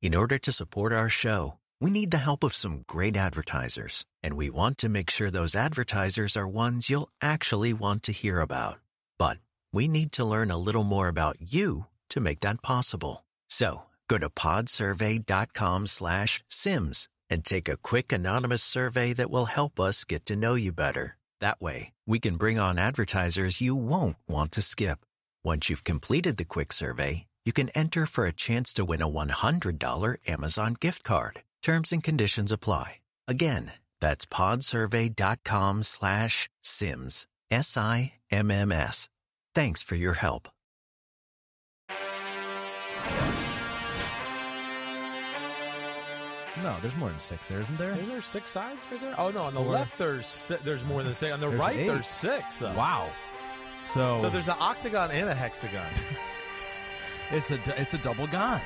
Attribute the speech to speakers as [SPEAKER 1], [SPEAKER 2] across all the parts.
[SPEAKER 1] In order to support our show, we need the help of some great advertisers, and we want to make sure those advertisers are ones you'll actually want to hear about. But we need to learn a little more about you to make that possible. So go to podsurvey.com slash simms and take a quick anonymous survey that will help us get to know you better. That way, we can bring on advertisers you won't want to skip. Once you've completed the quick survey, you can enter for a chance to win a $100 Amazon gift card. Terms and conditions apply. Again, that's podsurvey.com slash simms. S-I-M-M-S. Thanks for your help.
[SPEAKER 2] No, there's more than six there, isn't there?
[SPEAKER 3] Is there six sides right there? Oh no, on the
[SPEAKER 2] Four.
[SPEAKER 3] left there's si- there's more than six. On the
[SPEAKER 2] There's
[SPEAKER 3] right
[SPEAKER 2] eight.
[SPEAKER 3] there's six. though.
[SPEAKER 2] Wow. So,
[SPEAKER 3] So there's an octagon and a hexagon.
[SPEAKER 2] it's a it's a double gun.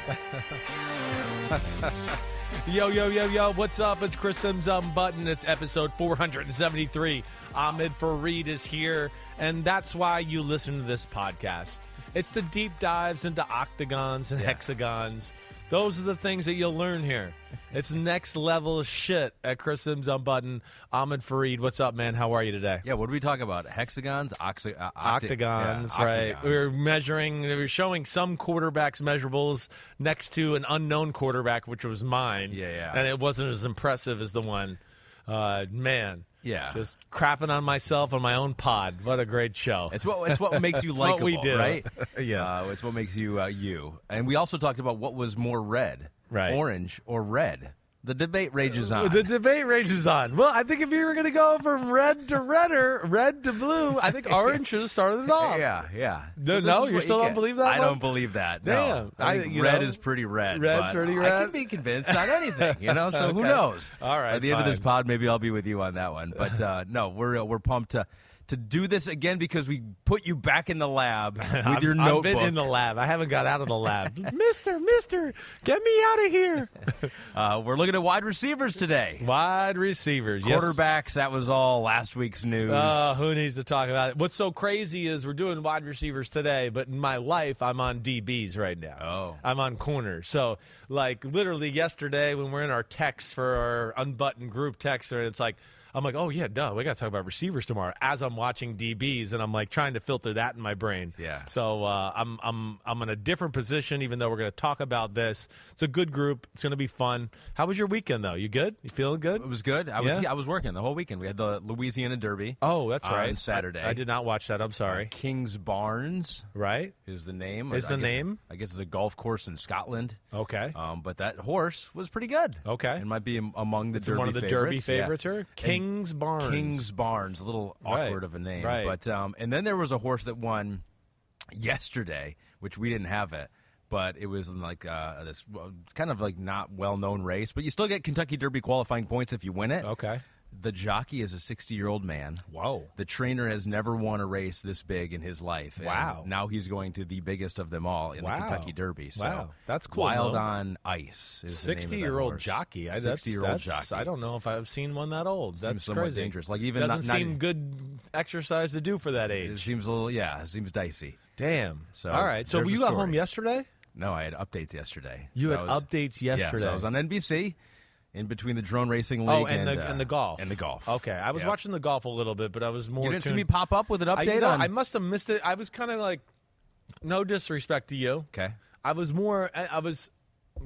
[SPEAKER 3] yo yo yo yo, what's up? It's Chris Sims um button. It's episode 473. Ahmed Fareed is here, and that's why you listen to this podcast. It's the deep dives into octagons and
[SPEAKER 2] Yeah.
[SPEAKER 3] hexagons. Those are the things that you'll learn here. It's next level shit at Chris Simms Unbuttoned. Ahmed Fareed, what's up, man? How are you today?
[SPEAKER 2] Yeah, what are we talking about? Hexagons, oxy, uh, octa-
[SPEAKER 3] octagons,
[SPEAKER 2] yeah,
[SPEAKER 3] right?
[SPEAKER 2] octagons.
[SPEAKER 3] We were measuring, we were showing some quarterbacks' measurables next to an unknown quarterback, which was mine.
[SPEAKER 2] Yeah, yeah.
[SPEAKER 3] And it wasn't as impressive as the one. Uh, man,
[SPEAKER 2] Yeah.
[SPEAKER 3] just crapping on myself on my own pod. What a great show!
[SPEAKER 2] It's what it's what makes you
[SPEAKER 3] what we do.
[SPEAKER 2] right?
[SPEAKER 3] Yeah.
[SPEAKER 2] uh, it's what makes you uh, you. And we also talked about what was more red,
[SPEAKER 3] Right.
[SPEAKER 2] Orange or red. The debate rages on.
[SPEAKER 3] The debate rages on. Well, I think if you were going to go from red to redder, red to blue, I think orange should have started it off.
[SPEAKER 2] yeah, yeah.
[SPEAKER 3] No,
[SPEAKER 2] this
[SPEAKER 3] no, you still don't believe that
[SPEAKER 2] I
[SPEAKER 3] one?
[SPEAKER 2] don't believe that.
[SPEAKER 3] Damn.
[SPEAKER 2] no. I
[SPEAKER 3] I-
[SPEAKER 2] think
[SPEAKER 3] you
[SPEAKER 2] red
[SPEAKER 3] know,
[SPEAKER 2] is pretty red.
[SPEAKER 3] red's
[SPEAKER 2] but
[SPEAKER 3] red.
[SPEAKER 2] I can be convinced on anything, you know. So who knows?
[SPEAKER 3] All right,
[SPEAKER 2] At the end of this pod, maybe I'll be with you on that one. But uh, no, we're uh, we're pumped to to do this again because we put you back in the lab with
[SPEAKER 3] I've-
[SPEAKER 2] your
[SPEAKER 3] I've been in the lab. I haven't got out of the lab. mister, mister, get me out of here.
[SPEAKER 2] uh, we're looking at wide receivers today.
[SPEAKER 3] Wide receivers. Yes.
[SPEAKER 2] Quarterbacks, that was all last week's news.
[SPEAKER 3] Uh, who needs to talk about it? What's so crazy is we're doing wide receivers today, but in my life, I'm on DBs right now.
[SPEAKER 2] Oh.
[SPEAKER 3] I'm on corners. So, like, literally yesterday when we're in our text for our unbuttoned group text, and it's like, I'm like, oh, yeah, duh, we got to talk about receivers tomorrow as I'm watching DBs, and I'm like trying to filter that in my brain.
[SPEAKER 2] Yeah.
[SPEAKER 3] So, uh, I'm, I'm, I'm in a different position, even though we're going to talk about this. It's a good group. It's going to be fun. How was your weekend, though? You good? You feeling good?
[SPEAKER 2] it was good. I was
[SPEAKER 3] Yeah?
[SPEAKER 2] I was working the whole weekend. We had the Louisiana Derby.
[SPEAKER 3] Oh, that's
[SPEAKER 2] on
[SPEAKER 3] right.
[SPEAKER 2] Saturday.
[SPEAKER 3] I, I did not watch that. I'm sorry.
[SPEAKER 2] Kingsbarns
[SPEAKER 3] right?
[SPEAKER 2] is the name.
[SPEAKER 3] Is
[SPEAKER 2] I
[SPEAKER 3] the
[SPEAKER 2] guess-
[SPEAKER 3] name?
[SPEAKER 2] I guess it's a golf course in Scotland.
[SPEAKER 3] Okay.
[SPEAKER 2] Um, but that horse was pretty good.
[SPEAKER 3] Okay.
[SPEAKER 2] it might be among the
[SPEAKER 3] It's
[SPEAKER 2] Derby
[SPEAKER 3] one of the
[SPEAKER 2] favorites.
[SPEAKER 3] Derby
[SPEAKER 2] yeah.
[SPEAKER 3] favorites here. Kingsbarns.
[SPEAKER 2] Kings Barnes, a little
[SPEAKER 3] Right.
[SPEAKER 2] awkward of a name,
[SPEAKER 3] Right.
[SPEAKER 2] but um, and then there was a horse that won yesterday, which we didn't have it, but it was in like uh, this kind of like not well known race, but you still get Kentucky Derby qualifying points if you win it.
[SPEAKER 3] Okay.
[SPEAKER 2] The jockey is a 60 year old man.
[SPEAKER 3] Whoa.
[SPEAKER 2] The trainer has never won a race this big in his life.
[SPEAKER 3] Wow.
[SPEAKER 2] now he's going to the biggest of them all in
[SPEAKER 3] Wow.
[SPEAKER 2] the Kentucky Derby. So
[SPEAKER 3] Wow. That's cool,
[SPEAKER 2] Wild
[SPEAKER 3] Mo.
[SPEAKER 2] on Ice is the name of that
[SPEAKER 3] Sixty-year-old
[SPEAKER 2] horse.
[SPEAKER 3] jockey. I, that's-
[SPEAKER 2] 60-year-old
[SPEAKER 3] that's-
[SPEAKER 2] jockey.
[SPEAKER 3] I don't know if I've seen one that old.
[SPEAKER 2] Seems
[SPEAKER 3] That's
[SPEAKER 2] somewhat
[SPEAKER 3] crazy.
[SPEAKER 2] dangerous. Like, even
[SPEAKER 3] doesn't
[SPEAKER 2] not- not-
[SPEAKER 3] seem good exercise to do for that age.
[SPEAKER 2] It seems a little, yeah, it seems dicey.
[SPEAKER 3] Damn.
[SPEAKER 2] So,
[SPEAKER 3] all right. So you got home yesterday.
[SPEAKER 2] No, I had updates yesterday.
[SPEAKER 3] You
[SPEAKER 2] So
[SPEAKER 3] had
[SPEAKER 2] was-
[SPEAKER 3] updates
[SPEAKER 2] Yeah,
[SPEAKER 3] yesterday.
[SPEAKER 2] so I was on NBC in between the drone racing league
[SPEAKER 3] oh, and,
[SPEAKER 2] and,
[SPEAKER 3] the
[SPEAKER 2] uh,
[SPEAKER 3] and the golf
[SPEAKER 2] and the golf.
[SPEAKER 3] Okay, I was
[SPEAKER 2] Yep.
[SPEAKER 3] watching the golf a little bit, but I was more.
[SPEAKER 2] You didn't see me pop up with an
[SPEAKER 3] I,
[SPEAKER 2] update
[SPEAKER 3] you know,
[SPEAKER 2] on.
[SPEAKER 3] I must have missed it. I was kind of like, no disrespect to you.
[SPEAKER 2] okay.
[SPEAKER 3] I was more. I, I was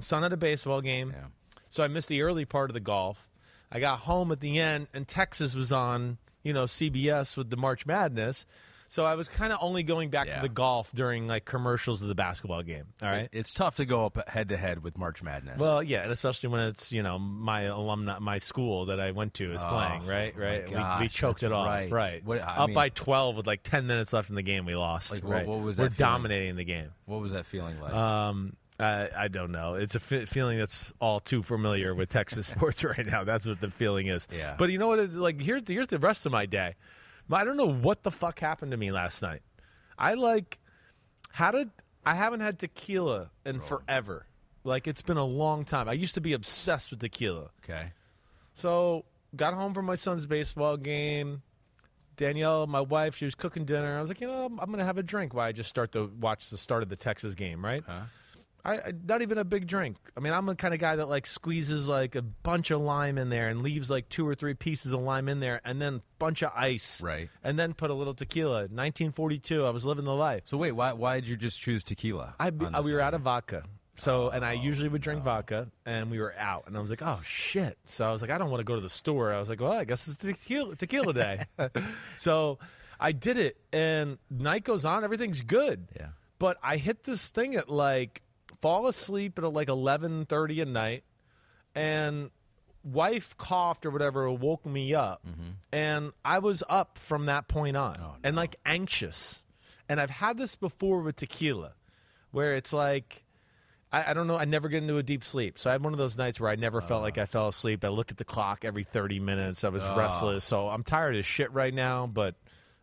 [SPEAKER 3] son at a baseball game,
[SPEAKER 2] Yeah.
[SPEAKER 3] so I missed the early part of the golf. I got home at the end, and Texas was on, you know, CBS with the March Madness. So I was kind of only going back
[SPEAKER 2] Yeah.
[SPEAKER 3] to the golf during like commercials of the basketball game. All right.
[SPEAKER 2] It's tough to go up head to head with March Madness.
[SPEAKER 3] Well, yeah, and especially when it's you know my alumni, my school that I went to is playing, right?
[SPEAKER 2] Oh,
[SPEAKER 3] Right. we, we choked
[SPEAKER 2] that's
[SPEAKER 3] it off,
[SPEAKER 2] right.
[SPEAKER 3] right?
[SPEAKER 2] What- I
[SPEAKER 3] Up
[SPEAKER 2] mean-
[SPEAKER 3] by twelve with like ten minutes left in the game, we lost.
[SPEAKER 2] Like, what-
[SPEAKER 3] right?
[SPEAKER 2] what was
[SPEAKER 3] We're
[SPEAKER 2] feeling?
[SPEAKER 3] dominating the game.
[SPEAKER 2] what was that feeling like?
[SPEAKER 3] Um, I, I don't know. It's a fe- feeling that's all too familiar with Texas sports right now. That's what the feeling is.
[SPEAKER 2] Yeah.
[SPEAKER 3] But you know what? It's like here's here's the rest of my day. I don't know what the fuck happened to me last night. I like how did I haven't had tequila in forever. Like it's been a long time. I used to be obsessed with tequila.
[SPEAKER 2] okay.
[SPEAKER 3] So got home from my son's baseball game. Danielle, my wife, she was cooking dinner. I was like, you know, I'm, I'm going to have a drink while I just start to watch the start of the Texas game, right?
[SPEAKER 2] Huh?
[SPEAKER 3] I, I not even a big drink. I mean, I'm the kind of guy that like squeezes like a bunch of lime in there and leaves like two or three pieces of lime in there, and then bunch of ice,
[SPEAKER 2] Right.
[SPEAKER 3] And then put a little tequila. 1942, I was living the life.
[SPEAKER 2] So wait, why why did you just choose tequila?
[SPEAKER 3] I, uh, we were out of vodka. So, and I usually would drink vodka, and we were out, and I was like, "Oh shit!" So I was like, "I don't want to go to the store." I was like, "Well, I guess it's tequila, tequila day." so I did it, and night goes on, everything's good.
[SPEAKER 2] Yeah.
[SPEAKER 3] But I hit this thing at like fall asleep at like eleven thirty at night, and wife coughed or whatever woke me up, mm-hmm. and I was up from that point on, oh, and like anxious. And I've had this before with tequila, where it's like. I, I don't know. I never get into a deep sleep. So I had one of those nights where I never felt like uh. I fell asleep. I look at the clock every 30 minutes. I was oh. restless. So I'm tired as shit right now. But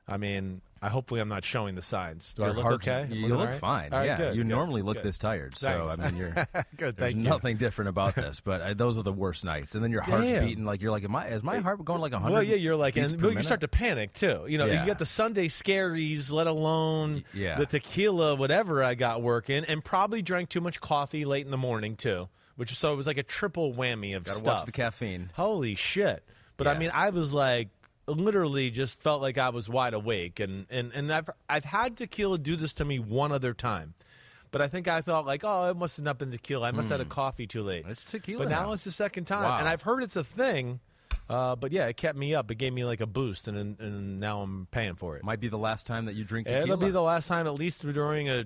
[SPEAKER 3] I mean, I hopefully I'm not showing the signs. Do I look
[SPEAKER 2] heart's-
[SPEAKER 3] okay? I'm
[SPEAKER 2] You look
[SPEAKER 3] right?
[SPEAKER 2] fine.
[SPEAKER 3] Right,
[SPEAKER 2] yeah,
[SPEAKER 3] good,
[SPEAKER 2] you
[SPEAKER 3] good,
[SPEAKER 2] normally look
[SPEAKER 3] good.
[SPEAKER 2] this tired.
[SPEAKER 3] Thanks.
[SPEAKER 2] So I mean, you're
[SPEAKER 3] Good,
[SPEAKER 2] there's
[SPEAKER 3] thank you.
[SPEAKER 2] nothing different about this. But I, those are the worst nights. And then your heart's
[SPEAKER 3] Damn.
[SPEAKER 2] beating like you're like, am I? Is my heart going like a hundred?
[SPEAKER 3] Well, yeah, you're like, and you start to panic too. You know,
[SPEAKER 2] Yeah.
[SPEAKER 3] you got the Sunday scaries, let alone
[SPEAKER 2] yeah.
[SPEAKER 3] the tequila, whatever I got working, and probably drank too much coffee late in the morning too. Which so it was like a triple whammy of
[SPEAKER 2] Gotta
[SPEAKER 3] stuff.
[SPEAKER 2] watch the caffeine.
[SPEAKER 3] Holy shit! But I mean, I was like, literally, just felt like I was wide awake, and and and I've I've had tequila do this to me one other time, but I think I thought like, oh, it must have not been tequila. I must have had a coffee too late.
[SPEAKER 2] Hmm. It's tequila
[SPEAKER 3] But now,
[SPEAKER 2] now.
[SPEAKER 3] it's the second time,
[SPEAKER 2] Wow.
[SPEAKER 3] and I've heard it's a thing. Uh, but yeah, it kept me up. It gave me like a boost, and and now I'm paying for it.
[SPEAKER 2] Might be the last time that you drink tequila.
[SPEAKER 3] It'll be the last time, at least during a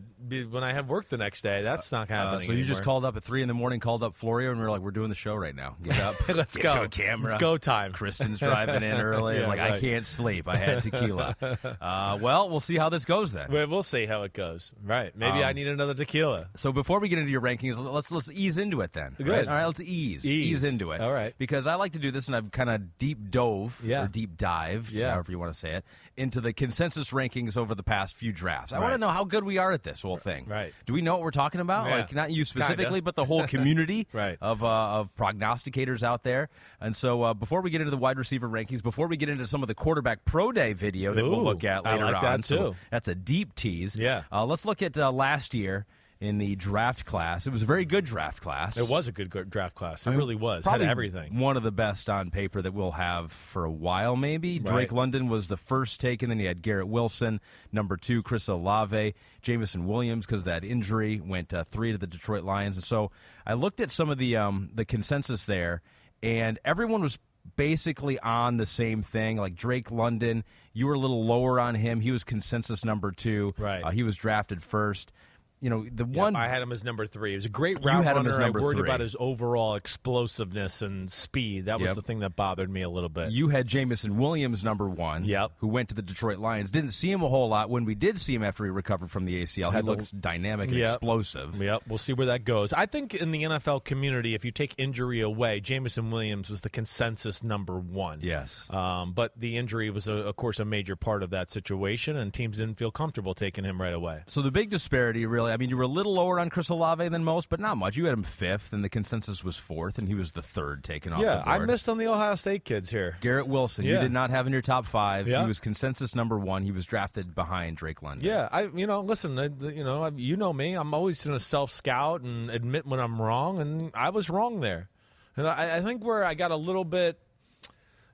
[SPEAKER 3] when I have work the next day. That's not
[SPEAKER 2] Uh,
[SPEAKER 3] happening.
[SPEAKER 2] so you just called up at three in the morning, called up Florio, and we are like, "We're doing the show right now. Get up,
[SPEAKER 3] Let's
[SPEAKER 2] get
[SPEAKER 3] go.
[SPEAKER 2] to a camera.
[SPEAKER 3] It's go time.
[SPEAKER 2] Kristen's driving in early. It's
[SPEAKER 3] Yeah,
[SPEAKER 2] like I can't sleep. I had tequila. uh, well, we'll see how this goes then.
[SPEAKER 3] Well, we'll see how it goes. Right? Maybe I
[SPEAKER 2] Um,
[SPEAKER 3] need another tequila.
[SPEAKER 2] So before we get into your rankings, let's let's ease into it then.
[SPEAKER 3] Good.
[SPEAKER 2] Right? All right, let's ease.
[SPEAKER 3] Ease.
[SPEAKER 2] into it.
[SPEAKER 3] All right.
[SPEAKER 2] Because I like to do this, and I've kind of deep dove
[SPEAKER 3] Yeah.
[SPEAKER 2] or deep dived,
[SPEAKER 3] Yeah.
[SPEAKER 2] however you want to say it, into the consensus rankings over the past few drafts. I want to know how good we are at this whole thing.
[SPEAKER 3] Right.
[SPEAKER 2] Do we know what we're talking about?
[SPEAKER 3] Yeah.
[SPEAKER 2] Like not you specifically,
[SPEAKER 3] Kinda.
[SPEAKER 2] but the whole community
[SPEAKER 3] Right.
[SPEAKER 2] of uh, of prognosticators out there. And so uh, before we get into the wide receiver rankings, before we get into some of the quarterback pro day video that we'll look at later
[SPEAKER 3] like that
[SPEAKER 2] on, so
[SPEAKER 3] too.
[SPEAKER 2] that's a deep tease.
[SPEAKER 3] Yeah.
[SPEAKER 2] Uh, let's look at uh, last year in the draft class. It was a very good draft class.
[SPEAKER 3] It was a good go- draft class. It
[SPEAKER 2] I mean,
[SPEAKER 3] really was. Had everything.
[SPEAKER 2] One of the best on paper that we'll have for a while, maybe. Drake London was the first take, and then you had Garrett Wilson, number two, Chris Olave, Jameson Williams, because of that injury, went uh, three to the Detroit Lions. And so I looked at some of the um, the consensus there, and everyone was basically on the same thing. Like Drake London, you were a little lower on him. He was consensus number two.
[SPEAKER 3] Right.
[SPEAKER 2] Uh, he was drafted first. You know, the
[SPEAKER 3] Yep,
[SPEAKER 2] one
[SPEAKER 3] I had him as number three. He was a great
[SPEAKER 2] You
[SPEAKER 3] route
[SPEAKER 2] had him
[SPEAKER 3] runner.
[SPEAKER 2] as number
[SPEAKER 3] I worried
[SPEAKER 2] three.
[SPEAKER 3] about his overall explosiveness and speed. That was
[SPEAKER 2] Yep.
[SPEAKER 3] the thing that bothered me a little bit.
[SPEAKER 2] You had Jameson Williams number one,
[SPEAKER 3] Yep.
[SPEAKER 2] who went to the Detroit Lions. Didn't see him a whole lot. When we did see him after he recovered from the ACL, he
[SPEAKER 3] Had
[SPEAKER 2] looks dynamic and
[SPEAKER 3] Yep.
[SPEAKER 2] explosive.
[SPEAKER 3] Yep, we'll see where that goes. I think in the NFL community, if you take injury away, Jameson Williams was the consensus number one.
[SPEAKER 2] Yes.
[SPEAKER 3] Um, but the injury was, a, of course, a major part of that situation, and teams didn't feel comfortable taking him right away.
[SPEAKER 2] So the big disparity, really, I mean, you were a little lower on Chris Olave than most, but not much. You had him fifth, and the consensus was fourth, and he was the third taken off
[SPEAKER 3] yeah, I missed on the Ohio State kids here.
[SPEAKER 2] Garrett Wilson. You did not have in your top five.
[SPEAKER 3] Yeah.
[SPEAKER 2] He was consensus number one. He was drafted behind Drake London.
[SPEAKER 3] Yeah, I you know listen, I, you know I- you know me. I'm always going to self scout and admit when I'm wrong, and I was wrong there. And I, I think where I got a little bit,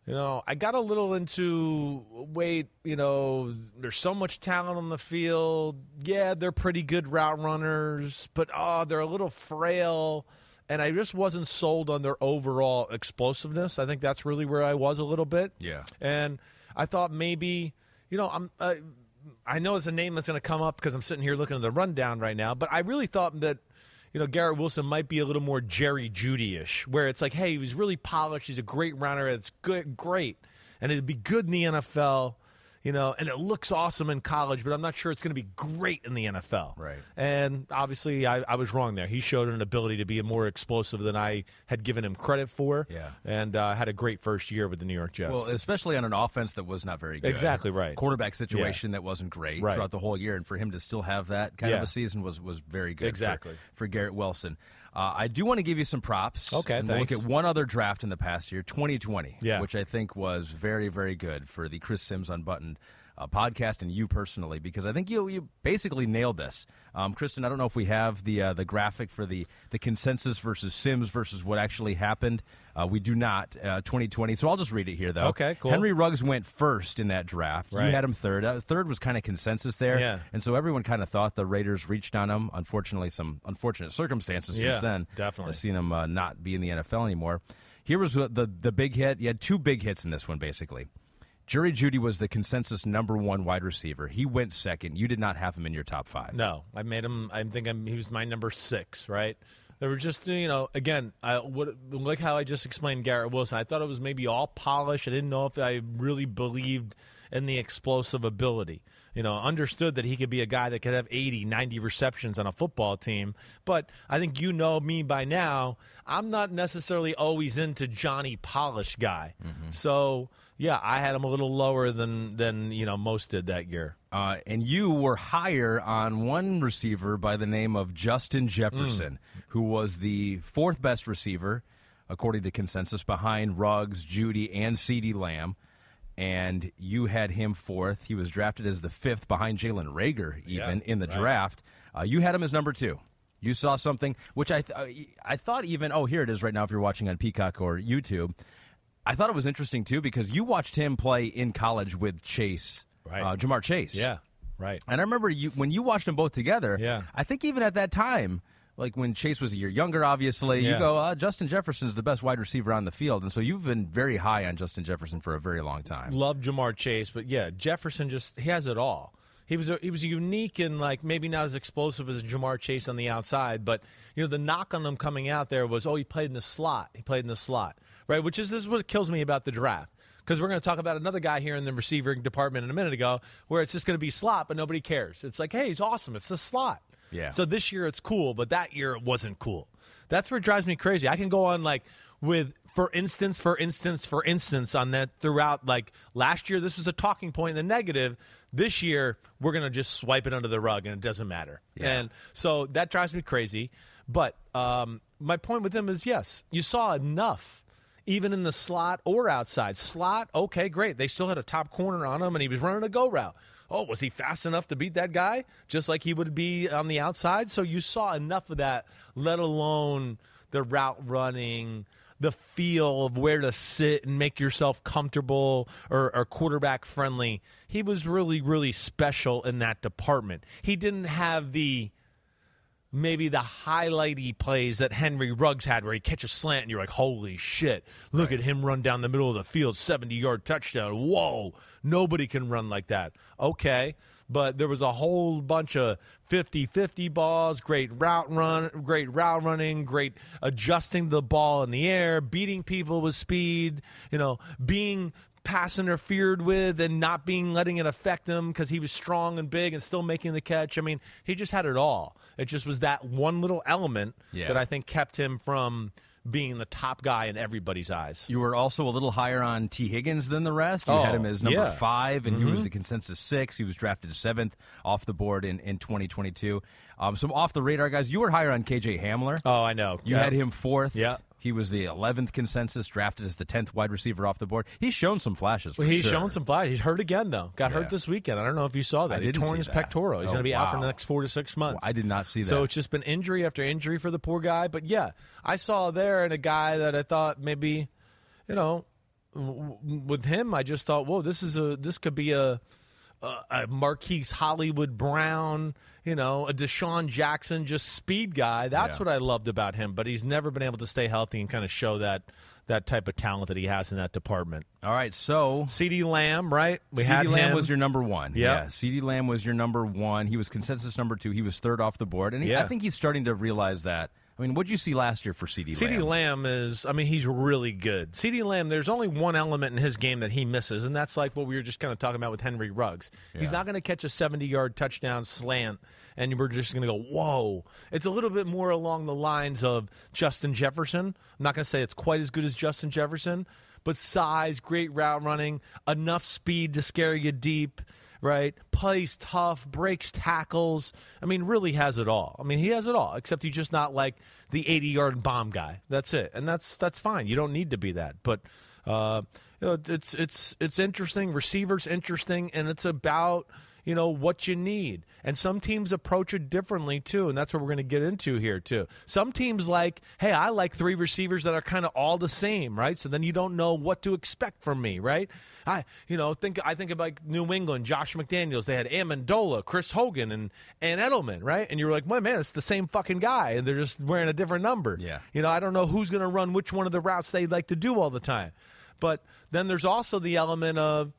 [SPEAKER 3] you know, I got a little into wait, you know, there's so much talent on the field. Yeah, they're pretty good route runners, but oh, they're a little frail. And I just wasn't sold on their overall explosiveness. I think that's really where I was a little bit.
[SPEAKER 2] Yeah.
[SPEAKER 3] And I thought maybe, you know, I'm. Uh, I know it's a name that's going to come up because I'm sitting here looking at the rundown right now, but I really thought that, you know, Garrett Wilson might be a little more Jerry Jeudy ish, where it's like, hey, he was really polished. He's a great runner. It's good, great. And it'd be good in the NFL, you know, and it looks awesome in college, but I'm not sure it's going to be great in the NFL.
[SPEAKER 2] Right.
[SPEAKER 3] And obviously, I, I was wrong there. He showed an ability to be more explosive than I had given him credit for.
[SPEAKER 2] Yeah.
[SPEAKER 3] And uh, had a great first year with the New York Jets.
[SPEAKER 2] Well, especially on an offense that was not very good.
[SPEAKER 3] Exactly right.
[SPEAKER 2] Quarterback situation that wasn't great
[SPEAKER 3] Right.
[SPEAKER 2] throughout the whole year, and for him to still have that kind of a season was was very good. for-
[SPEAKER 3] Exactly.
[SPEAKER 2] for, Garrett Wilson. Uh, I do want to give you some props.
[SPEAKER 3] Okay,
[SPEAKER 2] and we'll look at one other draft in the past year, 2020,
[SPEAKER 3] Yeah.
[SPEAKER 2] which I think was very very good for the Chris Simms unbuttoned uh, podcast and you personally because I think you you basically nailed this. Um, Kristen, I don't know if we have the uh, the graphic for the the consensus versus Simms versus what actually happened. Uh, we do not. Uh, 2020. So I'll just read it here though.
[SPEAKER 3] Okay, cool.
[SPEAKER 2] Henry Ruggs went first in that draft.
[SPEAKER 3] Right.
[SPEAKER 2] You had him third. Uh, third was kind of consensus there.
[SPEAKER 3] Yeah.
[SPEAKER 2] And so everyone kind of thought the Raiders reached on him. Unfortunately, some unfortunate circumstances
[SPEAKER 3] Yeah,
[SPEAKER 2] since then.
[SPEAKER 3] definitely.
[SPEAKER 2] I've seen him uh, not be in the NFL anymore. Here was the, the the big hit. You had two big hits in this one, basically. Jerry Jeudy was the consensus number one wide receiver. He went second. You did not have him in your top five.
[SPEAKER 3] No, I made him. I think I'm, he was my number six. Right. They were just, you know, again, I would like how I just explained Garrett Wilson. I thought it was maybe all polish. I didn't know if I really believed in the explosive ability. You know, understood that he could be a guy that could have 80, 90 receptions on a football team. But I think you know me by now. I'm not necessarily always into Johnny Polish guy. Mm-hmm. So yeah, I had him a little lower than than you know most did that year.
[SPEAKER 2] Uh, and you were higher on one receiver by the name of Justin Jefferson, who was the fourth best receiver, according to consensus, behind Ruggs, Jeudy, and CeeDee Lamb. And you had him fourth. He was drafted as the fifth behind Jalen Reagor, even
[SPEAKER 3] Yeah,
[SPEAKER 2] in the
[SPEAKER 3] right.
[SPEAKER 2] draft. Uh, you had him as number two. You saw something which I th- I thought even oh here it is right now if you're watching on Peacock or YouTube. I thought it was interesting too because you watched him play in college with Chase,
[SPEAKER 3] Right.
[SPEAKER 2] uh, Ja'Marr Chase.
[SPEAKER 3] Yeah, right.
[SPEAKER 2] And I remember you when you watched them both together.
[SPEAKER 3] Yeah.
[SPEAKER 2] I think even at that time, like when Chase was a year younger, obviously, you go, uh, Justin Jefferson's the best wide receiver on the field, and so you've been very high on Justin Jefferson for a very long time.
[SPEAKER 3] Love Ja'Marr Chase, but yeah, Jefferson just he has it all. He was a, he was unique and like maybe not as explosive as Ja'Marr Chase on the outside, but you know the knock on him coming out there was oh he played in the slot, he played in the slot, right? Which is this is what kills me about the draft because we're going to talk about another guy here in the receiving department in a minute ago where it's just going to be slot, but nobody cares. It's like hey he's awesome, it's the slot.
[SPEAKER 2] Yeah.
[SPEAKER 3] So this year it's cool, but that year it wasn't cool. That's what drives me crazy. I can go on like with for instance, for instance, for instance on that throughout like last year this was a talking point in the negative. This year we're gonna just swipe it under the rug and it doesn't matter. Yeah. And so that drives me crazy. But um, my point with him is yes, you saw enough even in the slot or outside. Slot, okay, great. They still had a top corner on him, and he was running a go route. Oh, was he fast enough to beat that guy? Just like he would be on the outside. So you saw enough of that, let alone the route running, the feel of where to sit and make yourself comfortable or, or quarterback friendly. He was really, really special in that department. He didn't have the maybe the highlighty plays that Henry Ruggs had where he catches a slant and you're like, holy shit, look at him run down the middle of the field, 70 yard touchdown. Whoa, nobody can run like that. Okay. But there was a whole bunch of 50 50 balls, great route run, great route running, great adjusting the ball in the air, beating people with speed, you know, being pass interfered with and not being letting it affect him because he was strong and big and still making the catch. I mean, he just had it all. It just was that one little element
[SPEAKER 2] Yeah.
[SPEAKER 3] that I think kept him from being the top guy in everybody's eyes.
[SPEAKER 2] You were also a little higher on Tee Higgins than the rest. You
[SPEAKER 3] Oh,
[SPEAKER 2] had him as number
[SPEAKER 3] yeah. Mm-hmm.
[SPEAKER 2] five, and he was the consensus six. He was drafted seventh off the board in, in 2022. Um, some off the radar guys. You were higher on KJ Hamler.
[SPEAKER 3] Oh, I know.
[SPEAKER 2] You
[SPEAKER 3] Yeah.
[SPEAKER 2] had him fourth.
[SPEAKER 3] Yeah.
[SPEAKER 2] He was the 11th consensus, drafted as the 10th wide receiver off the board. He's shown some flashes.
[SPEAKER 3] Well, he's
[SPEAKER 2] sure.
[SPEAKER 3] shown some flight. He's hurt again, though. Got
[SPEAKER 2] Yeah.
[SPEAKER 3] hurt this weekend. I don't know if you saw that.
[SPEAKER 2] I
[SPEAKER 3] he torn his
[SPEAKER 2] that.
[SPEAKER 3] pectoral. He's
[SPEAKER 2] Oh,
[SPEAKER 3] going to be out oh, for the next four to six months.
[SPEAKER 2] I did not see that.
[SPEAKER 3] So it's just been injury after injury for the poor guy. But yeah, I saw there and a guy that I thought maybe, you know, with him, I just thought, whoa, this is a this could be a a, a Marquise Hollywood Brown, you know, a DeSean Jackson, just speed guy. That's
[SPEAKER 2] Yeah.
[SPEAKER 3] what I loved about him. But he's never been able to stay healthy and kind of show that that type of talent that he has in that department.
[SPEAKER 2] All right, so
[SPEAKER 3] CeeDee Lamb, right? We had
[SPEAKER 2] Lamb
[SPEAKER 3] him.
[SPEAKER 2] was your number one.
[SPEAKER 3] Yep.
[SPEAKER 2] Yeah, CeeDee Lamb was your number one. He was consensus number two. He was third off the board, and he, I think he's starting to realize that. I mean, what did you see last year for CeeDee Lamb?
[SPEAKER 3] CeeDee
[SPEAKER 2] Lamb
[SPEAKER 3] is, I mean, he's really good. CeeDee Lamb, there's only one element in his game that he misses, and that's like what we were just kind of talking about with Henry Ruggs. He's not going to catch a 70 yard touchdown slant, and we're just going to go, whoa. It's a little bit more along the lines of Justin Jefferson. I'm not going to say it's quite as good as Justin Jefferson, but size, great route running, enough speed to scare you deep. Right, plays tough, breaks tackles. I mean, really has it all. I mean, he has it all, except he's just not like the 80 yard bomb guy. That's it, and that's that's fine. You don't need to be that. But Uh, you know, it's it's it's interesting. Receivers interesting, and it's about you know what you need. And some teams approach it differently too and that's what we're going to get into here too. Some teams like hey i like three receivers that are kind of all the same right? So then you don't know what to expect from me right? I you know think i think about like new england josh mcdaniels they had amendola chris hogan and and edelman right? And you're like well man it's the same fucking guy and they're just wearing a different number.
[SPEAKER 2] Yeah.
[SPEAKER 3] you know i don't know who's going to run which one of the routes they like to do all the time. But then there's also the element of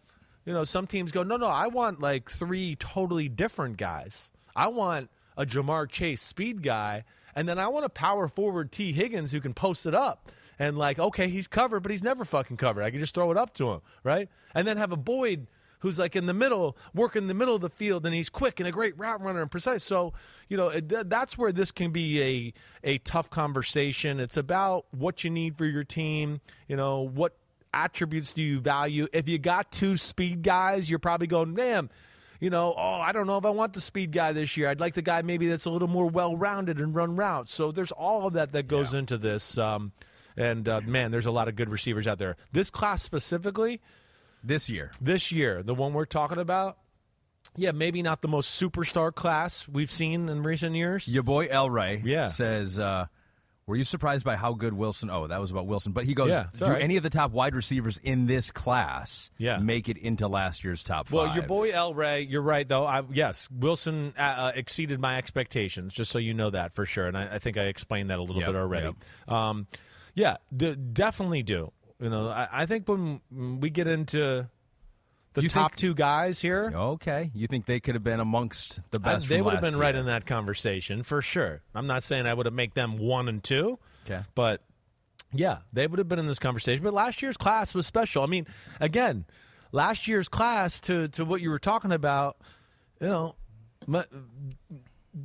[SPEAKER 3] you know, some teams go, no, no, I want like three totally different guys. I want a Ja'Marr Chase speed guy, and then I want a power forward Tee Higgins who can post it up. And like, okay, he's covered, but he's never fucking covered. I can just throw it up to him, right? And then have a Boyd who's like in the middle, working in the middle of the field, and he's quick and a great route runner and precise. So, you know, th- that's where this can be a a tough conversation. It's about what you need for your team. You know, what attributes do you value? If you got two speed guys, you're probably going, damn, you know, oh, I don't know if I want the speed guy this year. I'd like the guy maybe that's a little more well rounded and run routes. So there's all of that that goes into this. Um, and uh, man, there's a lot of good receivers out there. This class specifically,
[SPEAKER 2] This year.
[SPEAKER 3] this year, the one we're talking about, yeah, maybe not the most superstar class we've seen in recent years.
[SPEAKER 2] Your boy El Ray
[SPEAKER 3] Yeah.
[SPEAKER 2] says, uh, were you surprised by how good Wilson? Oh, that was about Wilson. But he goes,
[SPEAKER 3] Yeah,
[SPEAKER 2] do
[SPEAKER 3] right.
[SPEAKER 2] any of the top wide receivers in this class
[SPEAKER 3] Yeah.
[SPEAKER 2] make it into last year's top five?
[SPEAKER 3] Well, your boy El Ray, you're right though. I, yes, Wilson uh, uh, exceeded my expectations, just so you know that for sure. And I, I think I explained that a little
[SPEAKER 2] Yep,
[SPEAKER 3] bit already. Um, yeah, d- definitely do. You know, I, I think when we get into the
[SPEAKER 2] You
[SPEAKER 3] top
[SPEAKER 2] think-
[SPEAKER 3] two guys here,
[SPEAKER 2] Okay. You think they could have been amongst the
[SPEAKER 3] I-
[SPEAKER 2] best
[SPEAKER 3] they would have been right in that conversation for sure. I'm not saying I would have make them one and two,
[SPEAKER 2] Okay.
[SPEAKER 3] but yeah, they would have been in this conversation. But last year's class was special. I mean, again, last year's class to to what you were talking about, you know, my,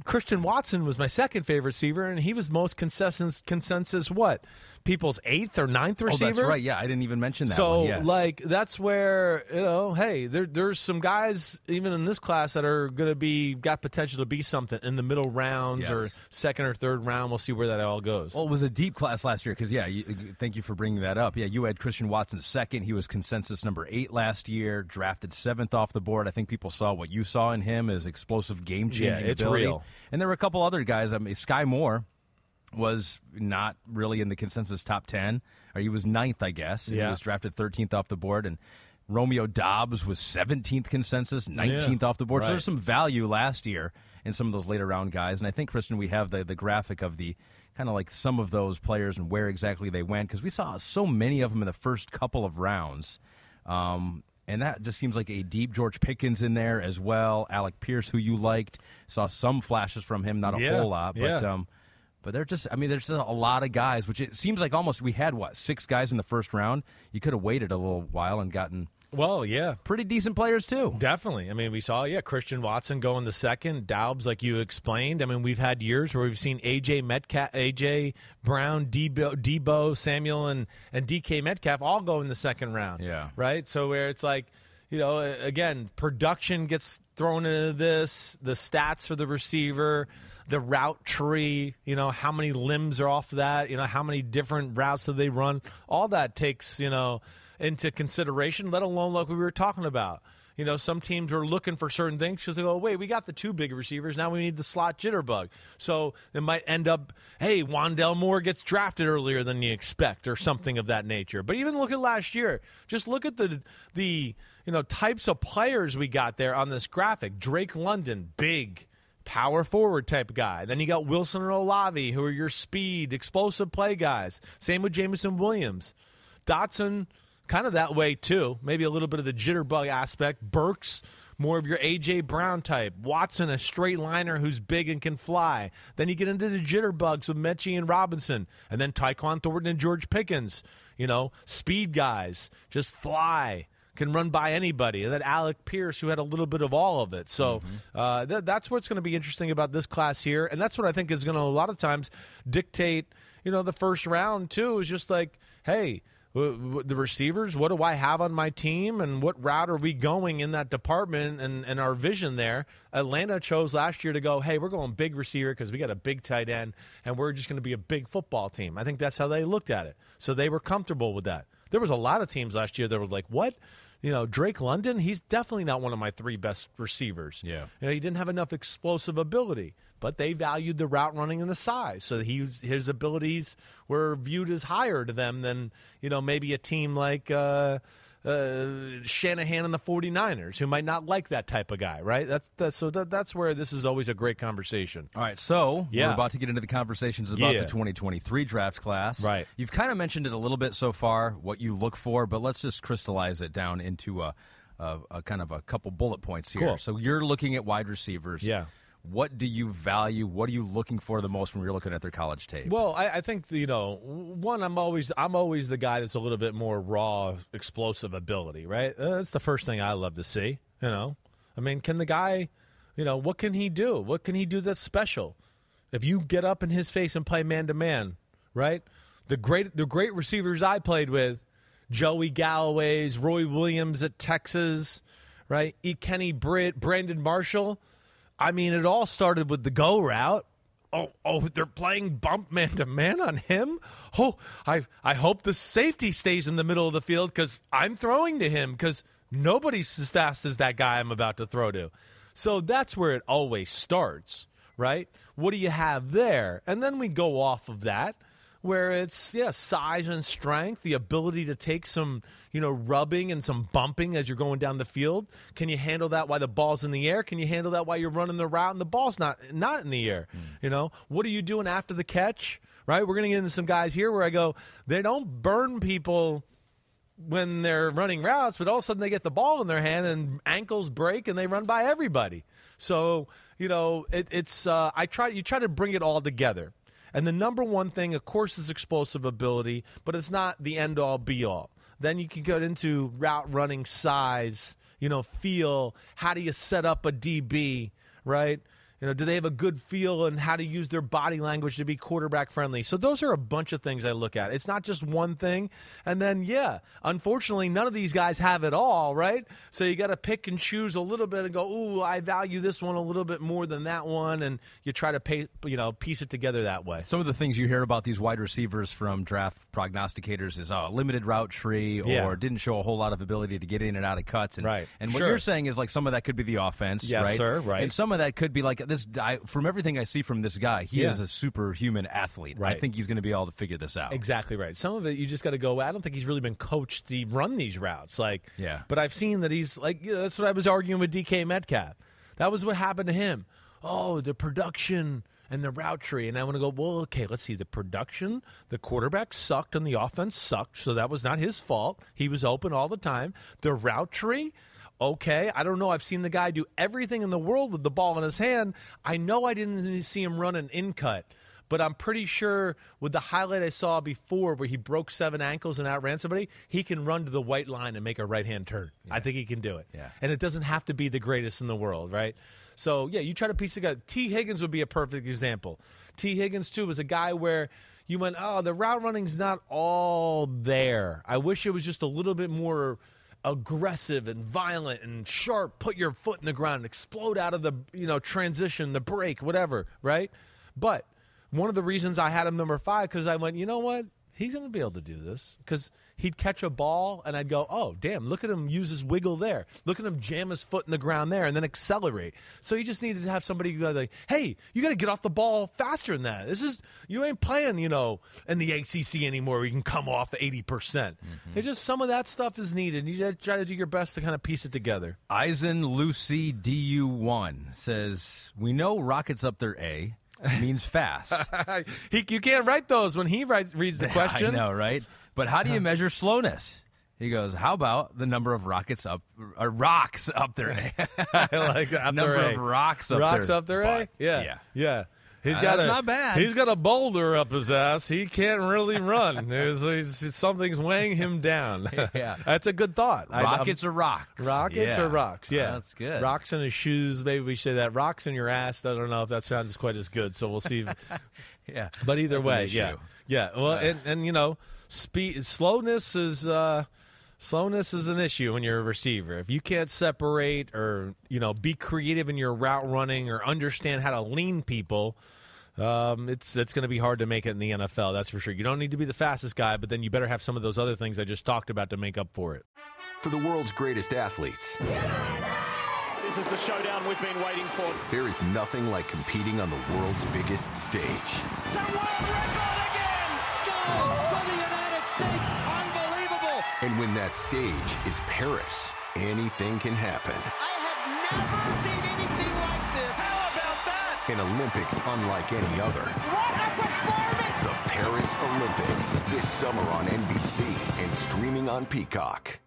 [SPEAKER 3] Christian Watson was my second favorite receiver, and he was most consensus consensus what people's eighth or ninth receiver.
[SPEAKER 2] Oh, that's right. Yeah, I didn't even mention that
[SPEAKER 3] So,
[SPEAKER 2] one. Yes.
[SPEAKER 3] like, that's where you know, hey, there, there's some guys even in this class that are going to be got potential to be something in the middle rounds or second or third round. We'll see where that all goes.
[SPEAKER 2] Well, it was a deep class last year because, yeah, you, thank you for bringing that up. Yeah, you had Christian Watson second. He was consensus number eight last year, drafted seventh off the board. I think people saw what you saw in him as explosive game changing
[SPEAKER 3] Yeah, it's
[SPEAKER 2] ability.
[SPEAKER 3] real.
[SPEAKER 2] And there were a couple other guys. I mean, Skyy Moore was not really in the consensus top 10, or he was ninth, I guess. and
[SPEAKER 3] Yeah.
[SPEAKER 2] He was drafted 13th off the board. And Romeo Doubs was 17th consensus, 19th off the board. So there's some value last year in some of those later round guys. And I think, Kristen, we have the, the graphic of the kind of like some of those players and where exactly they went because we saw so many of them in the first couple of rounds. Um, and that just seems like a deep George Pickens in there as well. Alec Pierce, who you liked, saw some flashes from him, not a
[SPEAKER 3] Yeah,
[SPEAKER 2] whole lot, but
[SPEAKER 3] yeah.
[SPEAKER 2] um, but they're just. I mean, there's just a lot of guys, which it seems like almost we had what six guys in the first round. You could have waited a little while and gotten
[SPEAKER 3] well, yeah,
[SPEAKER 2] pretty decent players too.
[SPEAKER 3] Definitely. I mean, we saw, yeah, Christian Watson go in the second, Doubs, like you explained. I mean, we've had years where we've seen AJ Metcalf, AJ Brown, Deebo, Deebo Samuel, and, and DK Metcalf all go in the second round.
[SPEAKER 2] Yeah.
[SPEAKER 3] Right? So, where it's like, you know, again, production gets thrown into this, the stats for the receiver, the route tree, you know, how many limbs are off that, you know, how many different routes do they run. All that takes, you know, into consideration, let alone like we were talking about. You know, some teams are looking for certain things because they go, wait, we got the two big receivers. Now we need the slot jitterbug. So it might end up, hey, Wandell Moore gets drafted earlier than you expect or something of that nature. But even look at last year. Just look at the, the you know, types of players we got there on this graphic. Drake London, big power forward type guy. Then you got Wilson and Olave, who are your speed, explosive play guys. Same with Jameson Williams. Dotson, kind of that way too. Maybe a little bit of the jitterbug aspect. Burks, more of your AJ Brown type. Watson, a straight liner who's big and can fly. Then you get into the jitterbugs with Metchie and Robinson, and then Tyquan Thornton and George Pickens. You know, speed guys, just fly. Can run by anybody. And then Alec Pierce, who had a little bit of all of it. So uh, th- that's what's going to be interesting about this class here. And that's what I think is going to, a lot of times, dictate, you know, the first round, too, is just like, hey, w- w- the receivers, what do I have on my team, and what route are we going in that department and, and our vision there? Atlanta chose last year to go, hey, we're going big receiver because we got a big tight end, and we're just going to be a big football team. I think that's how they looked at it. So they were comfortable with that. There was a lot of teams last year that were like, "What?" You know, Drake London, he's definitely not one of my three best receivers.
[SPEAKER 2] Yeah.
[SPEAKER 3] You know, he didn't have enough explosive ability, but they valued the route running and the size. So he his abilities were viewed as higher to them than, you know, maybe a team like uh, uh, Shanahan and the 49ers who might not like that type of guy, right? That's, that's so that, that's where this is always a great conversation.
[SPEAKER 2] All right, so
[SPEAKER 3] Yeah.
[SPEAKER 2] we're about to get into the conversations about
[SPEAKER 3] Yeah.
[SPEAKER 2] the 2023 draft class.
[SPEAKER 3] Right.
[SPEAKER 2] You've kind of mentioned it a little bit so far, what you look for, but let's just crystallize it down into a, a, a kind of a couple bullet points here.
[SPEAKER 3] Cool.
[SPEAKER 2] So you're looking at wide receivers.
[SPEAKER 3] Yeah.
[SPEAKER 2] What do you value? What are you looking for the most when you're looking at their college tape?
[SPEAKER 3] Well, I, I think you know, one, I'm always I'm always the guy that's a little bit more raw, explosive ability, right? Uh, that's the first thing I love to see. You know, I mean, can the guy, you know, what can he do? What can he do that's special? If you get up in his face and play man to man, right? The great the great receivers I played with, Joey Galloway's, Roy Williams at Texas, right? E. Kenny Britt, Brandon Marshall. I mean, it all started with the go route. Oh, oh, they're playing bump man to man on him. Oh, I, I hope the safety stays in the middle of the field because I'm throwing to him because nobody's as fast as that guy I'm about to throw to. So that's where it always starts, right? What do you have there? And then we go off of that where it's yeah size and strength the ability to take some you know rubbing and some bumping as you're going down the field. Can you handle that while the ball's in the air? Can you handle that while you're running the route and the ball's not not in the air? You know what are you doing after the catch? Right? We're going to get into some guys here where i go they don't burn people when they're running routes, but all of a sudden they get the ball in their hand and ankles break and they run by everybody. So you know, it, it's uh, I try you try to bring it all together. And the number one thing, of course, is explosive ability, but it's not the end all be all. Then you can get into route running size, you know, feel. How do you set up a DB, right? You know, do they have a good feel and how to use their body language to be quarterback friendly? So those are a bunch of things I look at. It's not just one thing. And then, yeah, unfortunately, none of these guys have it all, right? So you got to pick and choose a little bit and go, ooh, I value this one a little bit more than that one, and you try to pay, you know, piece it together that way.
[SPEAKER 2] Some of the things you hear about these wide receivers from draft prognosticators is uh, limited route tree or
[SPEAKER 3] Yeah.
[SPEAKER 2] didn't show a whole lot of ability to get in and out of cuts. And,
[SPEAKER 3] Right.
[SPEAKER 2] And what
[SPEAKER 3] Sure.
[SPEAKER 2] you're saying is like some of that could be the offense,
[SPEAKER 3] Yes,
[SPEAKER 2] right?
[SPEAKER 3] sir, right.
[SPEAKER 2] And some of that could be like this. I, from everything I see from this guy, he
[SPEAKER 3] Yeah.
[SPEAKER 2] is a superhuman athlete.
[SPEAKER 3] Right.
[SPEAKER 2] I think he's going to be able to figure this out.
[SPEAKER 3] Exactly right. Some of it you just got to go. I don't think he's really been coached to run these routes. Like,
[SPEAKER 2] Yeah.
[SPEAKER 3] But I've seen that he's like. That's what I was arguing with DK Metcalf. That was what happened to him. Oh, the production and the route tree. And I want to go. Well, okay, let's see. The production, the quarterback sucked, and the offense sucked. So that was not his fault. He was open all the time. The route tree. Okay, I don't know. I've seen the guy do everything in the world with the ball in his hand. I know I didn't see him run an in cut but I'm pretty sure with the highlight I saw before where he broke seven ankles and outran somebody, he can run to the white line and make a right hand turn. I think he can do it.
[SPEAKER 2] Yeah.
[SPEAKER 3] And it doesn't have to be the greatest in the world, right? So, yeah, you try to piece together. Tee Higgins would be a perfect example. Tee Higgins, too, was a guy where you went, oh, the route running's not all there. I wish it was just a little bit more aggressive and violent and sharp put your foot in the ground and explode out of the you know transition the break whatever right? But one of the reasons i had him number five because i went you know what he's going to be able to do this. Because he'd catch a ball and i'd go oh damn look at him use his wiggle there. Look at him jam his foot in the ground there and then accelerate. So he just needed to have somebody go like hey you got to get off the ball faster than that. This is you ain't playing you know in the acc anymore where you can come off 80%. Mm-hmm. It's just some of that stuff is needed. You gotta try to do your best to kind of piece it together.
[SPEAKER 2] Eisen Lucy DU1 says, We know rockets up their A means fast.
[SPEAKER 3] he, you can't write those when he writes, reads the question.
[SPEAKER 2] I know, right? But how do you measure slowness? He goes, How about the number of rockets up, or rocks up their A?
[SPEAKER 3] I like up
[SPEAKER 2] number
[SPEAKER 3] their
[SPEAKER 2] of rocks up
[SPEAKER 3] rocks
[SPEAKER 2] their
[SPEAKER 3] up their
[SPEAKER 2] butt.
[SPEAKER 3] A. Yeah,
[SPEAKER 2] Yeah.
[SPEAKER 3] yeah. He's
[SPEAKER 2] Uh,
[SPEAKER 3] got
[SPEAKER 2] that's
[SPEAKER 3] a,
[SPEAKER 2] not bad.
[SPEAKER 3] He's got a boulder up his ass. He can't really run. There's, something's weighing him down.
[SPEAKER 2] Yeah.
[SPEAKER 3] that's a good thought. I-
[SPEAKER 2] Rockets or rocks?
[SPEAKER 3] Rockets
[SPEAKER 2] Yeah.
[SPEAKER 3] or rocks? Yeah,
[SPEAKER 2] that's good.
[SPEAKER 3] Rocks in his shoes. Maybe we say that. Rocks in your ass. I don't know if that sounds quite as good. So we'll see.
[SPEAKER 2] Yeah.
[SPEAKER 3] But either
[SPEAKER 2] That's
[SPEAKER 3] way, yeah, yeah. Well, and and you know, speed slowness is uh, slowness is an issue when you're a receiver. If you can't separate or you know be creative in your route running or understand how to lean people. Um, it's it's going to be hard to make it in the NFL. That's for sure. You don't need to be the fastest guy, but then you better have some of those other things I just talked about to make up for it.
[SPEAKER 4] For the world's greatest athletes,
[SPEAKER 5] This is the showdown we've been waiting for.
[SPEAKER 4] there is nothing like competing on the world's biggest stage.
[SPEAKER 5] It's a world record again!
[SPEAKER 6] Goal for the United States. Unbelievable.
[SPEAKER 4] And when that stage is Paris, anything can happen.
[SPEAKER 6] I have never seen anything like this.
[SPEAKER 5] How about that?
[SPEAKER 4] An Olympics unlike any other.
[SPEAKER 6] What a performance.
[SPEAKER 4] The Paris Olympics. This summer on NBC and streaming on Peacock.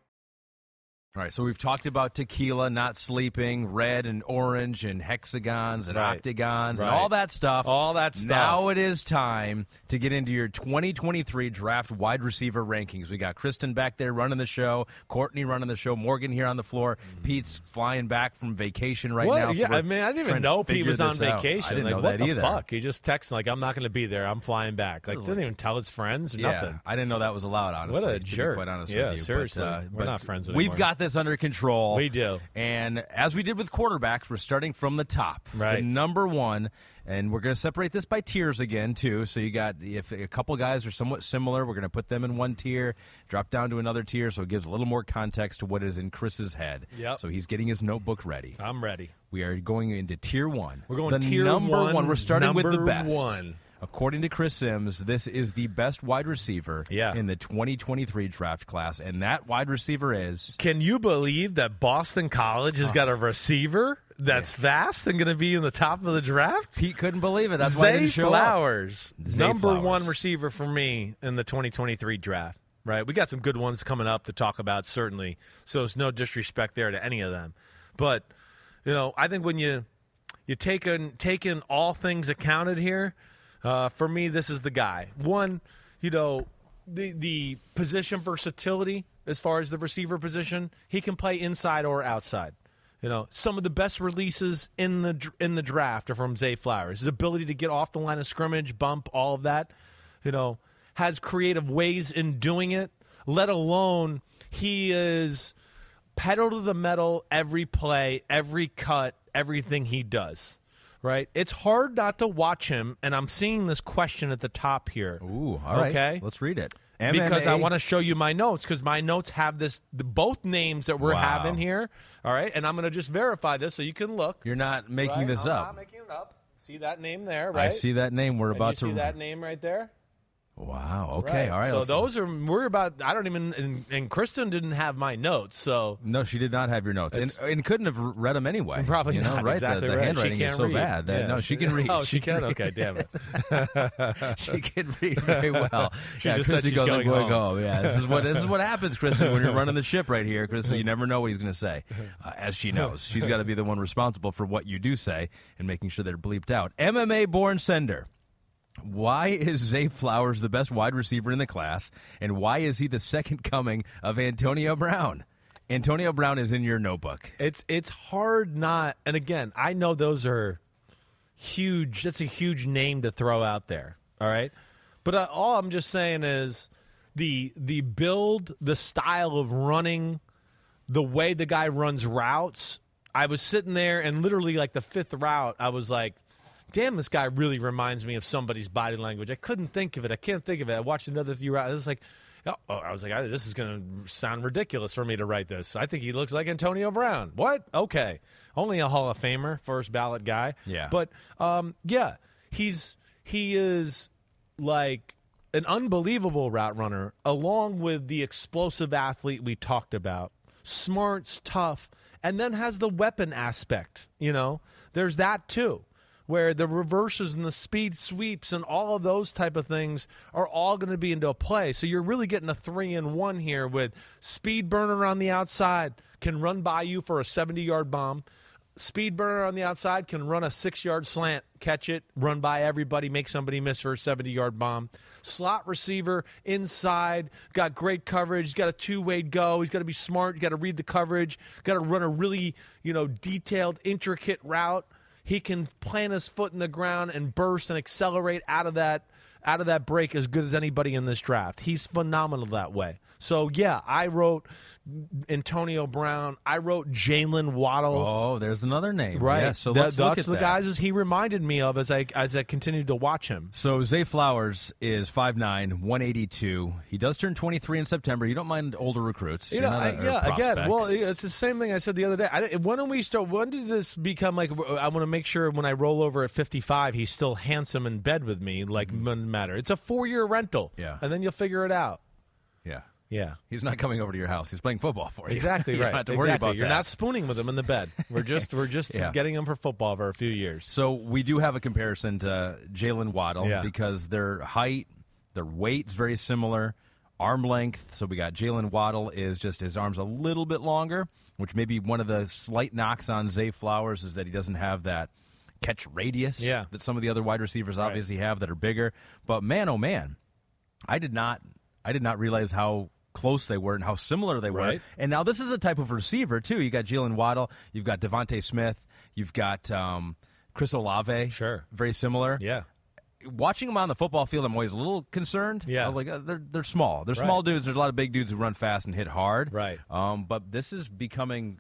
[SPEAKER 2] All right, so we've talked about tequila, not sleeping, red and orange, and hexagons and
[SPEAKER 3] Right.
[SPEAKER 2] octagons and all that stuff.
[SPEAKER 3] All that stuff.
[SPEAKER 2] Now it is time to get into your 2023 draft wide receiver rankings. We got Kristen back there running the show, Courtney running the show, Morgan here on the floor, Pete's flying back from vacation right
[SPEAKER 3] What?
[SPEAKER 2] now.
[SPEAKER 3] yeah, I mean, I didn't even know Pete was on
[SPEAKER 2] out.
[SPEAKER 3] vacation.
[SPEAKER 2] I didn't
[SPEAKER 3] like,
[SPEAKER 2] know
[SPEAKER 3] what
[SPEAKER 2] that
[SPEAKER 3] the
[SPEAKER 2] either.
[SPEAKER 3] fuck? He just texted like, "I'm not going to be there. I'm flying back." Like, didn't even tell his friends or
[SPEAKER 2] Yeah,
[SPEAKER 3] nothing.
[SPEAKER 2] I didn't know that was allowed. Honestly,
[SPEAKER 3] What a jerk.
[SPEAKER 2] quite honest
[SPEAKER 3] Yeah,
[SPEAKER 2] with you.
[SPEAKER 3] seriously.
[SPEAKER 2] but, uh,
[SPEAKER 3] We're
[SPEAKER 2] but
[SPEAKER 3] not friends anymore.
[SPEAKER 2] We've got this under control.
[SPEAKER 3] We do.
[SPEAKER 2] And as we did with quarterbacks, we're starting from the top.
[SPEAKER 3] Right.
[SPEAKER 2] The number one, and we're going to separate this by tiers again too. So you got if a couple guys are somewhat similar, we're going to put them in one tier, drop down to another tier, so it gives a little more context to what is in Chris's head.
[SPEAKER 3] Yep.
[SPEAKER 2] So he's getting his notebook ready.
[SPEAKER 3] I'm ready.
[SPEAKER 2] We are going into tier one.
[SPEAKER 3] We're going
[SPEAKER 2] the
[SPEAKER 3] tier
[SPEAKER 2] number
[SPEAKER 3] one,
[SPEAKER 2] We're starting with the best.
[SPEAKER 3] one.
[SPEAKER 2] According to Chris Simms, this is the best wide receiver
[SPEAKER 3] Yeah.
[SPEAKER 2] in the 2023 draft class, and that wide receiver is
[SPEAKER 3] Can you believe that Boston College has got a receiver that's fast and going to be in the top of the draft?
[SPEAKER 2] Pete. Couldn't believe it. That's why he didn't show up.
[SPEAKER 3] Flowers,
[SPEAKER 2] Zay
[SPEAKER 3] number
[SPEAKER 2] Flowers.
[SPEAKER 3] one receiver for me in the 2023 draft. Right, we got some good ones coming up to talk about, certainly. So it's no disrespect there to any of them, but you know, I think when you you take in take in all things accounted here, uh, for me, this is the guy. One, you know, the the position versatility as far as the receiver position, he can play inside or outside. You know, some of the best releases in the in the draft are from Zay Flowers. His ability to get off the line of scrimmage, bump, all of that. You know, has creative ways in doing it. Let alone he is pedal to the metal every play, every cut, everything he does. Right? It's hard not to watch him, and I'm seeing this question at the top here.
[SPEAKER 2] Ooh, all right.
[SPEAKER 3] Okay.
[SPEAKER 2] Let's read it.
[SPEAKER 3] Because I want to show you my notes because my notes have this the, both names that we're
[SPEAKER 2] Wow.
[SPEAKER 3] having here. All right, and I'm going to just verify this so you can look.
[SPEAKER 2] You're not making
[SPEAKER 3] Right?
[SPEAKER 2] this
[SPEAKER 3] I'm
[SPEAKER 2] up.
[SPEAKER 3] not making it up. See that name there, right?
[SPEAKER 2] I see that name. We're
[SPEAKER 3] And
[SPEAKER 2] about
[SPEAKER 3] you
[SPEAKER 2] to.
[SPEAKER 3] see that name right there.
[SPEAKER 2] Wow. Okay. All right.
[SPEAKER 3] So those are we're about. I don't even. And, and Kristen didn't have my notes, so
[SPEAKER 2] No, she did not have your notes, and, and couldn't have read them anyway.
[SPEAKER 3] Probably
[SPEAKER 2] you know,
[SPEAKER 3] not
[SPEAKER 2] right?
[SPEAKER 3] exactly
[SPEAKER 2] the, the
[SPEAKER 3] right.
[SPEAKER 2] Handwriting is so
[SPEAKER 3] read.
[SPEAKER 2] bad that
[SPEAKER 3] Yeah.
[SPEAKER 2] no, she can read.
[SPEAKER 3] Oh, she can.
[SPEAKER 2] read.
[SPEAKER 3] Okay, damn it.
[SPEAKER 2] she can read very well.
[SPEAKER 3] She
[SPEAKER 2] yeah,
[SPEAKER 3] just said
[SPEAKER 2] Christy
[SPEAKER 3] she's
[SPEAKER 2] goes,
[SPEAKER 3] going
[SPEAKER 2] "I'm
[SPEAKER 3] home."
[SPEAKER 2] Yeah, this is what this is what happens, Kristen, when you're running the ship right here, Kristen. You never know what he's going to say, uh, as she knows. She's got to be the one responsible for what you do say and making sure they're bleeped out. MMA born sender. Why is Zay Flowers the best wide receiver in the class, and why is he the second coming of Antonio Brown? Antonio Brown is in your notebook.
[SPEAKER 3] It's it's hard not. And again, I know those are huge. That's a huge name to throw out there. All right, but uh, all I'm just saying is the the build, the style of running, the way the guy runs routes. I was sitting there and literally like the fifth route, I was like, damn, this guy really reminds me of somebody's body language. I couldn't think of it. I can't think of it. I watched another few routes. It was like, oh, I was like, I, this is going to sound ridiculous for me to write this. I think he looks like Antonio Brown. What? Okay. Only a Hall of Famer, first ballot guy.
[SPEAKER 2] Yeah.
[SPEAKER 3] But um, yeah, he's he is like an unbelievable route runner, along with the explosive athlete we talked about. Smart's tough, and then has the weapon aspect. You know, there's that too, where the reverses and the speed sweeps and all of those type of things are all going to be into play. So you're really getting a three in one here with speed burner on the outside can run by you for a 70 yard bomb. Speed burner on the outside can run a six yard slant, catch it, run by everybody, make somebody miss for a 70 yard bomb. Slot receiver inside, got great coverage, he's got a two way go, he's got to be smart, got to read the coverage, got to run a really, you know, detailed, intricate route. He can plant his foot in the ground and burst and accelerate out of that out of that break as good as anybody in this draft. He's phenomenal that way. So yeah, I wrote Antonio Brown. I wrote Jaylen Waddle.
[SPEAKER 2] Oh, there's another name.
[SPEAKER 3] Right.
[SPEAKER 2] Yeah, so
[SPEAKER 3] That-
[SPEAKER 2] let's look
[SPEAKER 3] that's
[SPEAKER 2] at
[SPEAKER 3] the
[SPEAKER 2] that.
[SPEAKER 3] guys as he reminded me of as I as I continued to watch him.
[SPEAKER 2] So Zay Flowers is 5'9", 182. He does turn 23 in September. You don't mind older recruits.
[SPEAKER 3] You know,
[SPEAKER 2] not
[SPEAKER 3] I,
[SPEAKER 2] a-
[SPEAKER 3] yeah. Again, well, it's the same thing I said the other day. I, when did we start? When did this become like? I want to make sure when I roll over at fifty-five, he's still handsome in bed with me. Like, doesn't matter. It's a four-year rental.
[SPEAKER 2] Mm-hmm. Yeah.
[SPEAKER 3] and then you'll figure it out.
[SPEAKER 2] yeah.
[SPEAKER 3] Yeah.
[SPEAKER 2] He's not coming over to your house. He's playing football for you.
[SPEAKER 3] Exactly
[SPEAKER 2] you
[SPEAKER 3] right.
[SPEAKER 2] don't have to
[SPEAKER 3] exactly.
[SPEAKER 2] worry about
[SPEAKER 3] You're
[SPEAKER 2] that.
[SPEAKER 3] not spooning with him in the bed. We're just we're just
[SPEAKER 2] Yeah.
[SPEAKER 3] getting him for football for a few years.
[SPEAKER 2] So we do have a comparison to Jaylen Waddle
[SPEAKER 3] Yeah.
[SPEAKER 2] because their height, their weight's very similar, arm length. So we got Jaylen Waddle is just his arms a little bit longer, which may be one of the slight knocks on Zay Flowers is that he doesn't have that catch radius
[SPEAKER 3] Yeah.
[SPEAKER 2] that some of the other wide receivers obviously have that are bigger. But man, oh man, I did not, I did not realize how close they were and how similar they were.
[SPEAKER 3] Right.
[SPEAKER 2] And now this is a type of receiver too. You got Jaylen Waddle, you've got DeVonta Smith, you've got um, Chris Olave.
[SPEAKER 3] Sure.
[SPEAKER 2] very similar.
[SPEAKER 3] Yeah.
[SPEAKER 2] Watching them on the football field, I'm always a little concerned.
[SPEAKER 3] Yeah.
[SPEAKER 2] I was like, uh, they're they're small. They're
[SPEAKER 3] Right.
[SPEAKER 2] small dudes. There's a lot of big dudes who run fast and hit hard.
[SPEAKER 3] Right.
[SPEAKER 2] Um, but this is becoming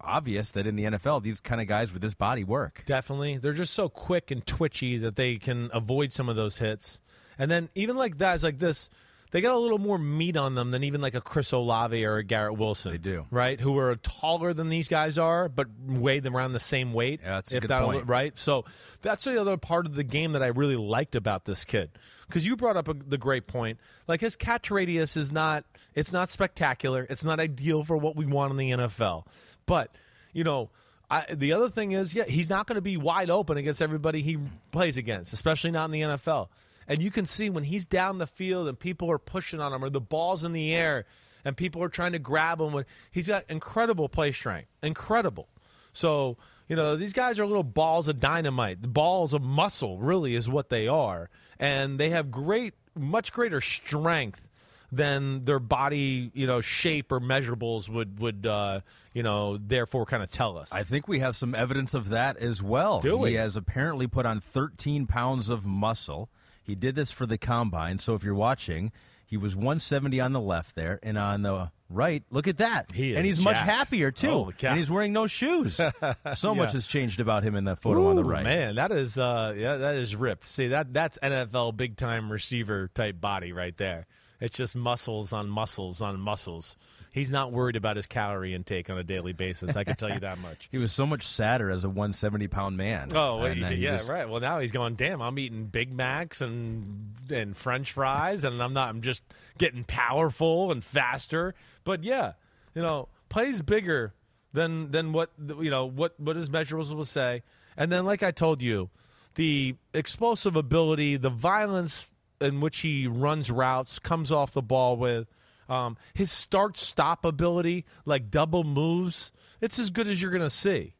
[SPEAKER 2] obvious that in the NFL, these kind of guys with this body work.
[SPEAKER 3] Definitely. They're just so quick and twitchy that they can avoid some of those hits. And then even like guys like this, they got a little more meat on them than even like a Chris Olave or a Garrett Wilson.
[SPEAKER 2] They do.
[SPEAKER 3] Right? Who are taller than these guys are, but weigh them around the same weight.
[SPEAKER 2] Yeah, that's a good point.
[SPEAKER 3] Right? So that's the other part of the game that I really liked about this kid. Because you brought up a, the great point. Like his catch radius is not, it's not spectacular. It's not ideal for what we want in the NFL. But, you know, I, the other thing is, yeah, he's not going to be wide open against everybody he plays against, especially not in the NFL. And you can see when he's down the field and people are pushing on him or the ball's in the air and people are trying to grab him. He's got incredible play strength, incredible. So, you know, these guys are little balls of dynamite. The balls of muscle really is what they are. And they have great, much greater strength than their body, you know, shape or measurables would would uh, you know, therefore kind of tell us.
[SPEAKER 2] I think we have some evidence of that as well.
[SPEAKER 3] Do we?
[SPEAKER 2] He has apparently put on 13 pounds of muscle. He did this for the combine. So if you're watching, he was 170 on the left there, and on the right, look at that.
[SPEAKER 3] He is
[SPEAKER 2] and he's much happier too.
[SPEAKER 3] Cow.
[SPEAKER 2] and he's wearing no shoes. so much has changed about him in that photo on the
[SPEAKER 3] Ooh,
[SPEAKER 2] right.
[SPEAKER 3] Man, that is uh yeah, that is ripped. See that that's NFL big time receiver type body right there. It's just muscles on muscles on muscles. He's not worried about his calorie intake on a daily basis. I can tell you that much.
[SPEAKER 2] He was so much sadder as a 170 pound man.
[SPEAKER 3] Oh,
[SPEAKER 2] And then
[SPEAKER 3] yeah,
[SPEAKER 2] just-
[SPEAKER 3] right. Well, now he's going. Damn, I'm eating Big Macs and and French fries, and I'm not. I'm just getting powerful and faster. But yeah, you know, plays bigger than than what you know what what his measurables will say. And then, like I told you, the explosive ability, the violence in which he runs routes, comes off the ball with. Um, his start stop ability, like double moves, it's as good as you're going to see.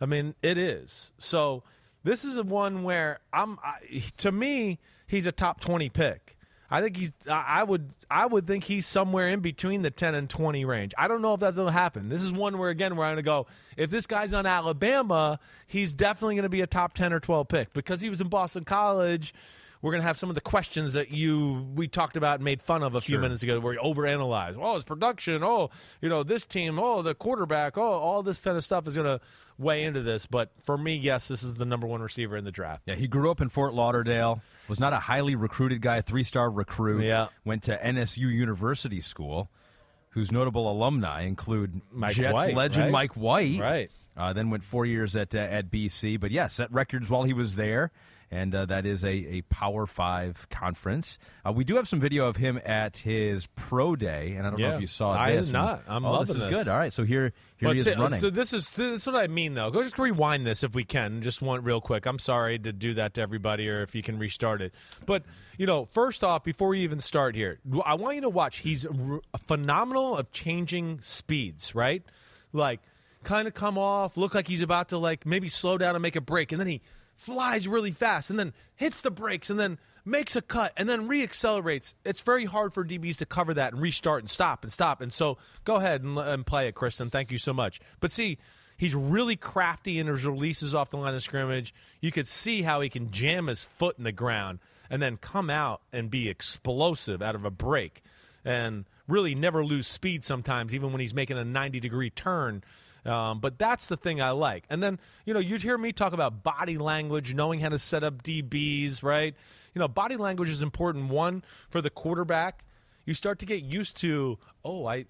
[SPEAKER 3] I mean, it is. So this is a one where I'm. I, to me, he's a top twenty pick. I think he's. I I would. I would think he's somewhere in between the ten and twenty range. I don't know if that's going to happen. This is one where again where I'm going to go. If this guy's on Alabama, he's definitely going to be a top ten or twelve pick because he was in Boston College. We're going to have some of the questions that you we talked about and made fun of a few minutes ago, where you overanalyze. Oh, it's production. Oh, you know this team. Oh, the quarterback. Oh, all this kind of stuff is going to weigh into this. But for me, yes, this is the number one receiver in the draft.
[SPEAKER 2] Yeah, he grew up in Fort Lauderdale. Was not a highly recruited guy, three star recruit.
[SPEAKER 3] Yeah.
[SPEAKER 2] Went to NSU University School, whose notable alumni include
[SPEAKER 3] Mike
[SPEAKER 2] Jets
[SPEAKER 3] White,
[SPEAKER 2] legend
[SPEAKER 3] right?
[SPEAKER 2] Mike White.
[SPEAKER 3] Right.
[SPEAKER 2] Uh, then went four years at uh, at BC, but yeah, set records while he was there, and uh, that is a, a Power Five conference. Uh, we do have some video of him at his pro day, and I don't know if you saw it.
[SPEAKER 3] I
[SPEAKER 2] this.
[SPEAKER 3] did not. I'm
[SPEAKER 2] oh,
[SPEAKER 3] loving
[SPEAKER 2] this is
[SPEAKER 3] this.
[SPEAKER 2] good. All right, so here here
[SPEAKER 3] But
[SPEAKER 2] he is
[SPEAKER 3] see-
[SPEAKER 2] running.
[SPEAKER 3] so this is this is what I mean though. Go just rewind this if we can. Just one real quick. I'm sorry to do that to everybody, or if you can restart it. But you know, first off, before we even start here, I want you to watch. He's r- phenomenal of changing speeds. Right, like kind of come off, look like he's about to like maybe slow down and make a break, and then he flies really fast, and then hits the brakes, and then makes a cut and then reaccelerates. It's very hard for DBs to cover that and restart and stop and stop. And so go ahead and, and play it, Kristen. Thank you so much. But see, He's really crafty in his releases off the line of scrimmage. You could see how he can jam his foot in the ground and then come out and be explosive out of a break and really never lose speed sometimes, even when he's making a 90 degree turn. Um, but that's the thing I like. And then, you know, you'd hear me talk about body language, knowing how to set up DBs, right? You know, body language is important. One, for the quarterback, you start to get used to, oh, I,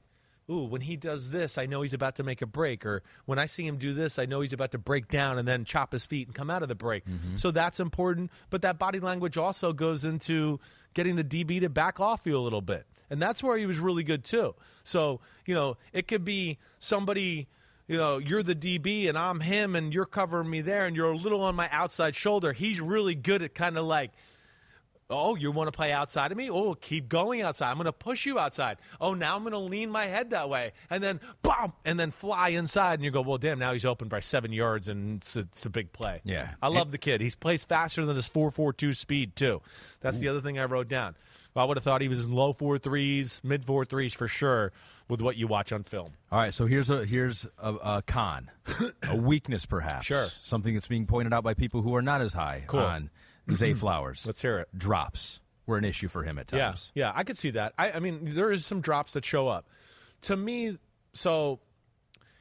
[SPEAKER 3] ooh, when he does this, I know he's about to make a break. Or when I see him do this, I know he's about to break down and then chop his feet and come out of the break. So that's important. But that body language also goes into getting the DB to back off you a little bit. And that's where he was really good too. So, you know, it could be somebody. You know, you're the DB and I'm him, and you're covering me there, and you're a little on my outside shoulder. He's really good at kind of like Oh, you want to play outside of me? Oh, keep going outside. I'm going to push you outside. Oh, now I'm going to lean my head that way, and then boom, and then fly inside. And you go, well, damn, now he's open by seven yards, and it's a, it's a big play.
[SPEAKER 2] Yeah.
[SPEAKER 3] I love the kid. He plays faster than his four four two speed too. That's the other thing I wrote down. I would have thought he was in low four threes, mid four threes for sure, with what you watch on film.
[SPEAKER 2] All right, so here's a here's a, a con, a weakness perhaps.
[SPEAKER 3] Sure.
[SPEAKER 2] something that's being pointed out by people who are not as high
[SPEAKER 3] Cool.
[SPEAKER 2] on Zay Flowers.
[SPEAKER 3] Let's hear it.
[SPEAKER 2] Drops were an issue for him at times.
[SPEAKER 3] Yeah, yeah, I could see that. I, I mean, there is some drops that show up. To me, so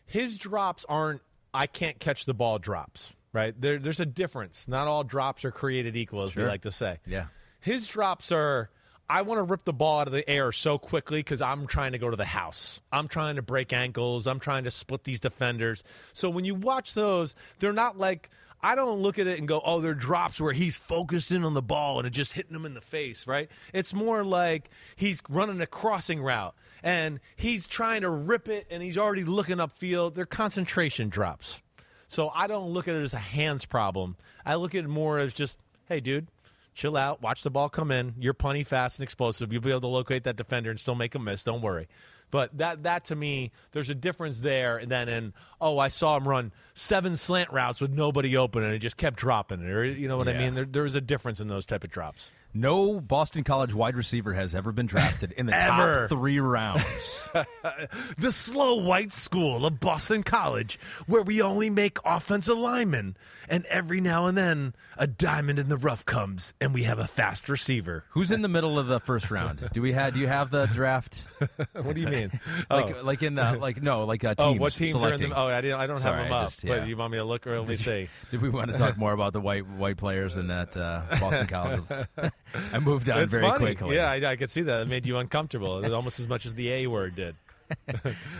[SPEAKER 3] his drops aren't. I can't catch the ball drops. Right there, there's a difference. Not all drops are created equal, as we like to say.
[SPEAKER 2] Yeah.
[SPEAKER 3] His drops are. I want to rip the ball out of the air so quickly because I'm trying to go to the house. I'm trying to break ankles. I'm trying to split these defenders. So when you watch those, they're not like I don't look at it and go, "Oh, they're drops where he's focused in on the ball and it just hitting him in the face." Right? It's more like he's running a crossing route and he's trying to rip it and he's already looking upfield. They're concentration drops. So I don't look at it as a hands problem. I look at it more as just, hey, dude, chill out, watch the ball come in. You're punny fast and explosive. You'll be able to locate that defender and still make a miss. Don't worry. But that that to me, there's a difference there than in oh, I saw him run seven slant routes with nobody open and he just kept dropping it. Or you know what I mean? There, there's a difference in those type of drops.
[SPEAKER 2] No Boston College wide receiver has ever been drafted in the top three rounds.
[SPEAKER 3] The slow white school of Boston College, where we only make offensive linemen, and every now and then a diamond in the rough comes, and we have a fast receiver.
[SPEAKER 2] Who's in the middle of the first round? Do we have? Do you have the draft?
[SPEAKER 3] What do you mean?
[SPEAKER 2] Like, like in the like no, like uh,
[SPEAKER 3] oh,
[SPEAKER 2] teams.
[SPEAKER 3] what teams
[SPEAKER 2] selecting.
[SPEAKER 3] are in the? Oh, I didn't. I don't
[SPEAKER 2] Sorry,
[SPEAKER 3] have them up.
[SPEAKER 2] just- yeah.
[SPEAKER 3] But you want me to look or let me see?
[SPEAKER 2] Did we want to talk more about the white white players in that uh, Boston College? I moved on very
[SPEAKER 3] funny.
[SPEAKER 2] quickly.
[SPEAKER 3] Yeah, I, I could see that. It made you uncomfortable, almost as much as the A word did.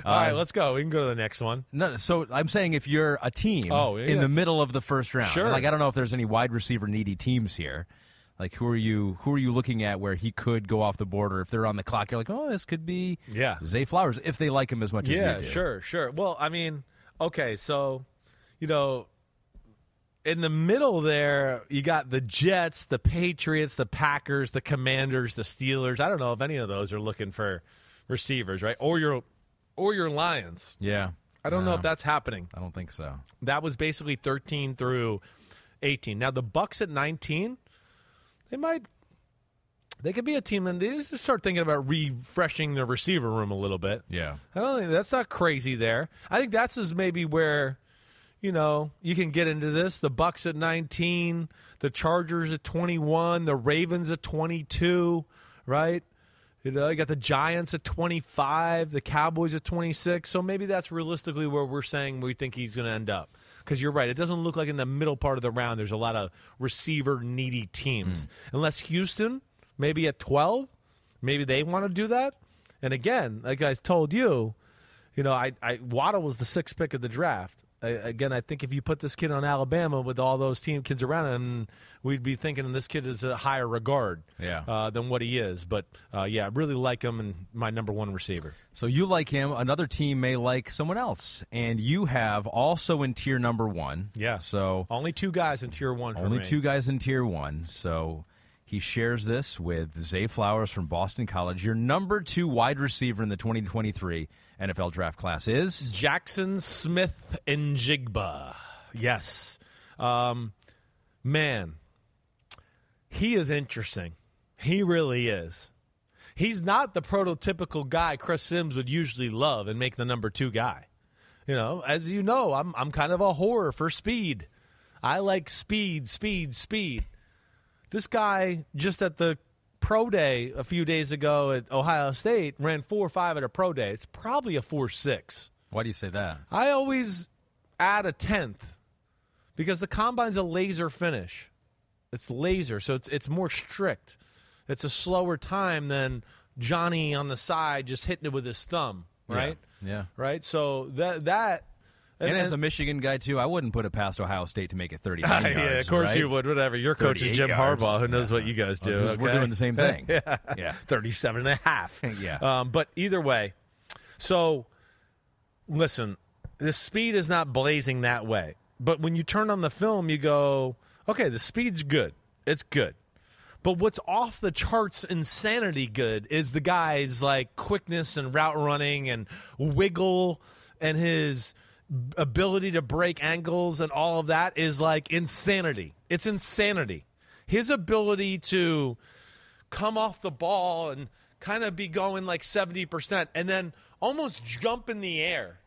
[SPEAKER 3] All right, um, let's go. We can go to the next one.
[SPEAKER 2] No, so I'm saying if you're a team
[SPEAKER 3] Oh,
[SPEAKER 2] in
[SPEAKER 3] yeah.
[SPEAKER 2] the middle of the first round,
[SPEAKER 3] Sure.
[SPEAKER 2] like I don't know if there's any wide receiver needy teams here. Like who are you? Who are you looking at where he could go off the board, or if they're on the clock, you're like, oh, this could be
[SPEAKER 3] Yeah.
[SPEAKER 2] Zay Flowers if they like him as much
[SPEAKER 3] Yeah,
[SPEAKER 2] as you do.
[SPEAKER 3] sure, sure. Well, I mean, okay, so you know, in the middle there, you got the Jets, the Patriots, the Packers, the Commanders, the Steelers. I don't know if any of those are looking for receivers, right? Or your or your Lions.
[SPEAKER 2] Yeah,
[SPEAKER 3] I don't know if that's happening.
[SPEAKER 2] I don't think so.
[SPEAKER 3] That was basically 13 through 18. Now the Bucs at 19, they might they could be a team and they just start thinking about refreshing the receiver room a little bit.
[SPEAKER 2] Yeah,
[SPEAKER 3] I don't think that's not crazy there. I think that's is maybe where you know you can get into this. The Bucs at 19, the Chargers at 21, the Ravens at 22, right? You know, you got the Giants at 25, the Cowboys at 26. So maybe that's realistically where we're saying we think he's going to end up. Because you're right, it doesn't look like in the middle part of the round there's a lot of receiver needy teams. Hmm. Unless Houston, maybe at 12, maybe they want to do that. And again, like I told you, you know, I, I Waddle was the sixth pick of the draft. Again, I think if you put this kid on Alabama with all those team kids around him, we'd be thinking this kid is a higher regard
[SPEAKER 2] Yeah.
[SPEAKER 3] uh, than what he is. But uh, yeah, I really like him and my number one receiver.
[SPEAKER 2] So you like him. Another team may like someone else, and you have also in tier number one.
[SPEAKER 3] Yeah.
[SPEAKER 2] So
[SPEAKER 3] Only two guys in tier one. For
[SPEAKER 2] only
[SPEAKER 3] me.
[SPEAKER 2] two guys in tier one. So he shares this with Zay Flowers from Boston College. Your number two wide receiver in the 2023 NFL draft class is
[SPEAKER 3] Jackson Smith and Jigba. Yes. Um, man, he is interesting. He really is. He's not the prototypical guy Chris Simms would usually love and make the number two guy. You know, as you know, I'm I'm kind of a horror for speed. I like speed, speed, speed. This guy just at the pro day a few days ago at Ohio State ran four or five at a pro day. It's probably a four six.
[SPEAKER 2] Why do you say that?
[SPEAKER 3] I always add a tenth because the combine's a laser finish. It's laser, so it's it's more strict. It's a slower time than Johnny on the side just hitting it with his thumb, right?
[SPEAKER 2] Yeah.
[SPEAKER 3] Right. So that that
[SPEAKER 2] And, as a Michigan guy too, I wouldn't put it past Ohio State to make it 39
[SPEAKER 3] yeah,
[SPEAKER 2] yards.
[SPEAKER 3] of course
[SPEAKER 2] right?
[SPEAKER 3] you would. Whatever. Your coach is Jim
[SPEAKER 2] yards.
[SPEAKER 3] Harbaugh. Who knows
[SPEAKER 2] Yeah.
[SPEAKER 3] what you guys do?
[SPEAKER 2] Well, 'cause we're doing the same thing.
[SPEAKER 3] yeah.
[SPEAKER 2] Yeah.
[SPEAKER 3] 37 and a half.
[SPEAKER 2] Yeah.
[SPEAKER 3] Um, but either way, so listen, the speed is not blazing that way. But when you turn on the film, you go, okay, the speed's good. It's good. But what's off the charts insanity good is the guy's like quickness and route running and wiggle and his ability to break angles and all of that is like insanity. It's insanity. His ability to come off the ball and kind of be going like 70% and then almost jump in the air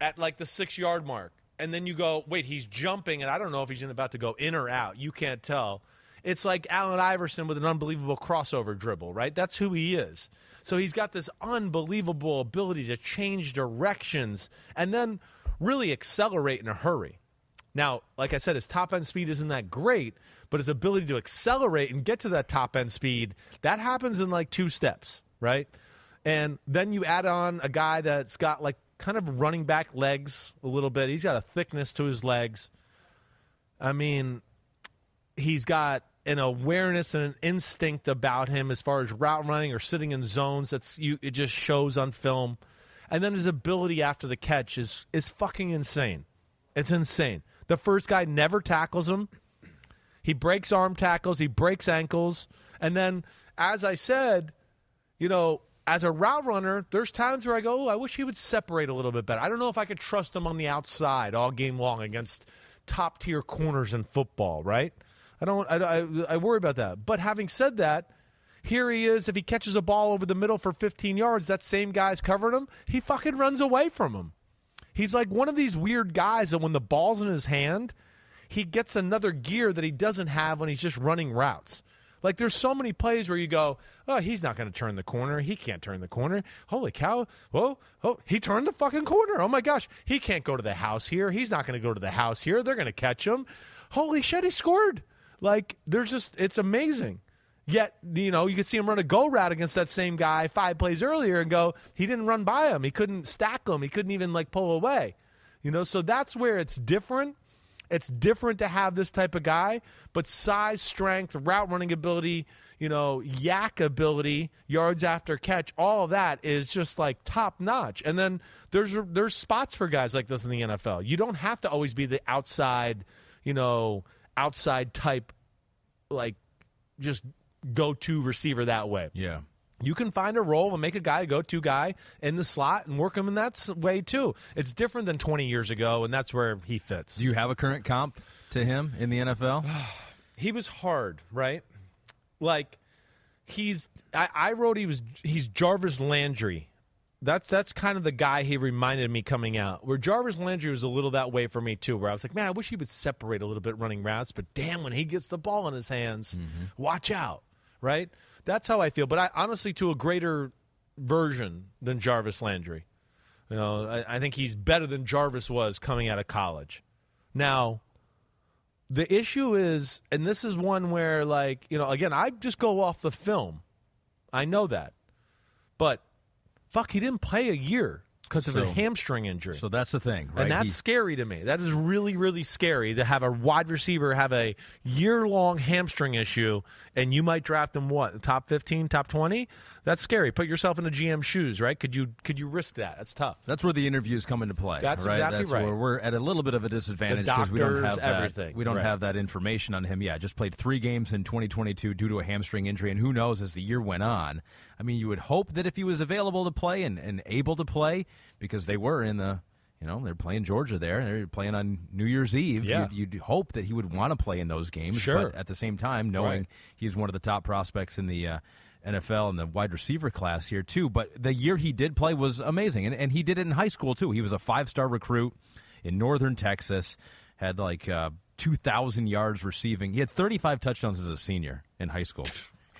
[SPEAKER 3] at like the six yard mark. And then you go, wait, he's jumping, and I don't know if he's about to go in or out. You can't tell. It's like Allen Iverson with an unbelievable crossover dribble, right? That's who he is. So he's got this unbelievable ability to change directions and then really accelerate in a hurry. Now, like I said, his top end speed isn't that great, but his ability to accelerate and get to that top end speed, that happens in like two steps, right? And then you add on a guy that's got like kind of running back legs a little bit. He's got a thickness to his legs. I mean, he's got an awareness and an instinct about him as far as route running or sitting in zones that's you it just shows on film. And then his ability after the catch is is fucking insane. It's insane. The first guy never tackles him. He breaks arm tackles, he breaks ankles, and then as I said, you know, as a route runner, there's times where I go, oh, I wish he would separate a little bit better. I don't know if I could trust him on the outside all game long against top tier corners in football, right? I don't. I, I, I worry about that. But having said that, here he is. If he catches a ball over the middle for 15 yards, that same guy's covering him. He fucking runs away from him. He's like one of these weird guys that when the ball's in his hand, he gets another gear that he doesn't have when he's just running routes. Like there's so many plays where you go, oh, he's not going to turn the corner. He can't turn the corner. Holy cow! Whoa! Oh, he turned the fucking corner. Oh my gosh! He can't go to the house here. He's not going to go to the house here. They're going to catch him. Holy shit! He scored. Like there's just it's amazing. Yet you know you could see him run a go route against that same guy five plays earlier and go, he didn't run by him. He couldn't stack him. He couldn't even like pull away. You know, so that's where it's different. It's different to have this type of guy, but size, strength, route running ability, you know, yak ability, yards after catch, all of that is just like top notch. And then there's there's spots for guys like this in the NFL. You don't have to always be the outside, you know, outside type like just go to receiver that way.
[SPEAKER 2] Yeah.
[SPEAKER 3] You can find a role and make a guy a go to guy in the slot and work him in that way too. It's different than 20 years ago, and that's where he fits.
[SPEAKER 2] Do you have a current comp to him in the NFL?
[SPEAKER 3] he was hard, right? Like he's I, I wrote he was he's Jarvis Landry. That's that's kind of the guy he reminded me coming out. Where Jarvis Landry was a little that way for me too, where I was like, man, I wish he would separate a little bit running routes, but damn, when he gets the ball in his hands, mm-hmm. watch out, right? That's how I feel. But I honestly, to a greater version than Jarvis Landry. You know, I, I think he's better than Jarvis was coming out of college. Now, the issue is, and this is one where, like, you know, again, I just go off the film. I know that. But, fuck, he didn't play a year because of a hamstring injury.
[SPEAKER 2] So that's the thing, right?
[SPEAKER 3] and that's
[SPEAKER 2] He-
[SPEAKER 3] scary to me. That is really, really scary to have a wide receiver have a year long hamstring issue, and you might draft him what top fifteen, top twenty. That's scary. Put yourself in the GM shoes, right? Could you could you risk that? That's tough.
[SPEAKER 2] That's where the interviews come into play.
[SPEAKER 3] That's
[SPEAKER 2] right?
[SPEAKER 3] exactly
[SPEAKER 2] That's
[SPEAKER 3] right.
[SPEAKER 2] Where we're at a little bit of a disadvantage because we don't have that.
[SPEAKER 3] everything.
[SPEAKER 2] We don't
[SPEAKER 3] Right.
[SPEAKER 2] have that information on him. Yeah, just played three games in 2022 due to a hamstring injury, and who knows as the year went on. I mean, you would hope that if he was available to play and, and able to play, because they were in the. You know, they're playing Georgia there. They're playing on New Year's Eve.
[SPEAKER 3] Yeah.
[SPEAKER 2] You'd, you'd hope that he would want to play in those games.
[SPEAKER 3] Sure.
[SPEAKER 2] But at the same time, knowing
[SPEAKER 3] Right.
[SPEAKER 2] he's one of the top prospects in the uh, NFL and the wide receiver class here too. But the year he did play was amazing, and, and he did it in high school too. He was a five star recruit in Northern Texas, had like uh, two thousand yards receiving. He had thirty five touchdowns as a senior in high school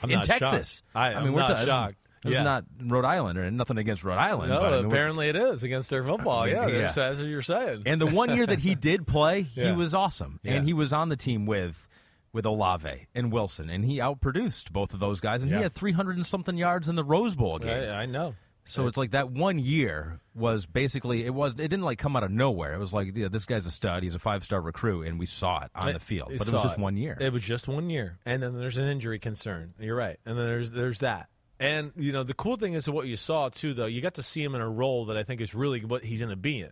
[SPEAKER 3] I'm
[SPEAKER 2] in Texas.
[SPEAKER 3] shocked. I-
[SPEAKER 2] mean,
[SPEAKER 3] I'm
[SPEAKER 2] we're
[SPEAKER 3] not
[SPEAKER 2] is-
[SPEAKER 3] shocked.
[SPEAKER 2] This
[SPEAKER 3] Yeah.
[SPEAKER 2] not Rhode Island or nothing against Rhode Island.
[SPEAKER 3] No,
[SPEAKER 2] but I mean,
[SPEAKER 3] apparently it is against their football. Yeah,
[SPEAKER 2] Yeah.
[SPEAKER 3] there's- that's what you're saying.
[SPEAKER 2] And the one year that he did play, he
[SPEAKER 3] Yeah.
[SPEAKER 2] was awesome,
[SPEAKER 3] Yeah.
[SPEAKER 2] and he was on the team with with Olave and Wilson, and he outproduced both of those guys, and
[SPEAKER 3] Yeah.
[SPEAKER 2] he had three hundred and something yards in the Rose Bowl game.
[SPEAKER 3] I, I know.
[SPEAKER 2] So it's like that one year was basically it was it didn't like come out of nowhere. It was like yeah, this guy's a stud. He's a five star recruit, and we saw it on the field. But it was just one year.
[SPEAKER 3] It was just one year, and then there's an injury concern. You're right, and then there's there's that. And you know the cool thing is what you saw too, though. You got to see him in a role that I think is really what he's going to be in.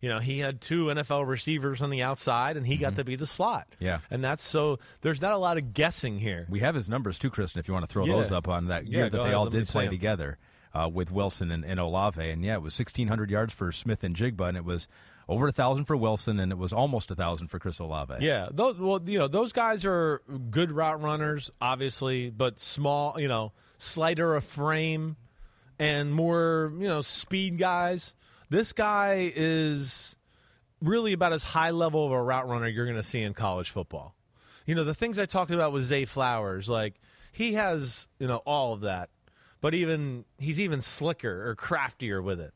[SPEAKER 3] You know, he had two NFL receivers on the outside, and he got to be the slot.
[SPEAKER 2] Mm-hmm. Yeah.
[SPEAKER 3] and that's so. There's not a lot of guessing here.
[SPEAKER 2] We have his numbers too, Kristen. If you want to throw
[SPEAKER 3] Yeah.
[SPEAKER 2] those up on that
[SPEAKER 3] Yeah,
[SPEAKER 2] year
[SPEAKER 3] go
[SPEAKER 2] that they
[SPEAKER 3] ahead.
[SPEAKER 2] all did play together uh, with Wilson and, and Olave, and yeah, it was sixteen hundred yards for Smith-Njigba, and it was over a thousand for Wilson, and it was almost a thousand for Chris Olave.
[SPEAKER 3] Yeah, those, well, you know, those guys are good route runners, obviously, but small, you know, slighter of frame and more, you know, speed guys. This guy is really about as high level of a route runner you're going to see in college football. You know, the things I talked about with Zay Flowers, like he has, you know, all of that, but even he's even slicker or craftier with it.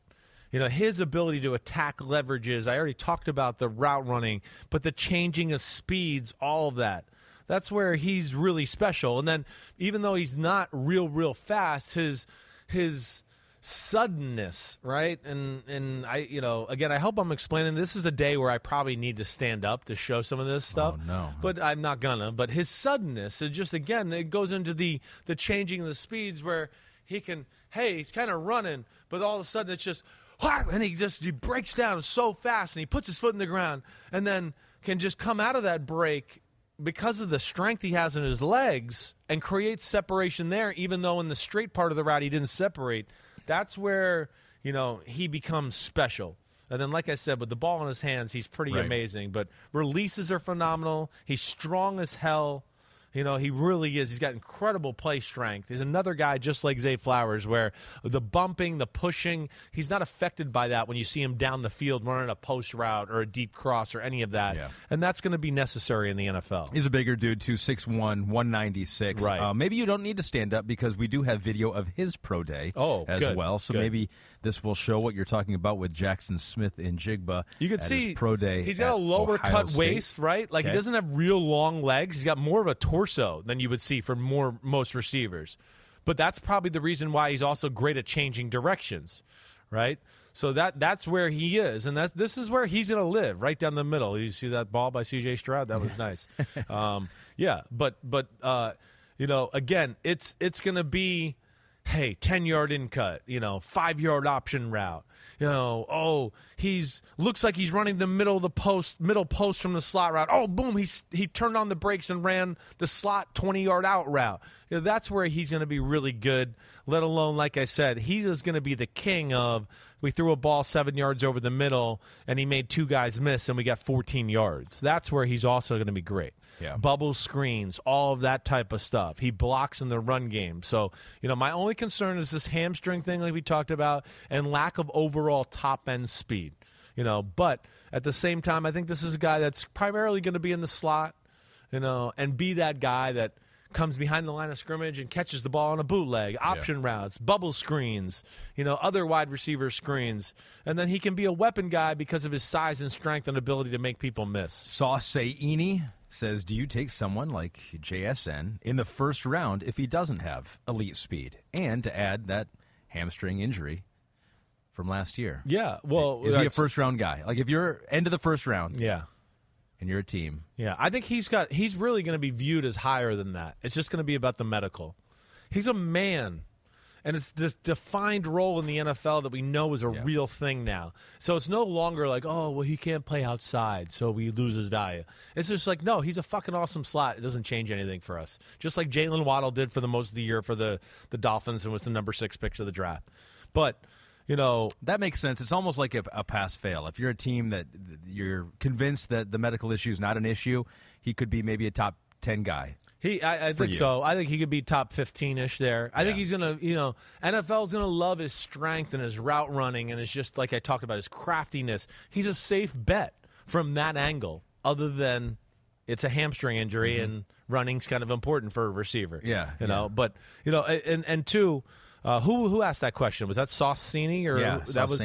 [SPEAKER 3] You know, his ability to attack leverages. I already talked about the route running, but the changing of speeds, all of that. That's where he's really special. And then even though he's not real, real fast, his his suddenness, right? And and I, you know, again, I hope I'm explaining. This is a day where I probably need to stand up to show some of this stuff.
[SPEAKER 2] Oh, no.
[SPEAKER 3] but I'm not gonna. But his suddenness, it just again, it goes into the the changing of the speeds where he can. Hey, he's kind of running, but all of a sudden it's just. And he just he breaks down so fast, and he puts his foot in the ground, and then can just come out of that break because of the strength he has in his legs and creates separation there, even though in the straight part of the route he didn't separate. That's where, you know, he becomes special. And then, like I said, with the ball in his hands, he's pretty
[SPEAKER 2] Right.
[SPEAKER 3] amazing. But releases are phenomenal. He's strong as hell. You know, he really is. He's got incredible play strength. He's another guy just like Zay Flowers, where the bumping, the pushing, he's not affected by that when you see him down the field running a post route or a deep cross or any of that.
[SPEAKER 2] Yeah.
[SPEAKER 3] And that's going to be necessary in the NFL.
[SPEAKER 2] He's a bigger dude, too, 6'1", 196.
[SPEAKER 3] Right.
[SPEAKER 2] Uh, maybe you don't need to stand up because we do have video of his pro day
[SPEAKER 3] Oh,
[SPEAKER 2] as
[SPEAKER 3] good,
[SPEAKER 2] well. So
[SPEAKER 3] good.
[SPEAKER 2] maybe this will show what you're talking about with Jaxon Smith-Njigba.
[SPEAKER 3] You can see
[SPEAKER 2] pro day.
[SPEAKER 3] He's got a lower
[SPEAKER 2] Ohio
[SPEAKER 3] cut
[SPEAKER 2] State.
[SPEAKER 3] waist, right? Like
[SPEAKER 2] Okay.
[SPEAKER 3] he doesn't have real long legs. He's got more of a torso than you would see for more most receivers. But that's probably the reason why he's also great at changing directions, right? So that that's where he is, and that's this is where he's going to live, right down the middle. You see that ball by C.J. Stroud? That was nice. um, yeah, but but uh, you know, again, it's it's going to be hey, 10 yard in cut, you know, five yard option route. You know, oh, he's looks like he's running the middle of the post, middle post from the slot route. Oh, boom, he's he turned on the brakes and ran the slot 20 yard out route. You know, that's where he's going to be really good. Let alone, like I said, he is going to be the king of. We threw a ball seven yards over the middle, and he made two guys miss, and we got 14 yards. That's where he's also going to be great
[SPEAKER 2] Yeah.
[SPEAKER 3] bubble screens, all of that type of stuff. He blocks in the run game. So, you know, my only concern is this hamstring thing, like we talked about, and lack of overall top end speed. You know, but at the same time, I think this is a guy that's primarily going to be in the slot, you know, and be that guy that comes behind the line of scrimmage and catches the ball on a bootleg, option routes, bubble screens, you know, other wide receiver screens. And then he can be a weapon guy because of his size and strength and ability to make people miss.
[SPEAKER 2] Sauceini says, "Do you take someone like JSN in the first round if he doesn't have elite speed, and to add that hamstring injury from last year?
[SPEAKER 3] Yeah, well,
[SPEAKER 2] is he a first round guy? Like if you're end of the first round
[SPEAKER 3] Yeah.
[SPEAKER 2] And you're a team,
[SPEAKER 3] Yeah, I think he's got he's really going to be viewed as higher than that. It's just going to be about the medical. He's a man. And it's the defined role in the NFL that we know is a
[SPEAKER 2] Yeah.
[SPEAKER 3] real thing now. So it's no longer like, oh, well, he can't play outside, so we lose his value. It's just like, no, he's a fucking awesome slot. It doesn't change anything for us. Just like Jaylen Waddle did for the most of the year for the, the Dolphins and was the number six pick of the draft. But, you know,
[SPEAKER 2] that makes sense. It's almost like a, a pass fail. If you're a team that you're convinced that the medical issue is not an issue, he could be maybe a top ten guy.
[SPEAKER 3] He, I, I think
[SPEAKER 2] you.
[SPEAKER 3] so. I think he could be top fifteen ish there. I think he's gonna, you know, NFL's gonna love his strength and his route running and his just like I talked about his craftiness. He's a safe bet from that angle. Other than it's a hamstring injury and running's kind of important for a receiver.
[SPEAKER 2] Mm-hmm. Yeah,
[SPEAKER 3] you know.
[SPEAKER 2] yeah.
[SPEAKER 3] But you know, and and two, uh, who who asked that question? Was that Saucini or
[SPEAKER 2] Yeah,
[SPEAKER 3] that was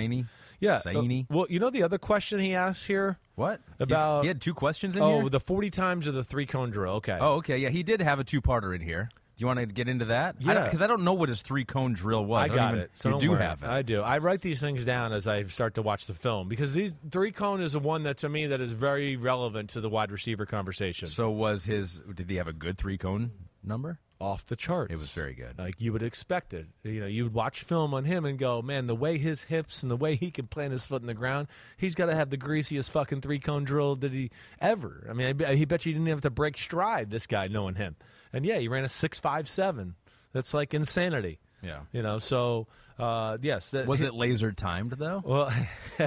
[SPEAKER 3] Yeah,
[SPEAKER 2] Saini.
[SPEAKER 3] uh, well, you know the other question he asked here
[SPEAKER 2] What He's-
[SPEAKER 3] About-
[SPEAKER 2] he had two questions in
[SPEAKER 3] Oh,
[SPEAKER 2] here.
[SPEAKER 3] Oh, the forty times or the three cone drill. Okay.
[SPEAKER 2] oh, okay, yeah, he did have a two-parter in here. Do you want to get into that?
[SPEAKER 3] Yeah.
[SPEAKER 2] because I, don't know what his three-cone drill was.
[SPEAKER 3] I
[SPEAKER 2] don't
[SPEAKER 3] got
[SPEAKER 2] even-
[SPEAKER 3] it. So
[SPEAKER 2] you do
[SPEAKER 3] worry.
[SPEAKER 2] have it.
[SPEAKER 3] I do. I write these things down as I start to watch the film because these three cone is the one that to me that is very relevant to the wide receiver conversation.
[SPEAKER 2] So was his? Did he have a good three-cone number?
[SPEAKER 3] off the charts.
[SPEAKER 2] It was very good.
[SPEAKER 3] Like you would expect it. You know, you would watch film on him and go, man, the way his hips and the way he can plant his foot in the ground, he's got to have the greasiest fucking three cone drill that he ever. I mean, I bet, he bet you didn't have to break stride. This guy, knowing him, and yeah, he ran a six five seven. That's like insanity.
[SPEAKER 2] Yeah.
[SPEAKER 3] You know, so uh, yes, that,
[SPEAKER 2] Was it laser timed though?
[SPEAKER 3] Well,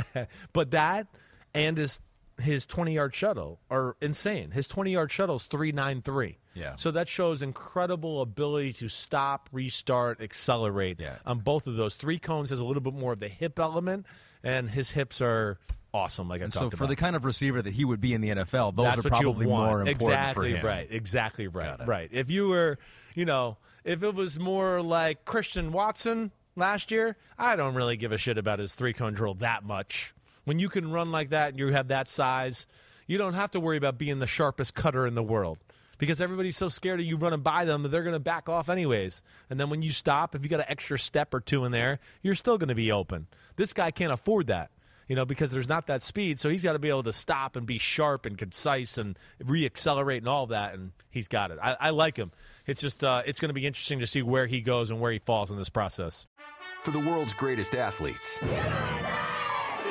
[SPEAKER 3] but that and his his twenty yard shuttle are insane. His twenty yard shuttle is three nine three.
[SPEAKER 2] Yeah.
[SPEAKER 3] So that shows incredible ability to stop, restart, accelerate.
[SPEAKER 2] Yeah.
[SPEAKER 3] On both of those, three cones has a little bit more of the hip element, and his hips are awesome. Like I
[SPEAKER 2] And
[SPEAKER 3] talked
[SPEAKER 2] so
[SPEAKER 3] about.
[SPEAKER 2] for the kind of receiver that he would be in the NFL, those
[SPEAKER 3] That's
[SPEAKER 2] are probably more important
[SPEAKER 3] exactly
[SPEAKER 2] for him.
[SPEAKER 3] right. Exactly right. Right. If you were, you know, if it was more like Christian Watson last year, I don't really give a shit about his three cone drill that much. When you can run like that and you have that size, you don't have to worry about being the sharpest cutter in the world. Because everybody's so scared of you running by them that they're going to back off anyways. And then when you stop, if you got an extra step or two in there, you're still going to be open. This guy can't afford that you know, because there's not that speed. So he's got to be able to stop and be sharp and concise and reaccelerate and all that. And he's got it. I, I like him. It's just uh, it's going to be interesting to see where he goes and where he falls in this process.
[SPEAKER 4] For the world's greatest athletes,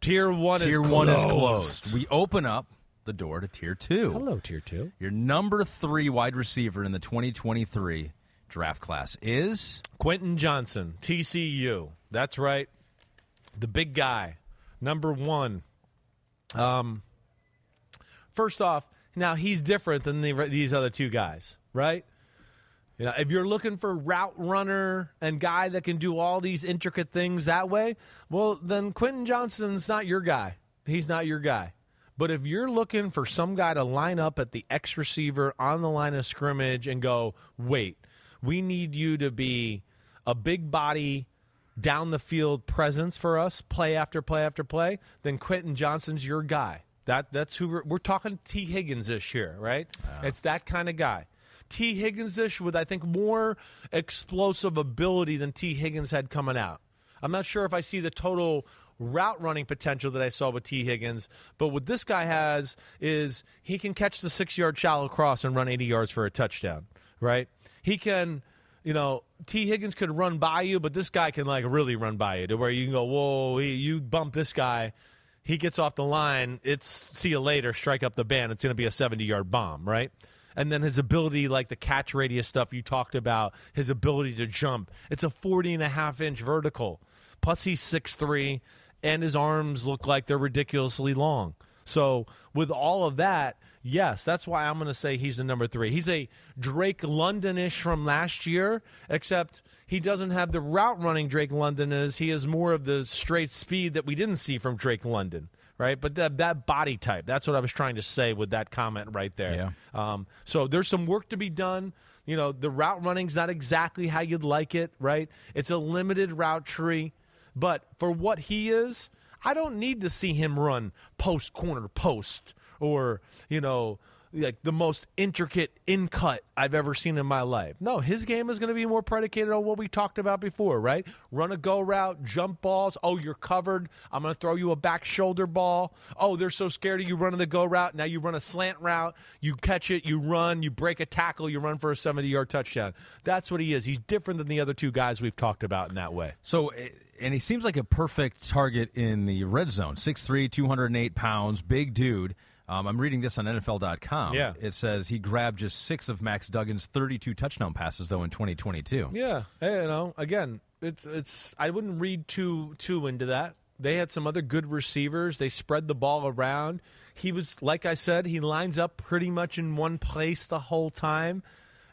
[SPEAKER 3] Tier one
[SPEAKER 2] Tier
[SPEAKER 3] is
[SPEAKER 2] one is
[SPEAKER 3] closed.
[SPEAKER 2] closed. We open up the door to tier two.
[SPEAKER 3] Hello, tier two.
[SPEAKER 2] Your number three wide receiver in the 2023 draft class is
[SPEAKER 3] Quentin Johnston, TCU. That's right. The big guy. Number one. Um, first off, now he's different than the, these other two guys, right? You know, if you're looking for route runner and guy that can do all these intricate things that way, well, then Quentin Johnston's not your guy. He's not your guy. But if you're looking for some guy to line up at the X receiver on the line of scrimmage and go, wait, we need you to be a big body down the field presence for us, play after play after play, then Quentin Johnston's your guy. That that's who we're, we're talking. Tee Higgins this year, right? It's that kind of guy. Tee Higgins ish with I think more explosive ability than Tee Higgins had coming out. I'm not sure if I see the total route running potential that I saw with Tee Higgins, but what this guy has is he can catch the six yard shallow cross and run 80 yards for a touchdown, right? He can, you know, Tee Higgins could run by you, but this guy can like really run by you to where you can go, whoa, you bump this guy. He gets off the line. It's see you later, strike up the band. It's going to be a 70 yard bomb, right? And then his ability, like the catch radius stuff you talked about, his ability to jump. It's a 40 and a half inch vertical. Plus, he's 6'3, and his arms look like they're ridiculously long. So, with all of that, yes, that's why I'm going to say he's the number three. He's a Drake London ish from last year, except he doesn't have the route running Drake London is. He has more of the straight speed that we didn't see from Drake London, right? But that, that body type, that's what I was trying to say with that comment right there.
[SPEAKER 2] Yeah.
[SPEAKER 3] Um, so there's some work to be done. You know, the route running's not exactly how you'd like it, right? It's a limited route tree, but for what he is, I don't need to see him run post corner post or you know like the most intricate in cut I've ever seen in my life. No, his game is going to be more predicated on what we talked about before, right? Run a go route, jump balls. Oh, you're covered. I'm going to throw you a back shoulder ball. Oh, they're so scared of you running the go route. Now you run a slant route. You catch it. You run. You break a tackle. You run for a 70 yard touchdown. That's what he is. He's different than the other two guys we've talked about in that way.
[SPEAKER 2] So, eh, and he seems like a perfect target in the red zone. 6'3", 208 pounds, big dude. Um, I'm reading this on NFL.com.
[SPEAKER 3] Yeah.
[SPEAKER 2] It says he grabbed just six of Max Duggan's 32 touchdown passes, though, in 2022.
[SPEAKER 3] Yeah, hey, you know, again, it's it's. I wouldn't read too too into that. They had some other good receivers. They spread the ball around. He was, like I said, he lines up pretty much in one place the whole time.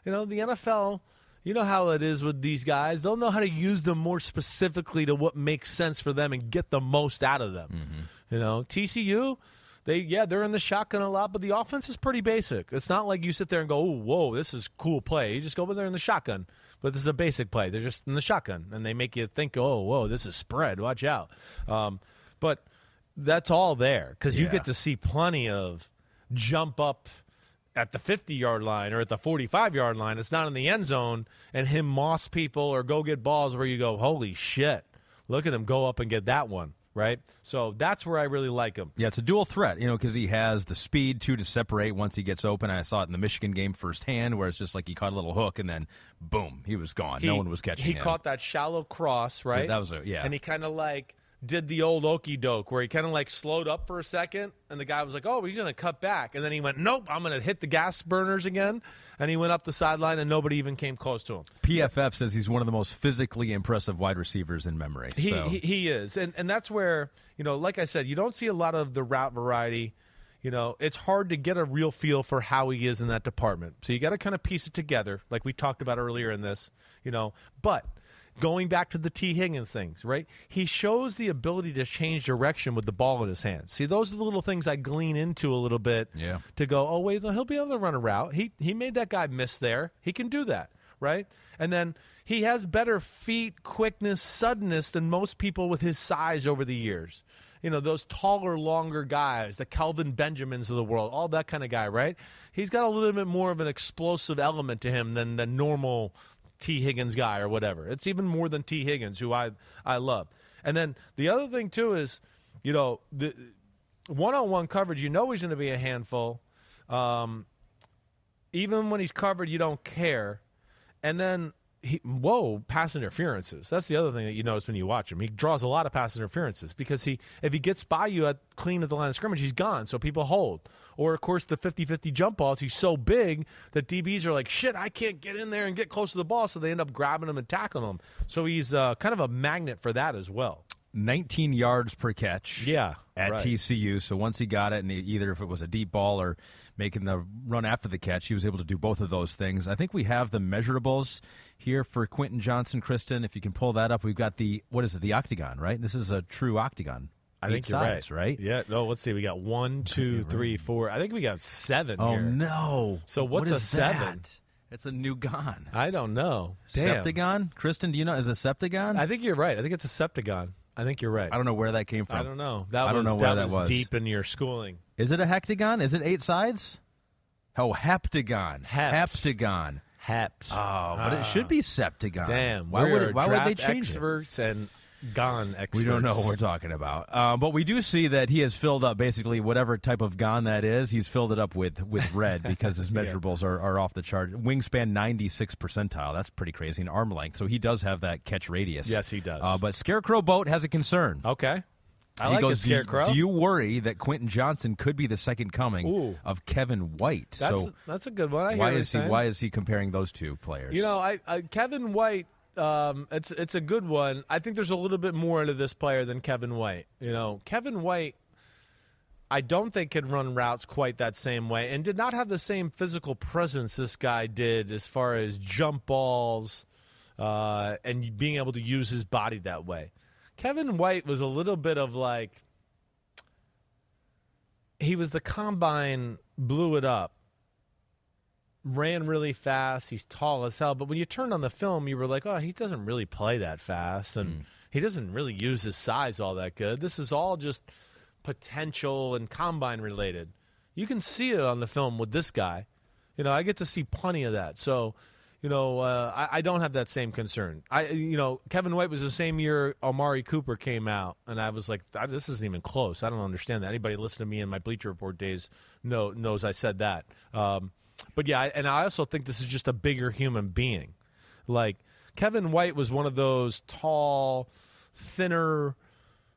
[SPEAKER 3] You know, the NFL. You know how it is with these guys. They'll know how to use them more specifically to what makes sense for them and get the most out of them. You know, TCU they yeah they're in the shotgun a lot, but the offense is pretty basic. It's not like you sit there and go, oh, whoa, this is cool play. You just go over there in the shotgun, but this is a basic play. They're just in the shotgun, and they make you think, oh, whoa, this is spread. Watch out. Um, but that's all there because you get to see plenty of jump up at the 50 yard line or at the 45 yard line. It's not in the end zone, and him moss people or go get balls where you go, holy shit, look at him go up and get that one. Right, so that's where I really like him.
[SPEAKER 2] Yeah, it's a dual threat, you know, because he has the speed too to separate once he gets open. I saw it in the Michigan game firsthand, where it's just like he caught a little hook and then boom, he was gone. no one was catching
[SPEAKER 3] He
[SPEAKER 2] him.
[SPEAKER 3] caught that shallow cross, right?
[SPEAKER 2] that was a- yeah.
[SPEAKER 3] And he kind of like did the old okey doke where he kind of like slowed up for a second, and the guy was like, "Oh, he's going to cut back," and then he went, "Nope, I'm going to hit the gas burners again," and he went up the sideline, and nobody even came close to him.
[SPEAKER 2] PFF says he's one of the most physically impressive wide receivers in memory.
[SPEAKER 3] He,
[SPEAKER 2] so.
[SPEAKER 3] he he is, and and that's where you know, like I said, you don't see a lot of the route variety. You know, it's hard to get a real feel for how he is in that department. So you got to kind of piece it together, like we talked about earlier in this. You know, but going back to the Tee Higgins things, right? He shows the ability to change direction with the ball in his hands. See, those are the little things I glean into a little bit.
[SPEAKER 2] Yeah.
[SPEAKER 3] To go, oh wait, he'll be able to run a route. He he made that guy miss there. He can do that, right? And then he has better feet, quickness, suddenness than most people with his size over the years. You know, those taller, longer guys, the Kelvin Benjamins of the world, all that kind of guy, right? He's got a little bit more of an explosive element to him than the normal Tee Higgins guy or whatever. It's even more than Tee Higgins, who I I love. And then the other thing too is, you know, the one-on-one coverage. You know he's going to be a handful. Um, even when he's covered, you don't care. And then he, whoa, pass interferences. That's the other thing that you notice when you watch him. He draws a lot of pass interferences because he, if he gets by you at clean at the line of scrimmage, he's gone. So people hold. Or of course the 50-50 jump balls. He's so big that DBs are like, shit, I can't get in there and get close to the ball. So they end up grabbing him and tackling him. So he's uh, kind of a magnet for that as well.
[SPEAKER 2] 19 yards per catch.
[SPEAKER 3] Yeah,
[SPEAKER 2] at
[SPEAKER 3] right.
[SPEAKER 2] TCU. So once he got it, and he, either if it was a deep ball or making the run after the catch, he was able to do both of those things. I think we have the measurables here for Quentin Johnston, Kristen. If you can pull that up, we've got the what is it? The octagon, right? This is a true octagon.
[SPEAKER 3] I think you're right.
[SPEAKER 2] right?
[SPEAKER 3] Yeah. No, let's see. We got one, two, three, four. I think we got seven
[SPEAKER 2] Oh
[SPEAKER 3] here.
[SPEAKER 2] no!
[SPEAKER 3] So what's
[SPEAKER 2] What
[SPEAKER 3] a seven?
[SPEAKER 2] that? It's a new gon.
[SPEAKER 3] I don't know. Damn.
[SPEAKER 2] Septagon, Kristen. Do you know? Is a septagon?
[SPEAKER 3] I think you're right. I think it's a septagon. I think you're right.
[SPEAKER 2] I don't know where that came from.
[SPEAKER 3] I don't know. That
[SPEAKER 2] I don't
[SPEAKER 3] was,
[SPEAKER 2] know where
[SPEAKER 3] that
[SPEAKER 2] that was.
[SPEAKER 3] deep in your schooling.
[SPEAKER 2] Is it a hectagon? Is it eight sides? Oh, heptagon.
[SPEAKER 3] Hept.
[SPEAKER 2] Heptagon.
[SPEAKER 3] Hept.
[SPEAKER 2] Oh, but it should ah. be septagon.
[SPEAKER 3] Damn.
[SPEAKER 2] Why would it, why would they change it?
[SPEAKER 3] experts and gone experts.
[SPEAKER 2] We don't know what we're talking about. Um, but we do see that he has filled up basically whatever type of gon that is. He's filled it up with with red because his measurables are, are off the chart. Wingspan 96 percentile. That's pretty crazy. And arm length. So he does have that catch radius.
[SPEAKER 3] Yes, he does.
[SPEAKER 2] Uh, but Scarecrow Boat has a concern.
[SPEAKER 3] Okay. I
[SPEAKER 2] he
[SPEAKER 3] like
[SPEAKER 2] goes,
[SPEAKER 3] scarecrow.
[SPEAKER 2] Do you, do you worry that Quentin Johnston could be the second coming
[SPEAKER 3] Ooh.
[SPEAKER 2] of Kevin White?
[SPEAKER 3] that's
[SPEAKER 2] so
[SPEAKER 3] that's a good one. I
[SPEAKER 2] why is he
[SPEAKER 3] saying.
[SPEAKER 2] why is he comparing those two players?
[SPEAKER 3] You know, I, I Kevin White. Um, it's it's a good one. I think there's a little bit more into this player than Kevin White. You know, Kevin White. I don't think can run routes quite that same way, and did not have the same physical presence this guy did as far as jump balls uh, and being able to use his body that way. Kevin White was a little bit of like he was the combine blew it up ran really fast. He's tall as hell. But when you turned on the film, you were like, oh, he doesn't really play that fast. And he doesn't really use his size all that good. This is all just potential and combine related. You can see it on the film with this guy. You know, I get to see plenty of that. So, you know, uh, I, I don't have that same concern. I, you know, Kevin White was the same year Amari Cooper came out, and I was like, this isn't even close. I don't understand that. Anybody listen to me in my Bleacher Report days know knows I said that. Um, but yeah, and I also think this is just a bigger human being. Like Kevin White was one of those tall, thinner,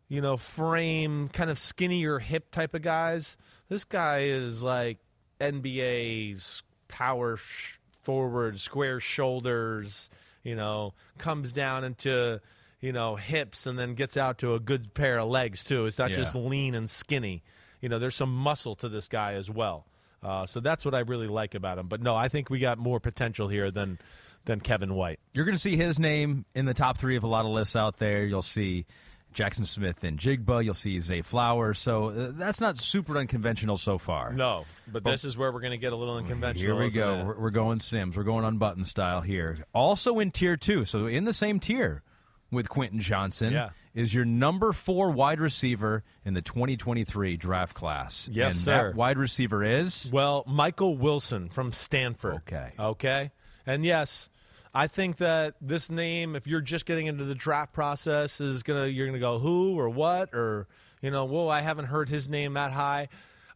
[SPEAKER 3] you know, frame, kind of skinnier hip type of guys. This guy is like NBA's power sh- forward, square shoulders, you know, comes down into, you know, hips and then gets out to a good pair of legs too. It's not
[SPEAKER 2] Yeah.
[SPEAKER 3] just lean and skinny. You know, there's some muscle to this guy as well. Uh, so that's what I really like about him. But no, I think we got more potential here than than Kevin White.
[SPEAKER 2] You're going to see his name in the top three of a lot of lists out there. You'll see Jaxon Smith-Njigba. You'll see Zay Flowers. So uh, that's not super unconventional so far.
[SPEAKER 3] No, but this is where we're going to get a little unconventional.
[SPEAKER 2] Here we go. We're, we're going Simms. We're going unbutton style here. Also in tier two, so in the same tier with Quentin Johnston,
[SPEAKER 3] Yeah.
[SPEAKER 2] Is your number four wide receiver in the 2023 draft class.
[SPEAKER 3] Yes,
[SPEAKER 2] and
[SPEAKER 3] sir.
[SPEAKER 2] That wide receiver is
[SPEAKER 3] Well, Michael Wilson from Stanford.
[SPEAKER 2] Okay.
[SPEAKER 3] Okay. And yes, I think that this name, if you're just getting into the draft process, is gonna you're gonna go who or what or you know, whoa, I haven't heard his name that high.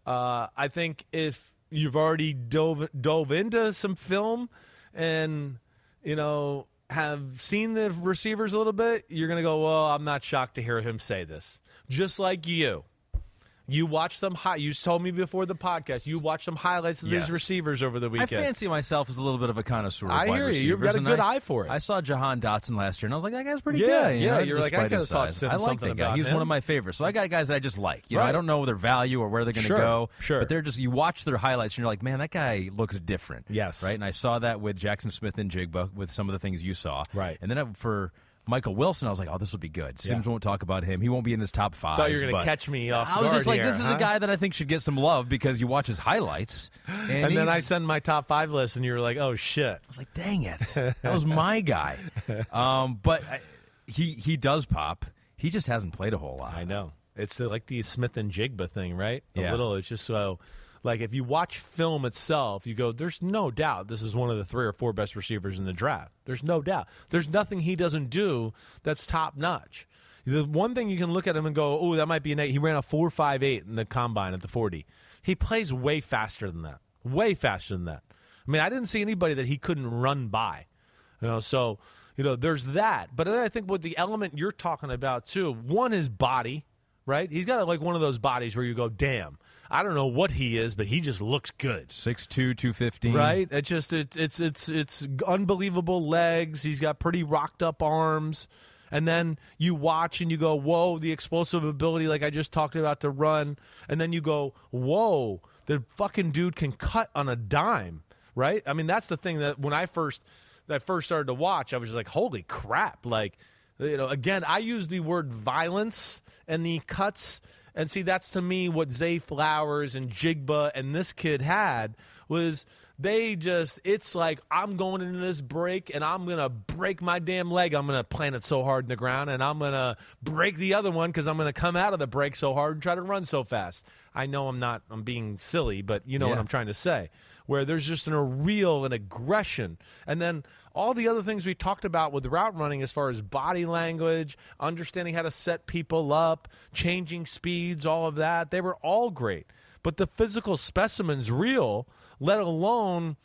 [SPEAKER 3] Uh, I think if you've already dove dove into some film and you know have seen the receivers a little bit, you're gonna go, well, I'm not shocked to hear him say this. Just like you. You watched some high. You told me before the podcast. You watched some highlights of
[SPEAKER 2] Yes.
[SPEAKER 3] these receivers over the weekend.
[SPEAKER 2] I fancy myself as a little bit of a connoisseur. Of
[SPEAKER 3] I hear you. You've got a good
[SPEAKER 2] I-
[SPEAKER 3] eye for it.
[SPEAKER 2] I saw Jahan Dotson last year, and I was like, that guy's pretty
[SPEAKER 3] Yeah,
[SPEAKER 2] good. you
[SPEAKER 3] yeah,
[SPEAKER 2] know,
[SPEAKER 3] you're like, I gotta talk to him
[SPEAKER 2] I like that guy. He's
[SPEAKER 3] him.
[SPEAKER 2] one of my favorites. So I got guys that I just like. You know, I don't know their value or where they're going to
[SPEAKER 3] Sure,
[SPEAKER 2] go.
[SPEAKER 3] sure.
[SPEAKER 2] But they're just you watch their highlights and you're like, man, that guy looks different.
[SPEAKER 3] Yes.
[SPEAKER 2] right. And I saw that with Jaxon Smith-Njigba with some of the things you saw.
[SPEAKER 3] Right.
[SPEAKER 2] And then I- for. Michael Wilson, I was like, "Oh, this will be good." Simms
[SPEAKER 3] Yeah.
[SPEAKER 2] won't talk about him; he won't be in his top five.
[SPEAKER 3] Thought you were gonna catch me off
[SPEAKER 2] I was just like,
[SPEAKER 3] here,
[SPEAKER 2] "This is
[SPEAKER 3] huh?
[SPEAKER 2] a guy that I think should get some love because you watch his highlights." And,
[SPEAKER 3] and then I send my top five list, and you were like, "Oh shit!"
[SPEAKER 2] I was like, dang it, that was my guy. Um, but I, he he does pop. He just hasn't played a whole lot.
[SPEAKER 3] I know it's like the Smith-Njigba thing, right? A
[SPEAKER 2] Yeah.
[SPEAKER 3] little. It's just so. Like if you watch film itself, you go, "There's no doubt this is one of the three or four best receivers in the draft." There's no doubt. There's nothing he doesn't do that's top notch. The one thing you can look at him and go, "Oh, that might be an eight. He ran a four five eight in the combine at the forty. He plays way faster than that. Way faster than that. I mean, I didn't see anybody that he couldn't run by. You know, so you know, there's that. But then I think what the element you're talking about too, one is body, right? He's got like one of those bodies where you go, damn, I don't know what he is, but he just looks good.
[SPEAKER 2] 6'2", 215.
[SPEAKER 3] Right? It just it, it's it's it's unbelievable legs. He's got pretty rocked up arms. And then you watch and you go, whoa, the explosive ability, like I just talked about, to run. And then you go, whoa, the fucking dude can cut on a dime, right? I mean, that's the thing that when I first that I first started to watch, I was just like, holy crap! Like, you know, again, I use the word violence and the cuts, and see, that's to me what Zay Flowers and Jigba and this kid had was they just it's like I'm going into this break and I'm gonna break my damn leg. I'm gonna plant it so hard in the ground and I'm gonna break the other one because I'm gonna come out of the break so hard and try to run so fast. I know I'm not I'm being silly, but you know what I'm trying to say. Where there's just an, a real an aggression, and then all the other things we talked about with route running, as far as body language, understanding how to set people up, changing speeds, all of that, they were all great. But the physical specimen's real, let alone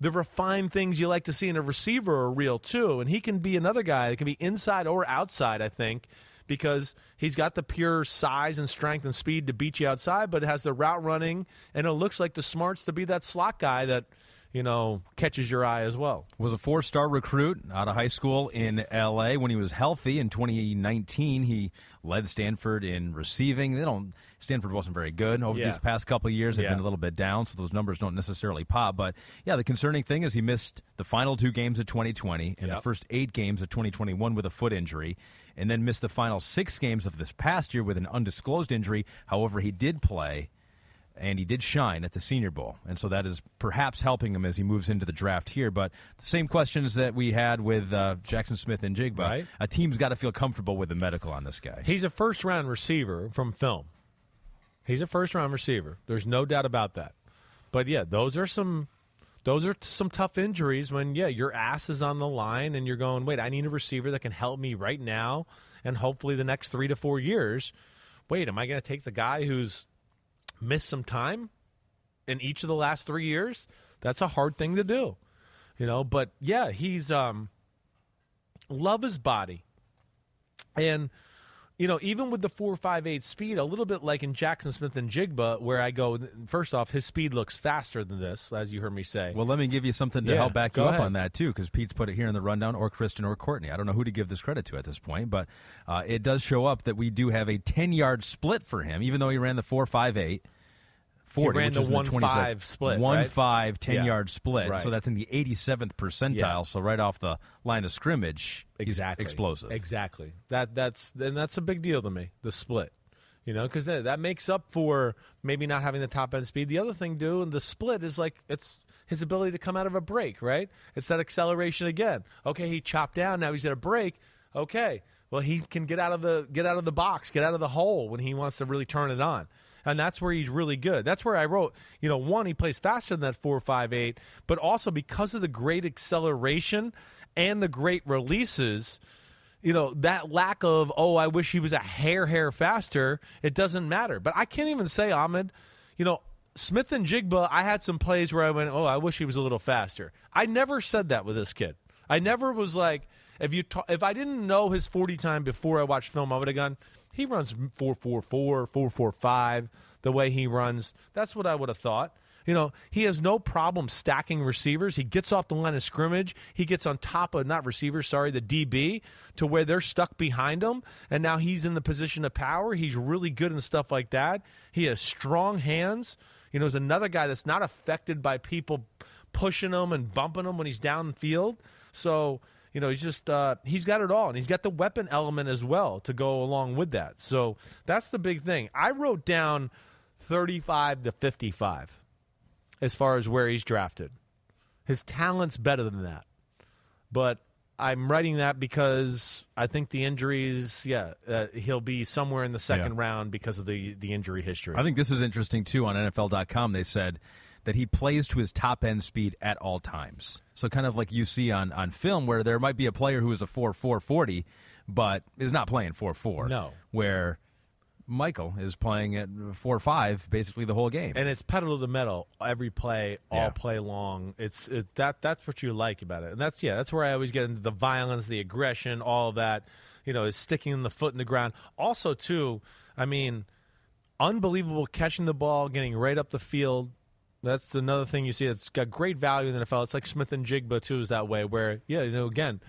[SPEAKER 3] the refined things you like to see in a receiver are real too. And he can be another guy that can be inside or outside, I think, because he's got the pure size and strength and speed to beat you outside, but it has the route running and it looks like the smarts to be that slot guy that, you know, catches your eye as well.
[SPEAKER 2] Was a four-star recruit out of high school in L.A. When he was healthy in 2019, he led Stanford in receiving. They don't. Stanford wasn't very good over
[SPEAKER 3] Yeah.
[SPEAKER 2] these past couple of years. They've
[SPEAKER 3] Yeah.
[SPEAKER 2] been a little bit down, so those numbers don't necessarily pop. But yeah, the concerning thing is he missed the final two games of 2020 and the first eight games of 2021 with a foot injury, and then missed the final six games of this past year with an undisclosed injury. However, he did play and he did shine at the Senior Bowl, and so that is perhaps helping him as he moves into the draft here. But the same questions that we had with uh, Jaxon Smith-Njigba,
[SPEAKER 3] Right.
[SPEAKER 2] a team's got to feel comfortable with the medical on this guy.
[SPEAKER 3] He's a first round receiver from film. He's a first round receiver. There's no doubt about that. But yeah, those are some those are some tough injuries when yeah, your ass is on the line and you're going, "Wait, I need a receiver that can help me right now and hopefully the next 3 to 4 years." Wait, am I going to take the guy who's missed some time in each of the last 3 years? That's a hard thing to do. You know, but yeah, he's um love his body. And you know, even with the four five eight speed, a little bit like in Jaxon Smith-Njigba, where I go, first off, his speed looks faster than this, as you heard me say.
[SPEAKER 2] Well, let me give you something to
[SPEAKER 3] Yeah,
[SPEAKER 2] help back you
[SPEAKER 3] go
[SPEAKER 2] up
[SPEAKER 3] ahead.
[SPEAKER 2] on that too, because Pete's put it here in the rundown, or Kristen or Courtney. I don't know who to give this credit to at this point, but uh, it does show up that we do have a ten yard split for him, even though he ran the four five eight. 40,
[SPEAKER 3] ran
[SPEAKER 2] which
[SPEAKER 3] the
[SPEAKER 2] is in
[SPEAKER 3] 1-5 split,
[SPEAKER 2] One
[SPEAKER 3] right?
[SPEAKER 2] five, 10
[SPEAKER 3] Yeah.
[SPEAKER 2] yard split.
[SPEAKER 3] Right.
[SPEAKER 2] So that's in the 87th percentile.
[SPEAKER 3] Yeah.
[SPEAKER 2] So right off the line of scrimmage, he's
[SPEAKER 3] exactly
[SPEAKER 2] explosive.
[SPEAKER 3] Exactly. That that's and that's a big deal to me. The split, you know, because that, that makes up for maybe not having the top end speed. The other thing, too, and the split is like it's his ability to come out of a break. Right. It's that acceleration again. Okay, he chopped down. Now he's at a break. Okay. Well, he can get out of the get out of the box, get out of the hole when he wants to really turn it on. And that's where he's really good. That's where I wrote, you know, one, he plays faster than that 458, but also because of the great acceleration and the great releases, you know, that lack of, oh, I wish he was a hair, hair faster, it doesn't matter. But I can't even say, Ahmed, you know, Smith-Njigba, I had some plays where I went, oh, I wish he was a little faster. I never said that with this kid. I never was like, if you ta- if I didn't know his 40 time before I watched film, I would have gone, he runs 444, 445, the way he runs. That's what I would have thought. You know, he has no problem stacking receivers. He gets off the line of scrimmage. He gets on top of, not receivers, sorry, the DB to where they're stuck behind him. And now he's in the position of power. He's really good and stuff like that. He has strong hands. You know, he's another guy that's not affected by people pushing him and bumping him when he's downfield. So, you know, he's just, uh, he's got it all. And he's got the weapon element as well to go along with that. So that's the big thing. I wrote down 35 to 55 as far as where he's drafted. His talent's better than that. But I'm writing that because I think the injuries, yeah, uh, he'll be somewhere in the second
[SPEAKER 2] Yeah.
[SPEAKER 3] round because of the, the injury history.
[SPEAKER 2] I think this is interesting too. On NFL.com, they said that he plays to his top end speed at all times. So kind of like you see on on film, where there might be a player who is a four four forty, but is not playing four four.
[SPEAKER 3] No.
[SPEAKER 2] where Michael is playing at four five basically the whole game.
[SPEAKER 3] and it's pedal to the metal every play, all
[SPEAKER 2] Yeah.
[SPEAKER 3] play long. It's it, that that's what you like about it, and that's yeah, that's where I always get into the violence, the aggression, all of that. You know, is sticking the foot in the ground. Also, too, I mean, unbelievable catching the ball, getting right up the field. That's another thing you see. It's got great value in the NFL. It's like Smith-Njigba too is that way. Where yeah, you know, again,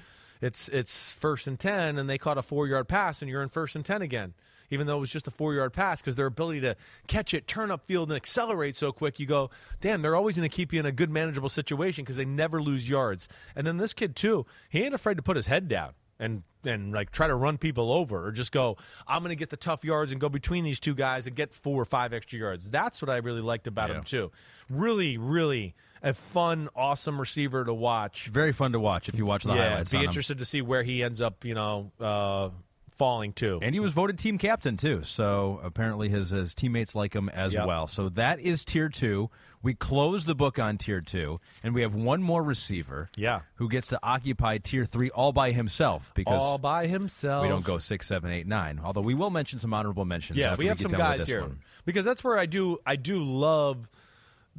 [SPEAKER 3] it's it's first and ten, and they caught a four yard pass, and you're in first and ten again. Even though it was just a four yard pass, because their ability to catch it, turn up field, and accelerate so quick, you go, damn, they're always going to keep you in a good manageable situation because they never lose yards. And then this kid too, he ain't afraid to put his head down and and like try to run people over or just go i'm going to get the tough yards and go between these two guys and get four or five extra yards that's what i really liked about
[SPEAKER 2] Yeah.
[SPEAKER 3] him too really really a fun awesome receiver to watch
[SPEAKER 2] Very fun to watch if you watch the
[SPEAKER 3] yeah
[SPEAKER 2] highlights.
[SPEAKER 3] be
[SPEAKER 2] on him.
[SPEAKER 3] interested to see where he ends up you know uh, falling to
[SPEAKER 2] And he was voted team captain too, so apparently his his teammates like him as
[SPEAKER 3] Yep.
[SPEAKER 2] well. So that is tier two. We close the book on tier two, and we have one more receiver,
[SPEAKER 3] Yeah.
[SPEAKER 2] who gets to occupy tier three all by himself because
[SPEAKER 3] all by himself
[SPEAKER 2] we don't go six, seven, eight, nine. Although we will mention some honorable mentions.
[SPEAKER 3] Yeah,
[SPEAKER 2] after
[SPEAKER 3] we have
[SPEAKER 2] get
[SPEAKER 3] some guys here
[SPEAKER 2] one.
[SPEAKER 3] because that's where I do I do love,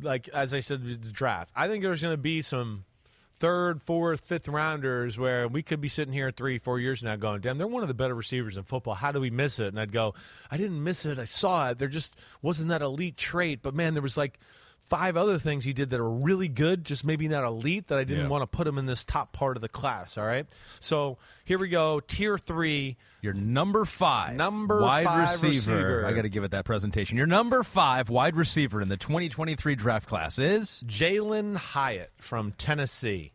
[SPEAKER 3] like as I said, the draft. I think there's going to be some third, fourth, fifth rounders where we could be sitting here three, four years now going, damn, they're one of the better receivers in football. How do we miss it? And I'd go, I didn't miss it. I saw it. There just wasn't that elite trait. But man, there was like five other things he did that are really good, just maybe not elite, that I didn't
[SPEAKER 2] Yeah.
[SPEAKER 3] want to put him in this top part of the class. All right. So here we go. Tier three.
[SPEAKER 2] Your number five,
[SPEAKER 3] Number
[SPEAKER 2] wide
[SPEAKER 3] five
[SPEAKER 2] receiver.
[SPEAKER 3] receiver.
[SPEAKER 2] I got to give it that presentation. Your number five wide receiver in the 2023 draft class is
[SPEAKER 3] Jalin Hyatt from Tennessee.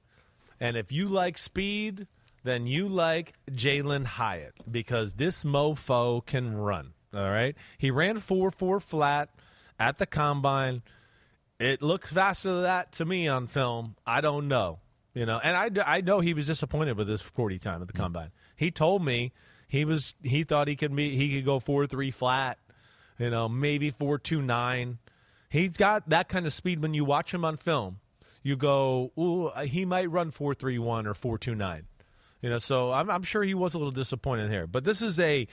[SPEAKER 3] And if you like speed, then you like Jalin Hyatt because this mofo can run. All right. He ran 4 4 flat at the combine. It looked faster than that to me on film. I don't know. You know, and I, I know he was disappointed with his 40 time at the hmm. combine. He told me he was he thought he could be he could go 4 3 flat You know, maybe four two nine. He's got that kind of speed when you watch him on film. You go, ooh, he might run four three one or four two nine. You know, so I'm, I'm sure he was a little disappointed here. But this is a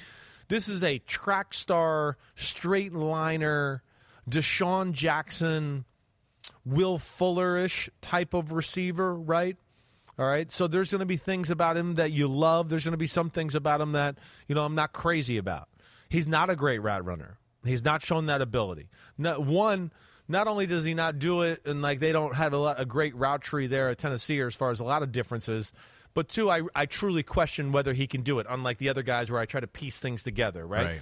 [SPEAKER 3] this is a track star, straight liner, DeSean Jackson, Will Fullerish type of receiver, right? All right. So there's going to be things about him that you love. There's going to be some things about him that, you know, I'm not crazy about. He's not a great route runner. He's not shown that ability. No, one, not only does he not do it, and like they don't have a, lot, a great route tree there at Tennessee, as far as a lot of differences, but two, I, I truly question whether he can do it, unlike the other guys where I try to piece things together, right?
[SPEAKER 2] Right.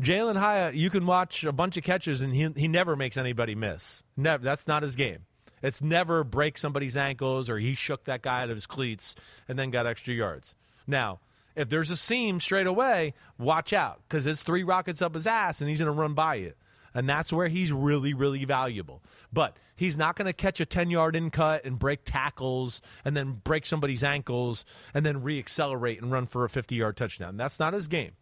[SPEAKER 3] Jalin Hyatt, you can watch a bunch of catches and he, he never makes anybody miss. Never. That's not his game. It's never break somebody's ankles or he shook that guy out of his cleats and then got extra yards. Now, if there's a seam straight away, watch out because it's three rockets up his ass and he's going to run by you. And that's where he's really, really valuable. But he's not going to catch a 10 yard in cut and break tackles and then break somebody's ankles and then reaccelerate and run for a 50 yard touchdown. That's not his game.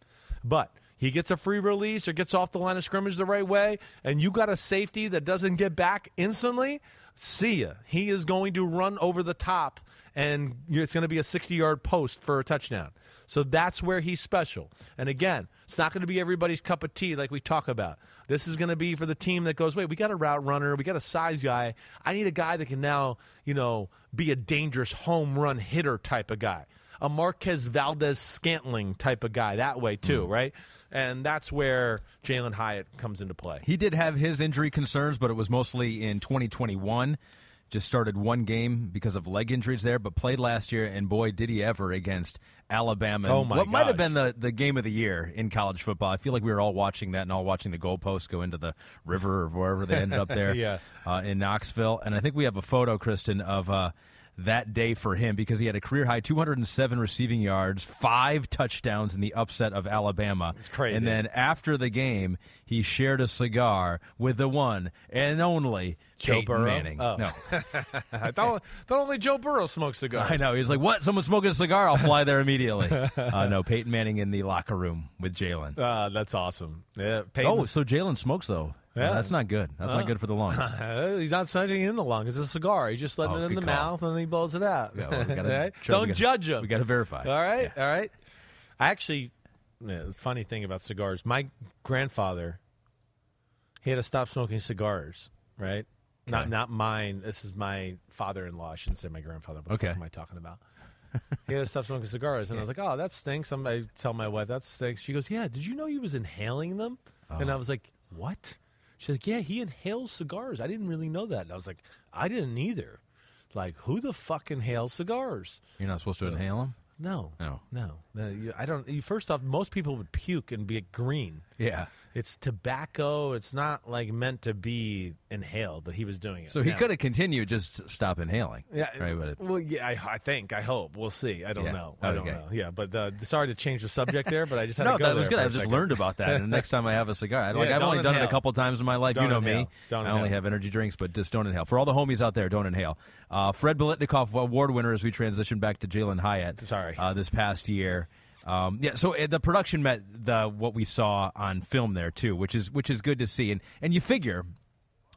[SPEAKER 3] But he gets a free release or gets off the line of scrimmage the right way, and you got a safety that doesn't get back instantly, see ya. He is going to run over the top, and it's going to be a 60 yard post for a touchdown. So that's where he's special. And again, it's not going to be everybody's cup of tea like we talk about. This is going to be for the team that goes, wait, we got a route runner, we got a size guy. I need a guy that can now, you know, be a dangerous home run hitter type of guy. A Marquez Valdes-Scantling type of guy that way too, right? And that's where Jalin Hyatt comes into play.
[SPEAKER 2] He did have his injury concerns, but it was mostly in 2021. Just started one game because of leg injuries there, but played last year, and boy, did he ever against Alabama.
[SPEAKER 3] Oh, my
[SPEAKER 2] What might have been the, the game of the year in college football. I feel like we were all watching that and all watching the goalposts go into the river or wherever they ended up there
[SPEAKER 3] Yeah.
[SPEAKER 2] uh, in Knoxville. And I think we have a photo, Kristen, of uh, that day for him because he had a career high 207 receiving yards, five touchdowns in the upset of Alabama. It's
[SPEAKER 3] crazy.
[SPEAKER 2] And then after the game, he shared a cigar with the one and only
[SPEAKER 3] Joe
[SPEAKER 2] Peyton
[SPEAKER 3] Burrow?
[SPEAKER 2] Manning.
[SPEAKER 3] Oh.
[SPEAKER 2] No,
[SPEAKER 3] I thought, thought only Joe Burrow smokes cigars.
[SPEAKER 2] I know. He's like, "What? Someone smoking a cigar? I'll fly there immediately." uh, no, Peyton Manning in the locker room with Jalin.
[SPEAKER 3] Uh, that's awesome. Yeah,
[SPEAKER 2] Oh, so Jalin smokes though.
[SPEAKER 3] Yeah.
[SPEAKER 2] That's not good. That's not good for the lungs.
[SPEAKER 3] He's not sucking it in the lung. It's a cigar. He's just letting
[SPEAKER 2] Oh,
[SPEAKER 3] it in
[SPEAKER 2] good
[SPEAKER 3] the
[SPEAKER 2] call.
[SPEAKER 3] mouth and then he blows it out.
[SPEAKER 2] Yeah, well, we gotta
[SPEAKER 3] Right? Don't
[SPEAKER 2] gotta-
[SPEAKER 3] judge him.
[SPEAKER 2] We got to verify.
[SPEAKER 3] All right, all right. I actually, yeah, the funny thing about cigars, my grandfather, he had to stop smoking cigars. Right, not not mine. This is my father-in-law. I shouldn't say my grandfather. What the
[SPEAKER 2] Okay.
[SPEAKER 3] fuck am I talking about? he had to stop smoking cigars, and I was like, "Oh, that stinks." I'm, I tell my wife that stinks. She goes, "Yeah, did you know he was inhaling them?" And oh. I was like, "What?" She's like, "Yeah, he inhales cigars. I didn't really know that." And I was like, "I didn't either." Like, who the fuck inhales cigars?
[SPEAKER 2] You're not supposed to uh, inhale them.
[SPEAKER 3] No,
[SPEAKER 2] No.
[SPEAKER 3] no. You, I don't. You, first off, most people would puke and be green.
[SPEAKER 2] Yeah.
[SPEAKER 3] It's tobacco. It's not like meant to be inhaled, but he was doing it.
[SPEAKER 2] So he could have continued. Just stop inhaling.
[SPEAKER 3] Yeah,
[SPEAKER 2] Right. But it,
[SPEAKER 3] well, yeah. I, I think. I hope. We'll see. I don't
[SPEAKER 2] Yeah.
[SPEAKER 3] know. I don't know. Yeah, but uh, sorry to change the subject there, but I just had
[SPEAKER 2] no,
[SPEAKER 3] to go
[SPEAKER 2] that was good. I've just
[SPEAKER 3] second.
[SPEAKER 2] learned about that. And the next time I have a cigar, I, like,
[SPEAKER 3] yeah,
[SPEAKER 2] I've only done it a couple times in my life.
[SPEAKER 3] Don't
[SPEAKER 2] you know
[SPEAKER 3] inhale.
[SPEAKER 2] me.
[SPEAKER 3] Don't
[SPEAKER 2] I only
[SPEAKER 3] inhale.
[SPEAKER 2] have energy drinks, but just don't inhale. For all the homies out there, don't inhale. Uh, Fred Biletnikoff, award winner, as we transition back to Jalin Hyatt.
[SPEAKER 3] Sorry.
[SPEAKER 2] Uh, this past year. Um, yeah, so uh, the production met the what we saw on film there too, which is which is good to see, and and you figure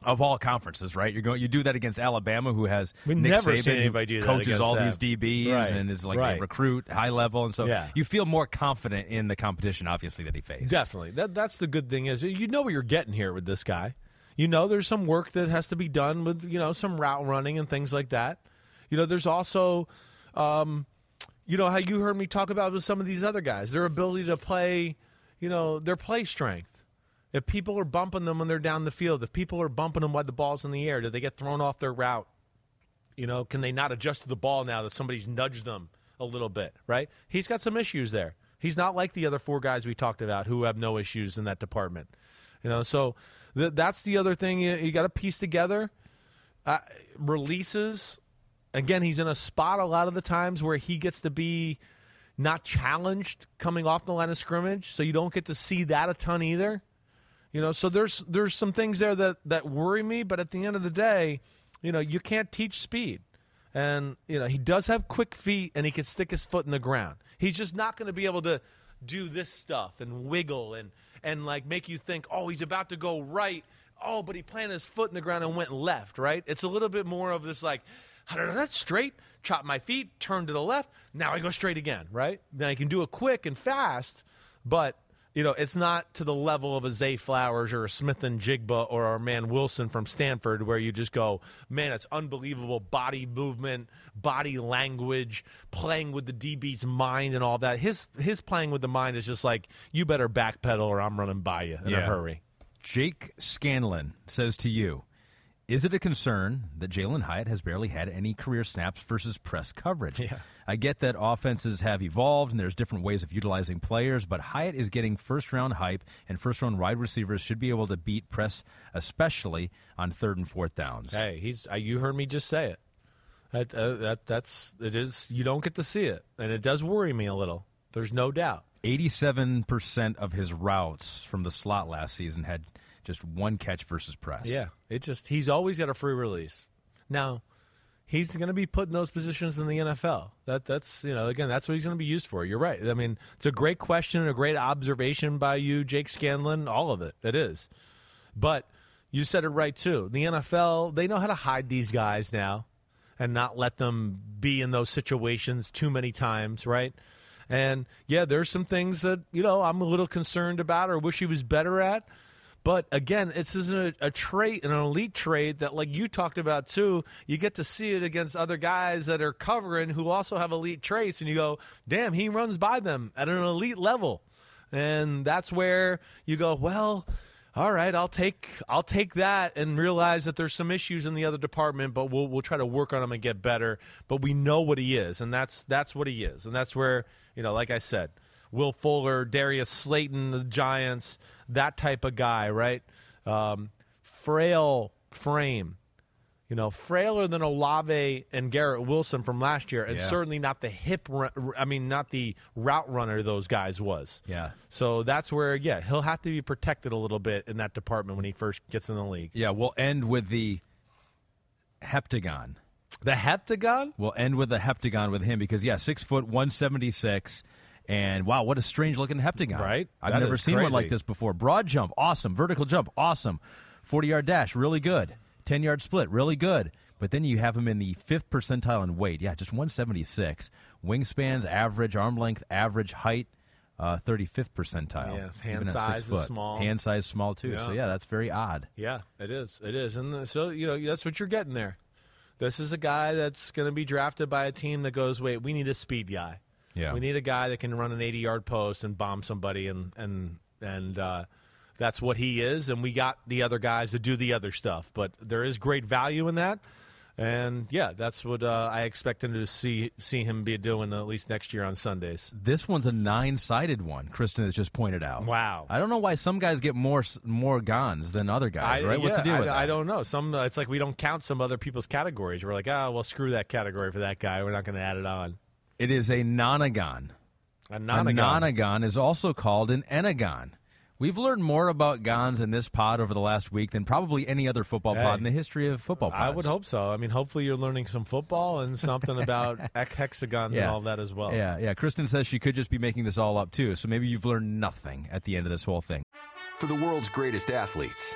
[SPEAKER 2] of all conferences, right? You're going you do that against Alabama, who has
[SPEAKER 3] We
[SPEAKER 2] Nick
[SPEAKER 3] never
[SPEAKER 2] Saban,
[SPEAKER 3] seen anybody do
[SPEAKER 2] coaches all
[SPEAKER 3] them.
[SPEAKER 2] these DBs
[SPEAKER 3] Right.
[SPEAKER 2] and is like a recruit, high level, and so
[SPEAKER 3] Yeah.
[SPEAKER 2] you feel more confident in the competition, obviously that he faced.
[SPEAKER 3] Definitely. That that's the good thing is you know what you're getting here with this guy. You know there's some work that has to be done with you know some route running and things like that. You know there's also um, you know how you heard me talk about with some of these other guys their ability to play you know their play strength. If people are bumping them when they're down the field, if people are bumping them while the ball's in the air, do they get thrown off their route? You know, can they not adjust to the ball now that somebody's nudged them a little bit, right? He's got some issues there. He's not like the other four guys we talked about who have no issues in that department. You know, so th- that's the other thing you, you got to piece together. Uh, releases, again, he's in a spot a lot of the times where he gets to be not challenged coming off the line of scrimmage, so you don't get to see that a ton either. You know, so there's there's some things there that that worry me, but at the end of the day, you know, you can't teach speed. And you know, he does have quick feet and he can stick his foot in the ground. He's just not going to be able to do this stuff and wiggle and and like make you think, oh, he's about to go right. Oh, but he planted his foot in the ground and went left. Right? It's a little bit more of this like, that's straight. Chop my feet, turn to the left. Now I go straight again. Right? Then I can do it quick and fast, but you know, it's not to the level of a Zay Flowers or a Smith-Njigba or our man Wilson from Stanford, where you just go, man, it's unbelievable body movement, body language, playing with the DB's mind and all that. His his playing with the mind is just like, you better backpedal or I'm running by you in
[SPEAKER 2] Yeah.
[SPEAKER 3] a hurry.
[SPEAKER 2] Jake Scanlon says to you, is it a concern that Jalin Hyatt has barely had any career snaps versus press coverage?
[SPEAKER 3] Yeah.
[SPEAKER 2] I get that offenses have evolved and there's different ways of utilizing players, but Hyatt is getting first round hype, and first round wide receivers should be able to beat press, especially on third and fourth downs.
[SPEAKER 3] Hey, he's uh, you heard me just say it. That uh, that that's it is. You don't get to see it, and it does worry me a little. There's no doubt.
[SPEAKER 2] 87% of his routes from the slot last season had just one catch versus press.
[SPEAKER 3] Yeah, it just he's always got a free release. Now, he's going to be put in those positions in the NFL. That that's you know again that's what he's going to be used for. You're right. I mean, it's a great question and a great observation by you, Jake Scanlon. All of it, it is. But you said it right too. The NFL they know how to hide these guys now and not let them be in those situations too many times, right? And yeah, there's some things that you know I'm a little concerned about or wish he was better at. But again, this isn't a, a trait, an elite trait that, like you talked about too. You get to see it against other guys that are covering who also have elite traits, and you go, "Damn, he runs by them at an elite level." And that's where you go, "Well, all right, I'll take I'll take that and realize that there's some issues in the other department, but we'll we'll try to work on them and get better. But we know what he is, and that's that's what he is, and that's where you know, like I said, Will Fuller, Darius Slayton, the Giants, that type of guy, right? Um, frail frame, you know, frailer than Olave and Garrett Wilson from last year, and
[SPEAKER 2] Yeah.
[SPEAKER 3] certainly not the hip. Run, I mean, not the route runner those guys was.
[SPEAKER 2] Yeah.
[SPEAKER 3] So that's where, yeah, he'll have to be protected a little bit in that department when he first gets in the league.
[SPEAKER 2] Yeah, we'll end with the heptagon.
[SPEAKER 3] The heptagon?
[SPEAKER 2] We'll end with the heptagon with him because yeah, six foot one seventy six, and wow, what a strange looking heptagon!
[SPEAKER 3] Right?
[SPEAKER 2] I've
[SPEAKER 3] That
[SPEAKER 2] never seen one like this before. Broad jump, awesome. Vertical jump, awesome. Forty yard dash, really good. Ten yard split, really good. But then you have him in the fifth percentile in weight. Yeah, just one seventy six. Wingspans average, arm length average, height. Uh, 35th percentile.
[SPEAKER 3] Yeah, hand
[SPEAKER 2] even at six
[SPEAKER 3] size is small.
[SPEAKER 2] Hand size small too. So
[SPEAKER 3] Yeah.
[SPEAKER 2] yeah, that's very odd.
[SPEAKER 3] Yeah, it is. It is. And uh, so, you know, that's what you're getting there. This is a guy that's going to be drafted by a team that goes, wait, we need a speed guy.
[SPEAKER 2] Yeah.
[SPEAKER 3] We need a guy that can run an 80 yard post and bomb somebody, and and and uh, that's what he is. And we got the other guys to do the other stuff, but there is great value in that. And yeah, that's what uh, I expect him to see see him be doing at least next year on Sundays.
[SPEAKER 2] This one's a nine-sided one. Kristen has just pointed out.
[SPEAKER 3] Wow.
[SPEAKER 2] I don't know why some guys get more more guns than other guys. right? What's the deal
[SPEAKER 3] I,
[SPEAKER 2] with that?
[SPEAKER 3] I don't know. Some it's like we don't count some other people's categories. We're like, ah, well, screw that category for that guy. We're not going to add it on.
[SPEAKER 2] It is a nonagon.
[SPEAKER 3] A
[SPEAKER 2] A
[SPEAKER 3] nonagon.
[SPEAKER 2] nonagon is also called an enneagon. We've learned more about gons in this pod over the last week than probably any other football
[SPEAKER 3] Hey.
[SPEAKER 2] pod in the history of football pods.
[SPEAKER 3] I would hope so. I mean, hopefully you're learning some football and something about ec- hexagons and all that as well.
[SPEAKER 2] Yeah, yeah. Kristen says she could just be making this all up too. So maybe you've learned nothing at the end of this whole thing.
[SPEAKER 4] For the world's greatest athletes,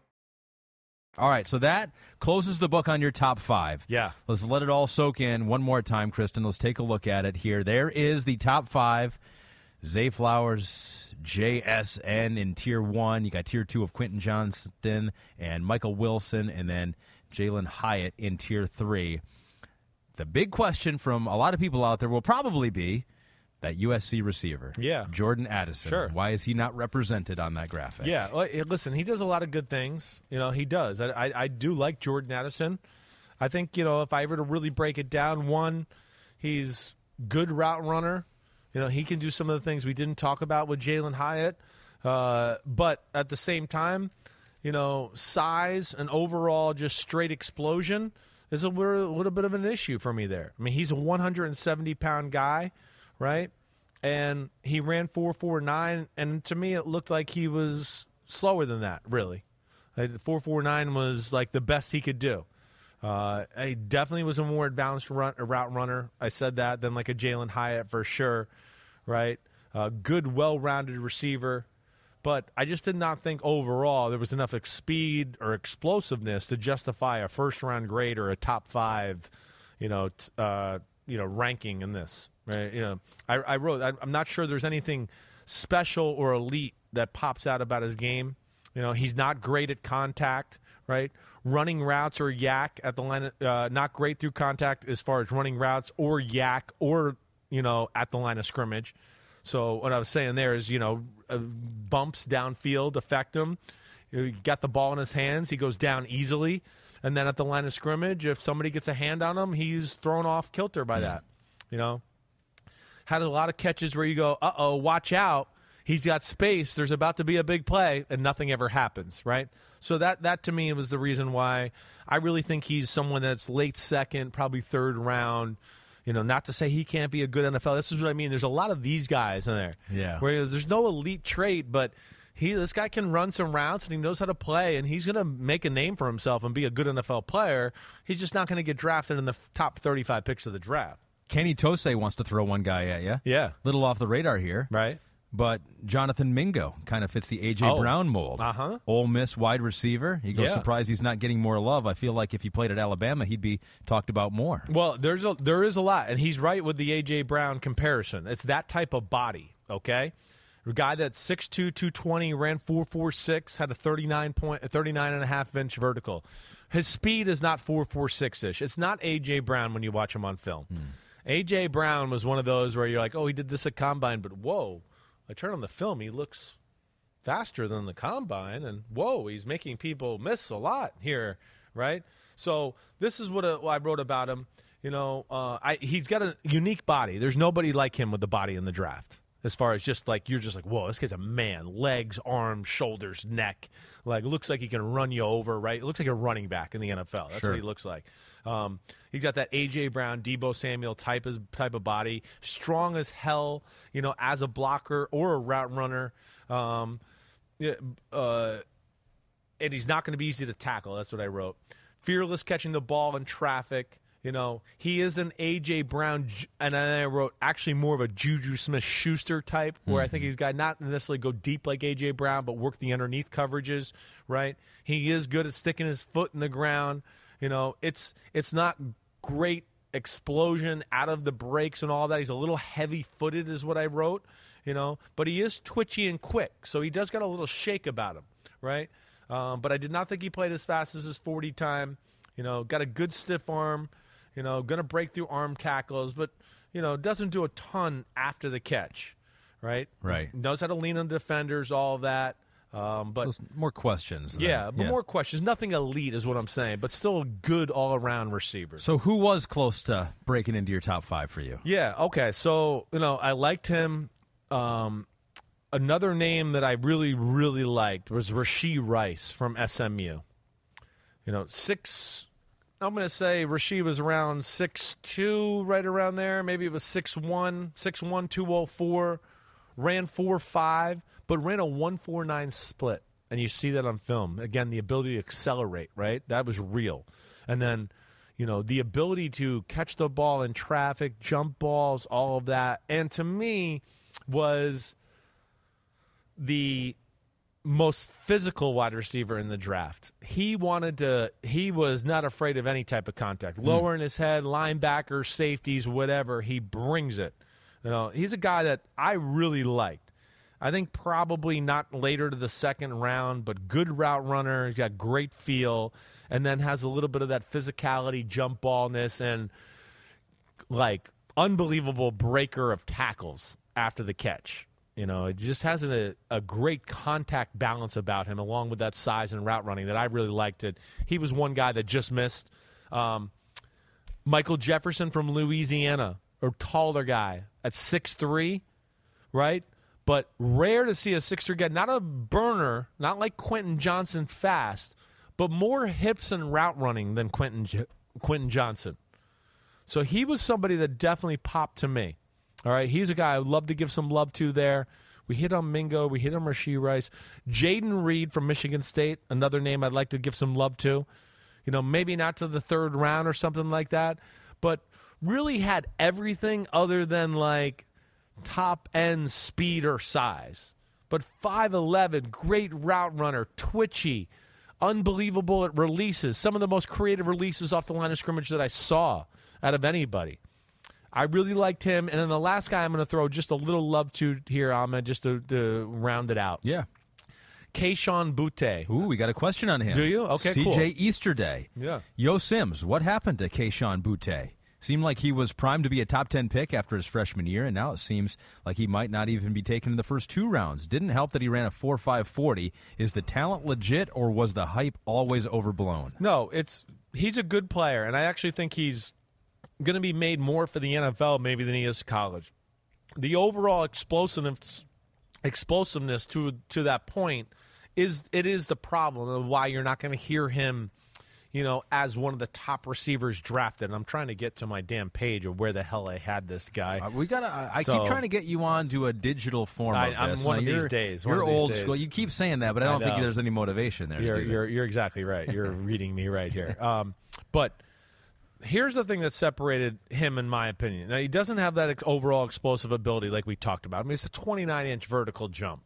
[SPEAKER 2] All right, so that closes the book on your top five.
[SPEAKER 3] Yeah.
[SPEAKER 2] Let's let it all soak in one more time, Kristen. Let's take a look at it here. There is the top five. Zay Flowers, JSN in tier one. You got tier two of Quentin Johnston and Michael Wilson, and then Jalin Hyatt in tier three. The big question from a lot of people out there will probably be that USC receiver.
[SPEAKER 3] Yeah.
[SPEAKER 2] Jordan Addison.
[SPEAKER 3] Sure.
[SPEAKER 2] Why is he not represented on that graphic?
[SPEAKER 3] Yeah, well, listen, he does a lot of good things. You know, he does. I, I, I do like Jordan Addison. I think you know if I were to really break it down, one, he's good route runner. You know, he can do some of the things we didn't talk about with Jalin Hyatt. Uh, but at the same time, you know, size and overall just straight explosion is a little, a little bit of an issue for me there. I mean, he's a 170 pound guy, right? And he ran 449, and to me, it looked like he was slower than that, really. Like, 449 was like the best he could do. Uh, he definitely was a more advanced run, a route runner. I said that than like a Jalin Hyatt for sure, right? Uh, good, well-rounded receiver, but I just did not think overall there was enough speed or explosiveness to justify a first-round grade or a top five, you know, t- uh, you know, ranking in this. Right? You know, I, I wrote. I, I'm not sure there's anything special or elite that pops out about his game. You know, he's not great at contact, right? Running routes or yak at the line, uh, not great through contact as far as running routes or yak or you know at the line of scrimmage. So what I was saying there is, you know, uh, bumps downfield affect him. He got the ball in his hands, he goes down easily, and then at the line of scrimmage, if somebody gets a hand on him, he's thrown off kilter by that. You know, had a lot of catches where you go, uh oh, watch out. He's got space. There's about to be a big play, and nothing ever happens, right? So that that to me was the reason why I really think he's someone that's late second, probably third round. You know, not to say he can't be a good NFL. This is what I mean. There's a lot of these guys in there.
[SPEAKER 2] Yeah.
[SPEAKER 3] Where there's no elite trait, but he this guy can run some routes and he knows how to play and he's going to make a name for himself and be a good NFL player. He's just not going to get drafted in the top 35 picks of the draft.
[SPEAKER 2] Kenny Tose wants to throw one guy at you.
[SPEAKER 3] Yeah.
[SPEAKER 2] Little off the radar here.
[SPEAKER 3] Right.
[SPEAKER 2] But Jonathan Mingo kind of fits the A.J.
[SPEAKER 3] Oh.
[SPEAKER 2] Brown mold.
[SPEAKER 3] Uh-huh.
[SPEAKER 2] Ole Miss wide receiver. He goes
[SPEAKER 3] Yeah.
[SPEAKER 2] surprised he's not getting more love. I feel like if he played at Alabama, he'd be talked about more.
[SPEAKER 3] Well, there's a there is a lot, and he's right with the AJ Brown comparison. It's that type of body, okay? A guy that's 6'2", 220, ran 4.46, had a 39 point, a 39 and a half inch vertical. His speed is not 4.46 ish. It's not AJ Brown when you watch him on film. AJ Brown was one of those where you're like, oh, he did this at combine, but whoa, I turn on the film, he looks faster than the combine and whoa he's making people miss a lot here right? So this is what, uh, what i wrote about him you know uh, I, he's got a unique body. There's nobody like him with the body in the draft as far as just like you're just like whoa this guy's a man legs arms shoulders neck like looks like he can run you over right? It looks like a running back in the nfl that's
[SPEAKER 2] Sure.
[SPEAKER 3] what he looks like um, he's got that aj brown deebo samuel type of type of body strong as hell you know as a blocker or a route runner um, uh, and he's not going to be easy to tackle. That's what I wrote. Fearless catching the ball in traffic. You know, he is an AJ Brown, and I wrote actually more of a JuJu Smith-Schuster type, where I think he's got not necessarily go deep like AJ Brown, but work the underneath coverages. Right? He is good at sticking his foot in the ground. You know, it's it's not great explosion out of the brakes and all that. He's a little heavy footed, is what I wrote, you know, but he is twitchy and quick. So he does got a little shake about him, right? Um, but I did not think he played as fast as his 40 time. You know, got a good stiff arm, you know, going to break through arm tackles, but, you know, doesn't do a ton after the catch, right?
[SPEAKER 2] Right.
[SPEAKER 3] Knows how to lean on defenders, all that. Um, but
[SPEAKER 2] So more questions.
[SPEAKER 3] yeah, but more questions. Nothing elite is what I'm saying, but still a good all around receiver.
[SPEAKER 2] So who was close to breaking into your top five for you?
[SPEAKER 3] Yeah. Okay. So you know, I liked him. Um, another name that I really, really liked was Rashee Rice from SMU. You know, six. I'm going to say Rashee was around six two, right around there. Maybe it was six one, six one, two oh four. Ran four five, but ran a one four nine split, and you see that on film. Again, the ability to accelerate, right? That was real. And then you know the ability to catch the ball in traffic jump balls all of that and to me was the most physical wide receiver in the draft he wanted to he was not afraid of any type of contact hmm. lowering his head linebackers safeties whatever he brings it you know he's a guy that i really liked I think probably not later to the second round, but good route runner. He's got great feel, and then has a little bit of that physicality, jump ballness, and like unbelievable breaker of tackles after the catch. You know, it just has a, a great contact balance about him, along with that size and route running that I really liked. It. He was one guy that just missed. Um, Michael Jefferson from Louisiana, a taller guy at six three, right? But rare to see a sixer get not a burner, not like Quentin Johnston fast, but more hips and route running than Quentin Quentin Johnston. So he was somebody that definitely popped to me. All right, he's a guy I would love to give some love to there. We hit on Mingo, we hit on Rashee Rice, Jayden Reed from Michigan State, another name I'd like to give some love to. You know, maybe not to the third round or something like that, but really had everything other than like top end speed or size. But 5'11, great route runner, twitchy, unbelievable at releases. Some of the most creative releases off the line of scrimmage that I saw out of anybody. I really liked him. And then the last guy I'm going to throw just a little love to here, Ahmed, just to, to round it out.
[SPEAKER 2] Yeah.
[SPEAKER 3] Kayshon Boutte.
[SPEAKER 2] Ooh, we got a question on him.
[SPEAKER 3] Do you? Okay,
[SPEAKER 2] CJ
[SPEAKER 3] cool.
[SPEAKER 2] Easterday.
[SPEAKER 3] Yeah.
[SPEAKER 2] Yo Simms, what happened to Kayshon Boutte? Seemed like he was primed to be a top 10 pick after his freshman year, and now it seems like he might not even be taken in the first two rounds. Didn't help that he ran a 4.540. Is the talent legit, or was the hype always overblown?
[SPEAKER 3] No, it's he's a good player, and I actually think he's going to be made more for the NFL maybe than he is college. The overall explosiveness, explosiveness to to that point is it is the problem of why you're not going to hear him, you know, as one of the top receivers drafted. And I'm trying to get to my damn page of where the hell I had this guy.
[SPEAKER 2] Uh, we gotta. I, I
[SPEAKER 3] So-
[SPEAKER 2] keep trying to get you on to a digital form
[SPEAKER 3] I-
[SPEAKER 2] of
[SPEAKER 3] I'm one
[SPEAKER 2] Now,
[SPEAKER 3] of these days,
[SPEAKER 2] You're
[SPEAKER 3] these
[SPEAKER 2] old
[SPEAKER 3] days.
[SPEAKER 2] school. You keep saying that, but I
[SPEAKER 3] I
[SPEAKER 2] don't think there's any motivation there.
[SPEAKER 3] You're, you're, you're exactly right. You're reading me right here. Um, but here's the thing that separated him, in my opinion. Now, he doesn't have that ex- overall explosive ability like we talked about. I mean, it's a 29 inch vertical jump.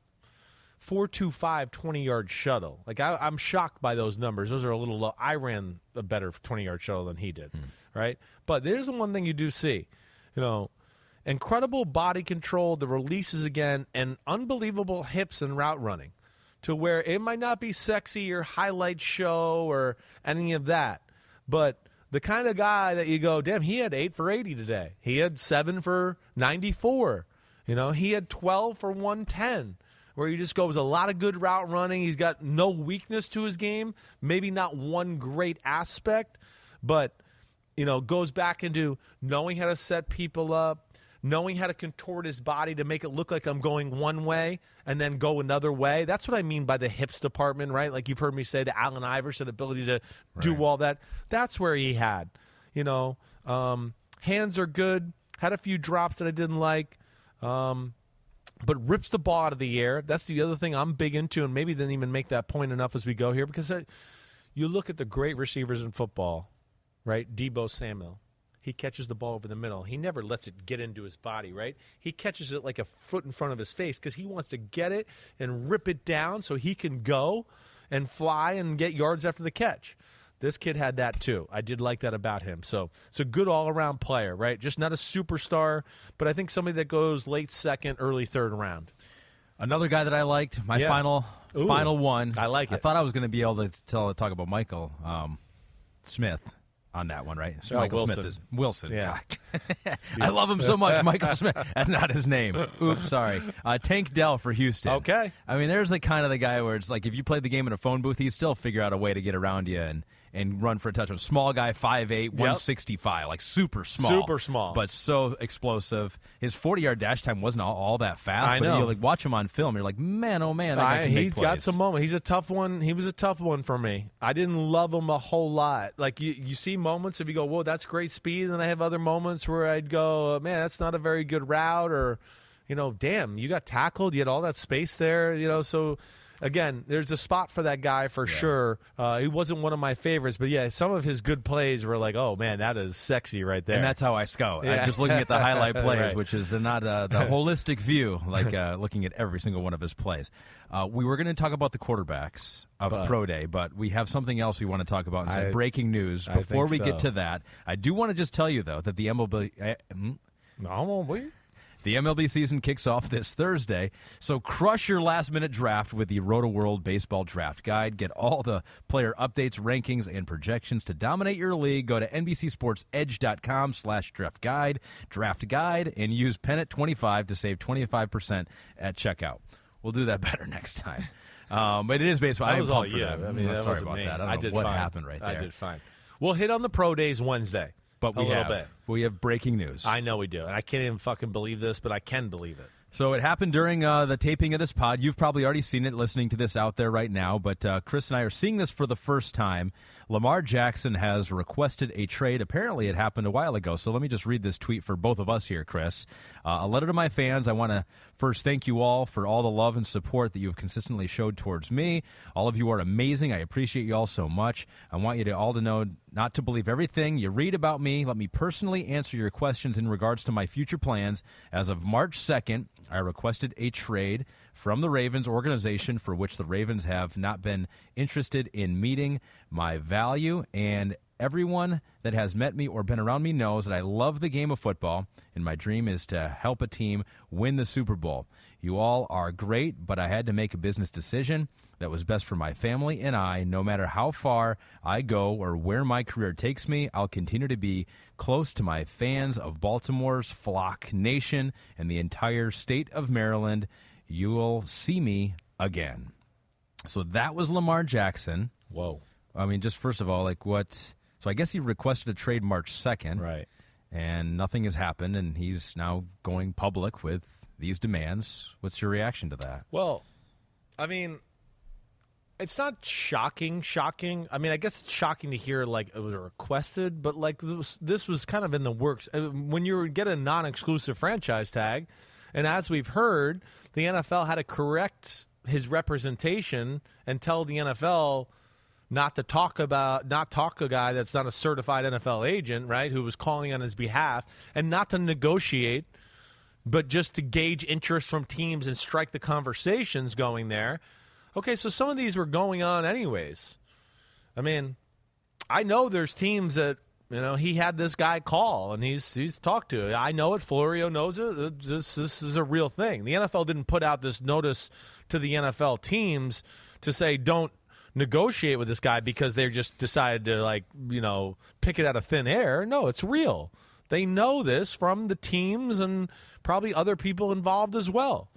[SPEAKER 3] 425 20 yard shuttle. Like, I, I'm shocked by those numbers. Those are a little low. I ran a better 20 yard shuttle than he did, hmm. right? But there's the one thing you do see. You know, incredible body control, the releases again, and unbelievable hips and route running to where it might not be sexy or highlight show or any of that, but the kind of guy that you go, damn, he had eight for 80 today. He had seven for 94. You know, he had 12 for 110. Where he just goes a lot of good route running. He's got no weakness to his game. Maybe not one great aspect, but you know, goes back into knowing how to set people up, knowing how to contort his body to make it look like I'm going one way and then go another way. That's what I mean by the hips department, right? Like you've heard me say the Allen Iverson ability to do all that. That's where he had, you know, um, hands are good. Had a few drops that I didn't like. Um, but rips the ball out of the air. That's the other thing I'm big into, and maybe didn't even make that point enough as we go here because I, you look at the great receivers in football, right? Deebo Samuel. He catches the ball over the middle. He never lets it get into his body, right? He catches it like a foot in front of his face because he wants to get it and rip it down so he can go and fly and get yards after the catch. This kid had that too. I did like that about him. So it's a good all around player, right? Just not a superstar, but I think somebody that goes late second, early third round.
[SPEAKER 2] Another guy that I liked, my
[SPEAKER 3] Yeah.
[SPEAKER 2] final
[SPEAKER 3] Ooh.
[SPEAKER 2] final one.
[SPEAKER 3] I like it.
[SPEAKER 2] I thought I was going to be able to tell talk about Michael um, Smith on that one, right? So
[SPEAKER 3] Oh,
[SPEAKER 2] Michael
[SPEAKER 3] Wilson.
[SPEAKER 2] Smith is Wilson.
[SPEAKER 3] Yeah.
[SPEAKER 2] I love him so much, Michael Smith. That's not his name. Oops, sorry. Uh, Tank Dell for Houston.
[SPEAKER 3] Okay.
[SPEAKER 2] I mean, there's the kind of the guy where it's like if you played the game in a phone booth, he'd still figure out a way to get around you and and run for a touchdown. Small guy, 5'8", 165, like super small,
[SPEAKER 3] Super small.
[SPEAKER 2] but so explosive. His 40 yard dash time wasn't all, all that fast.
[SPEAKER 3] I
[SPEAKER 2] but
[SPEAKER 3] know.
[SPEAKER 2] you like watch him on film, you're like, man, oh man,
[SPEAKER 3] I- he's got some moments. He's a tough one. He was a tough one for me. I didn't love him a whole lot. Like you, you see moments if you go, "Whoa, that's great speed," and then I have other moments where I'd go, "Man, that's not a very good route," or, you know, "Damn, you got tackled. You had all that space there." You know, so. Again, there's a spot for that guy for sure. Uh, he wasn't one of my favorites, but yeah, some of his good plays were like, "Oh man, that is sexy right there."
[SPEAKER 2] And that's how I scout.
[SPEAKER 3] Yeah.
[SPEAKER 2] I'm just looking at the highlight plays,
[SPEAKER 3] Right.
[SPEAKER 2] which is not uh, the holistic view, like uh, looking at every single one of his plays. Uh, we were going to talk about the quarterbacks of
[SPEAKER 3] But-
[SPEAKER 2] Pro Day, but we have something else we want to talk about. And some breaking news. Before we get to that, I do want to just tell you, though, that the MLB. Uh, mm,
[SPEAKER 3] no.
[SPEAKER 2] The MLB season kicks off this Thursday, so crush your last minute draft with the Rotoworld Baseball Draft Guide. Get all the player updates, rankings, and projections to dominate your league. Go to NBCSportsEdge.com slash draft guide, draft guide, and use Pennant25 to save 25% at checkout. We'll do that better next time. Um, but it is baseball.
[SPEAKER 3] That
[SPEAKER 2] I
[SPEAKER 3] was all
[SPEAKER 2] that.
[SPEAKER 3] I mean,
[SPEAKER 2] sorry about
[SPEAKER 3] me.
[SPEAKER 2] that. I, don't
[SPEAKER 3] I
[SPEAKER 2] know
[SPEAKER 3] did
[SPEAKER 2] what
[SPEAKER 3] fine.
[SPEAKER 2] happened right there.
[SPEAKER 3] I did fine. We'll hit on the pro days Wednesday,
[SPEAKER 2] But
[SPEAKER 3] a
[SPEAKER 2] we
[SPEAKER 3] little
[SPEAKER 2] have,
[SPEAKER 3] bit.
[SPEAKER 2] we have breaking news.
[SPEAKER 3] I know we do, and I can't even fucking believe this, but I can believe it.
[SPEAKER 2] So it happened during uh, the taping of this pod. You've probably already seen it listening to this out there right now, but uh, Chris and I are seeing this for the first time. Lamar Jackson has requested a trade. Apparently, it happened a while ago. So let me just read this tweet for both of us here, Chris. Uh, a letter to my fans. I want to first thank you all for all the love and support that you've consistently showed towards me. All of you are amazing. I appreciate you all so much. I want you to all to know not to believe everything you read about me. Let me personally answer your questions in regards to my future plans. As of March 2nd, I requested a trade from the Ravens organization for which the Ravens have not been interested in meeting my value. And everyone that has met me or been around me knows that I love the game of football, and my dream is to help a team win the Super Bowl. You all are great, but I had to make a business decision that was best for my family and I. No matter how far I go or where my career takes me, I'll continue to be close to my fans of Baltimore's Flock Nation and the entire state of Maryland you will see me again. So that was Lamar Jackson.
[SPEAKER 3] Whoa.
[SPEAKER 2] I mean, just first of all, like what? So I guess he requested a trade March 2nd.
[SPEAKER 3] Right.
[SPEAKER 2] And nothing has happened, and he's now going public with these demands. What's your reaction to that?
[SPEAKER 3] Well, I mean, it's not shocking, shocking. I mean, I guess it's shocking to hear like it was requested, but like this was, this was kind of in the works. Uh, When you get a non-exclusive franchise tag, and as we've heard, the NFL had to correct his representation and tell the NFL not to talk about not talk a guy that's not a certified NFL agent, right? Who was calling on his behalf, and not to negotiate, but just to gauge interest from teams and strike the conversations going there. Okay, so some of these were going on anyways. I mean, I know there's teams that you know he had this guy call and he's he's talked to. I know it. Florio knows it. This this is a real thing. The NFL didn't put out this notice to the NFL teams to say don't negotiate with this guy because they just decided to like you know pick it out of thin air. No, it's real. They know this from the teams and probably other people involved as well.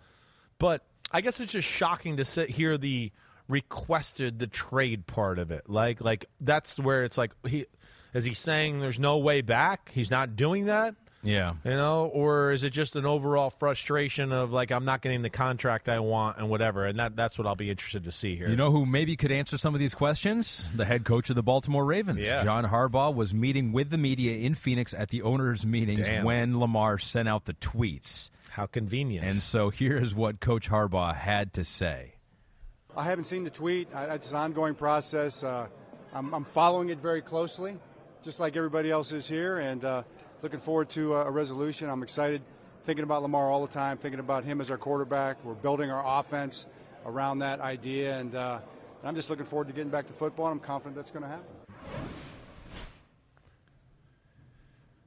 [SPEAKER 3] But I guess it's just shocking to sit here the requested the trade part of it. Like like that's where it's like he is he saying there's no way back? He's not doing that?
[SPEAKER 2] Yeah.
[SPEAKER 3] You know, or is it just an overall frustration of like I'm not getting the contract I want and whatever? And that that's what I'll be interested to see here.
[SPEAKER 2] You know who maybe could answer some of these questions? The head coach of the Baltimore Ravens.
[SPEAKER 3] Yeah.
[SPEAKER 2] John Harbaugh was meeting with the media in Phoenix at the owners' meetings
[SPEAKER 3] Damn.
[SPEAKER 2] when Lamar sent out the tweets.
[SPEAKER 3] how convenient.
[SPEAKER 2] And so here's what Coach Harbaugh had to say.
[SPEAKER 7] I haven't seen the tweet. It's an ongoing process. Uh, I'm, I'm following it very closely, just like everybody else is here, and uh, looking forward to uh, a resolution. I'm excited, thinking about Lamar all the time, thinking about him as our quarterback. We're building our offense around that idea, and uh, I'm just looking forward to getting back to football. And I'm confident that's going to happen.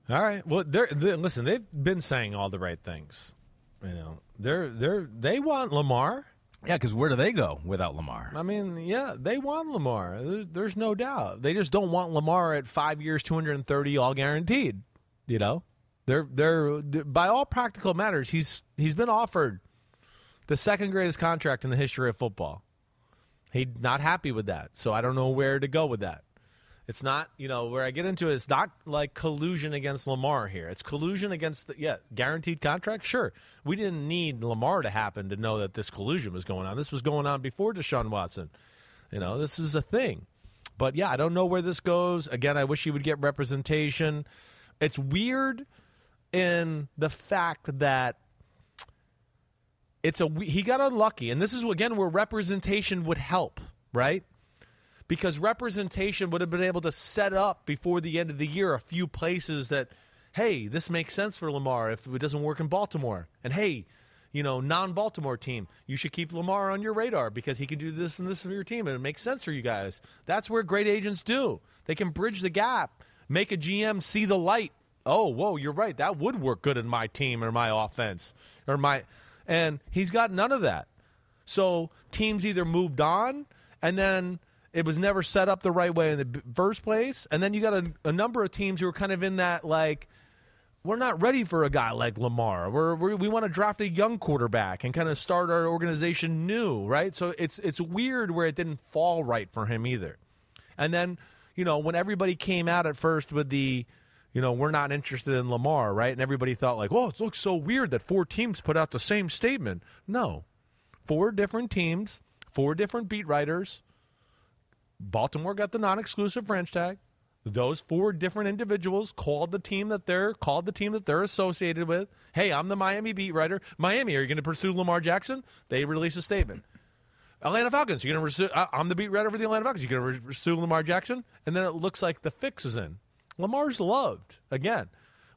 [SPEAKER 3] All right. Well, they're, they listen. They've been saying all the right things. You know, they're they're they want Lamar.
[SPEAKER 2] Yeah, because where do they go without Lamar?
[SPEAKER 3] I mean, yeah, they want Lamar. There's, there's no doubt. They just don't want Lamar at five years, two hundred and thirty, all guaranteed. You know, they're they're by all practical matters. He's he's been offered the second greatest contract in the history of football. He's not happy with that, so I don't know where to go with that. It's not, you know, where I get into it, it's not like collusion against Lamar here. It's collusion against, the, yeah, guaranteed contract. Sure, we didn't need Lamar to happen to know that this collusion was going on. This was going on before Deshaun Watson. You know, this is a thing. But yeah, I don't know where this goes. Again, I wish he would get representation. It's weird in the fact that it's a he got unlucky, and this is again where representation would help, right? Because representation would have been able to set up before the end of the year a few places that, hey, this makes sense for Lamar if it doesn't work in Baltimore. And hey, you know, non Baltimore team, you should keep Lamar on your radar because he can do this and this for your team and it makes sense for you guys. That's where great agents do. They can bridge the gap, make a GM see the light. Oh, whoa, you're right. That would work good in my team or my offense or my. And he's got none of that. So teams either moved on and then it was never set up the right way in the first place. And then you got a, a number of teams who are kind of in that like, we're not ready for a guy like Lamar. We're, we're we want to draft a young quarterback and kind of start our organization new, right? So it's it's weird where it didn't fall right for him either. And then you know when everybody came out at first with the, you know, we're not interested in Lamar, right? And everybody thought like, "Oh, it looks so weird that four teams put out the same statement." No, four different teams, four different beat writers. Baltimore got the non-exclusive franchise tag. Those four different individuals called the team that they're called the team that they're associated with. Hey, I'm the Miami beat writer. Miami, are you going to pursue Lamar Jackson? They release a statement. Atlanta Falcons, you're going to pursue. I'm the beat writer for the Atlanta Falcons. You're going to pursue Lamar Jackson, and then it looks like the fix is in. Lamar's loved again.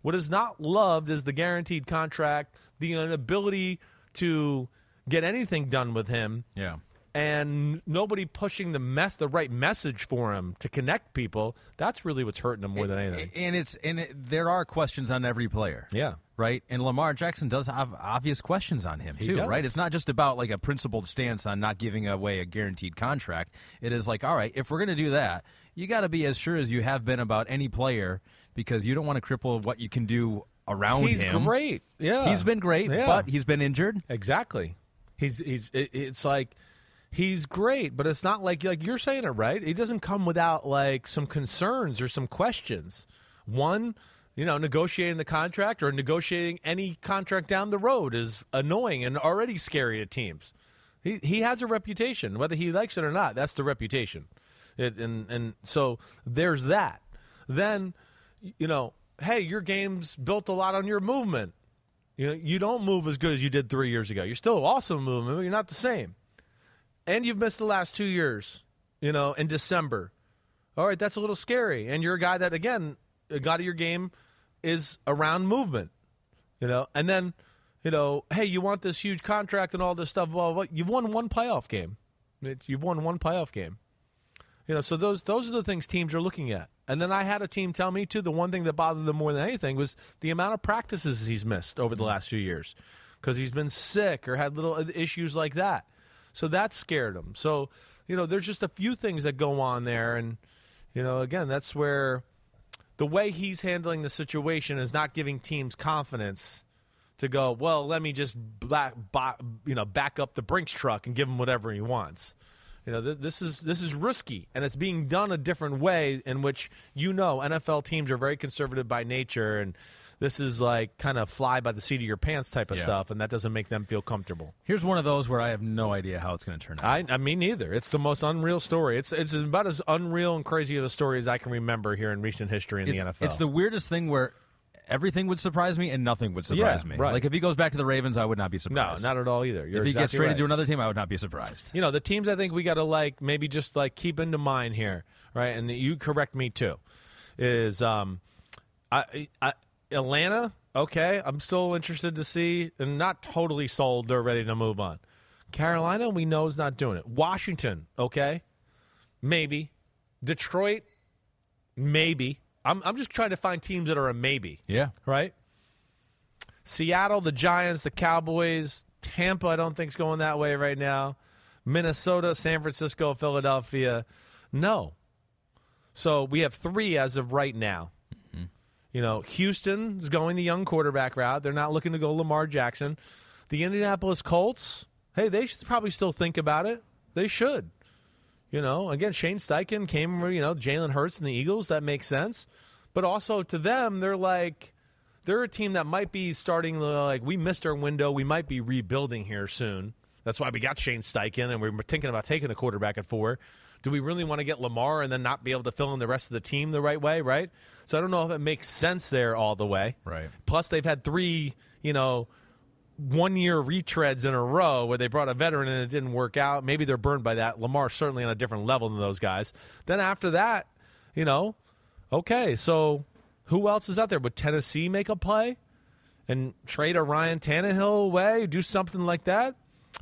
[SPEAKER 3] What is not loved is the guaranteed contract, the inability to get anything done with him
[SPEAKER 2] Yeah.
[SPEAKER 3] And nobody pushing the mess the right message for him to connect people that's really what's hurting him more than anything
[SPEAKER 2] And it's and it, there are questions on every player.
[SPEAKER 3] Yeah.
[SPEAKER 2] Right? And Lamar Jackson does have obvious questions on him
[SPEAKER 3] He
[SPEAKER 2] too,
[SPEAKER 3] does.
[SPEAKER 2] right? It's not just about like a principled stance on not giving away a guaranteed contract. It is like, all right, if we're going to do that, you got to be as sure as you have been about any player because you don't want to cripple what you can do around
[SPEAKER 3] he's
[SPEAKER 2] him.
[SPEAKER 3] He's great yeah
[SPEAKER 2] He's been great,
[SPEAKER 3] Yeah.
[SPEAKER 2] but he's been injured.
[SPEAKER 3] exactly he's he's it, it's like he's great but it's not like like you're saying it right? He doesn't come without like some concerns or some questions. One you know negotiating the contract or negotiating any contract down the road is annoying and already scary at teams. He he has a reputation whether he likes it or not that's the reputation. It, and and so there's that. Then you know hey your game's built a lot on your movement. You know, you don't move as good as you did three years ago. You're still awesome movement, but you're not the same. And you've missed the last two years, you know, in December. All right, that's a little scary. And you're a guy that, again, a guy of your game is around movement, you know. And then, you know, hey, you want this huge contract and all this stuff. Well, what you've won one playoff game. It's, you've won one playoff game. You know, so those those are the things teams are looking at. And then I had a team tell me too. The one thing that bothered them more than anything was the amount of practices he's missed over the mm-hmm. last few years because he's been sick or had little issues like that. So that scared him. So you know, there's just a few things that go on there, and you know, again, that's where the way he's handling the situation is not giving teams confidence to go. Well, let me just back, back, you know, back up the Brinks truck and give him whatever he wants. You know, th- this is this is risky, and it's being done a different way in which you know NFL teams are very conservative by nature, and this is like kind of fly by the seat of your pants type of
[SPEAKER 2] Yeah.
[SPEAKER 3] stuff, and that doesn't make them feel comfortable.
[SPEAKER 2] Here's one of those where I have no idea how it's going to turn out.
[SPEAKER 3] I, I mean, neither. It's the most unreal story. It's it's about as unreal and crazy of a story as I can remember here in recent history in
[SPEAKER 2] it's,
[SPEAKER 3] the NFL.
[SPEAKER 2] It's the weirdest thing where everything would surprise me and nothing would surprise
[SPEAKER 3] Yeah,
[SPEAKER 2] me.
[SPEAKER 3] right.
[SPEAKER 2] Like if he goes back to the Ravens, I would not be surprised.
[SPEAKER 3] no, not at all either. You're
[SPEAKER 2] if he gets
[SPEAKER 3] exactly
[SPEAKER 2] traded
[SPEAKER 3] right.
[SPEAKER 2] to another team, I would not be surprised.
[SPEAKER 3] you know the teams I think we got to like maybe just like keep into mind here, right? And you correct me too. Is um, I, I Atlanta okay? I'm still interested to see, and not totally sold. They're ready to move on. Carolina, we know is not doing it. Washington, okay, maybe. Detroit, maybe. I'm I'm just trying to find teams that are a maybe
[SPEAKER 2] Yeah.
[SPEAKER 3] right? Seattle, the Giants, the Cowboys, Tampa, I don't think's going that way right now. Minnesota, San Francisco, Philadelphia, no. So we have three as of right now. You know, Houston is going the young quarterback route. They're not looking to go Lamar Jackson. The Indianapolis Colts, hey, they should probably still think about it. They should. You know, again, Shane Steichen came, you know, Jalen Hurts and the Eagles. That makes sense. But also to them, they're like, they're a team that might be starting to, like, we missed our window. We might be rebuilding here soon. That's why we got Shane Steichen and we were thinking about taking a quarterback at four. Do we really want to get Lamar and then not be able to fill in the rest of the team the right way, right? So I don't know if it makes sense there all the way.
[SPEAKER 2] Right.
[SPEAKER 3] Plus, they've had three, you know, one year retreads in a row where they brought a veteran and it didn't work out. Maybe they're burned by that. Lamar's certainly on a different level than those guys. Then after that, you know, okay, so who else is out there? Would Tennessee make a play and trade a Ryan Tannehill away, do something like that?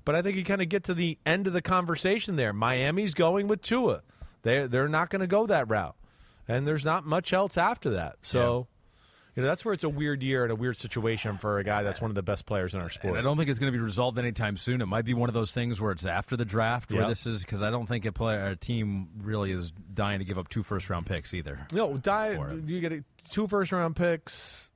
[SPEAKER 3] But I think you kind of get to the end of the conversation there. Miami's going with Tua. They they're not going to go that route, and there's not much else after that. So. You know, that's where it's a weird year and a weird situation for a guy that's one of the best players in our sport.
[SPEAKER 2] And I don't think it's going to be resolved anytime soon. It might be one of those things where it's after the draft where this is because I don't think a player, a team really is dying to give up two first round picks either.
[SPEAKER 3] No, die, you get a, two first round picks,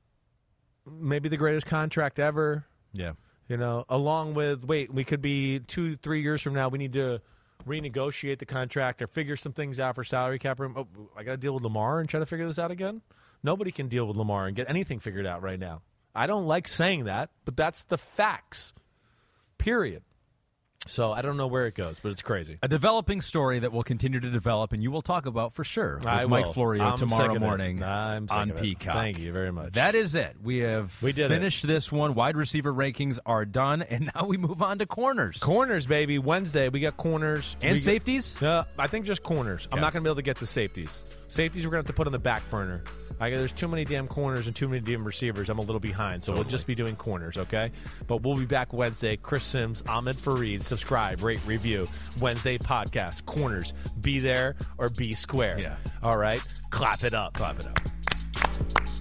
[SPEAKER 3] maybe the greatest contract ever.
[SPEAKER 2] Yeah.
[SPEAKER 3] You know, along with wait, we could be two, three years from now. We need to renegotiate the contract or figure some things out for salary cap room. Oh, I got to deal with Lamar and try to figure this out again. Nobody can deal with Lamar and get anything figured out right now. I don't like saying that, but that's the facts. Period. So I don't know where it goes, but it's crazy.
[SPEAKER 2] A developing story that will continue to develop, and you will talk about for sure with
[SPEAKER 3] I
[SPEAKER 2] Mike
[SPEAKER 3] will.
[SPEAKER 2] Florio
[SPEAKER 3] I'm
[SPEAKER 2] tomorrow morning on
[SPEAKER 3] it.
[SPEAKER 2] Peacock.
[SPEAKER 3] Thank you very much.
[SPEAKER 2] That is it. We have
[SPEAKER 3] We did it.
[SPEAKER 2] finished this one. Wide receiver rankings are done, and now we move on to corners
[SPEAKER 3] Corners, baby. Wednesday we got corners
[SPEAKER 2] and
[SPEAKER 3] We got-
[SPEAKER 2] safeties.
[SPEAKER 3] Uh, I think just corners. I'm not going to be able to get to safeties. Safeties we're going to have to put on the back burner. I, there's too many damn corners and too many damn receivers. I'm a little behind, so we'll just be doing corners, okay? But we'll be back Wednesday. Chris Simms, Ahmed Fareed, Subscribe, rate, review. Wednesday podcast. Corners. Be there or be square.
[SPEAKER 2] Yeah.
[SPEAKER 3] All right. Clap it up.
[SPEAKER 2] Clap it up.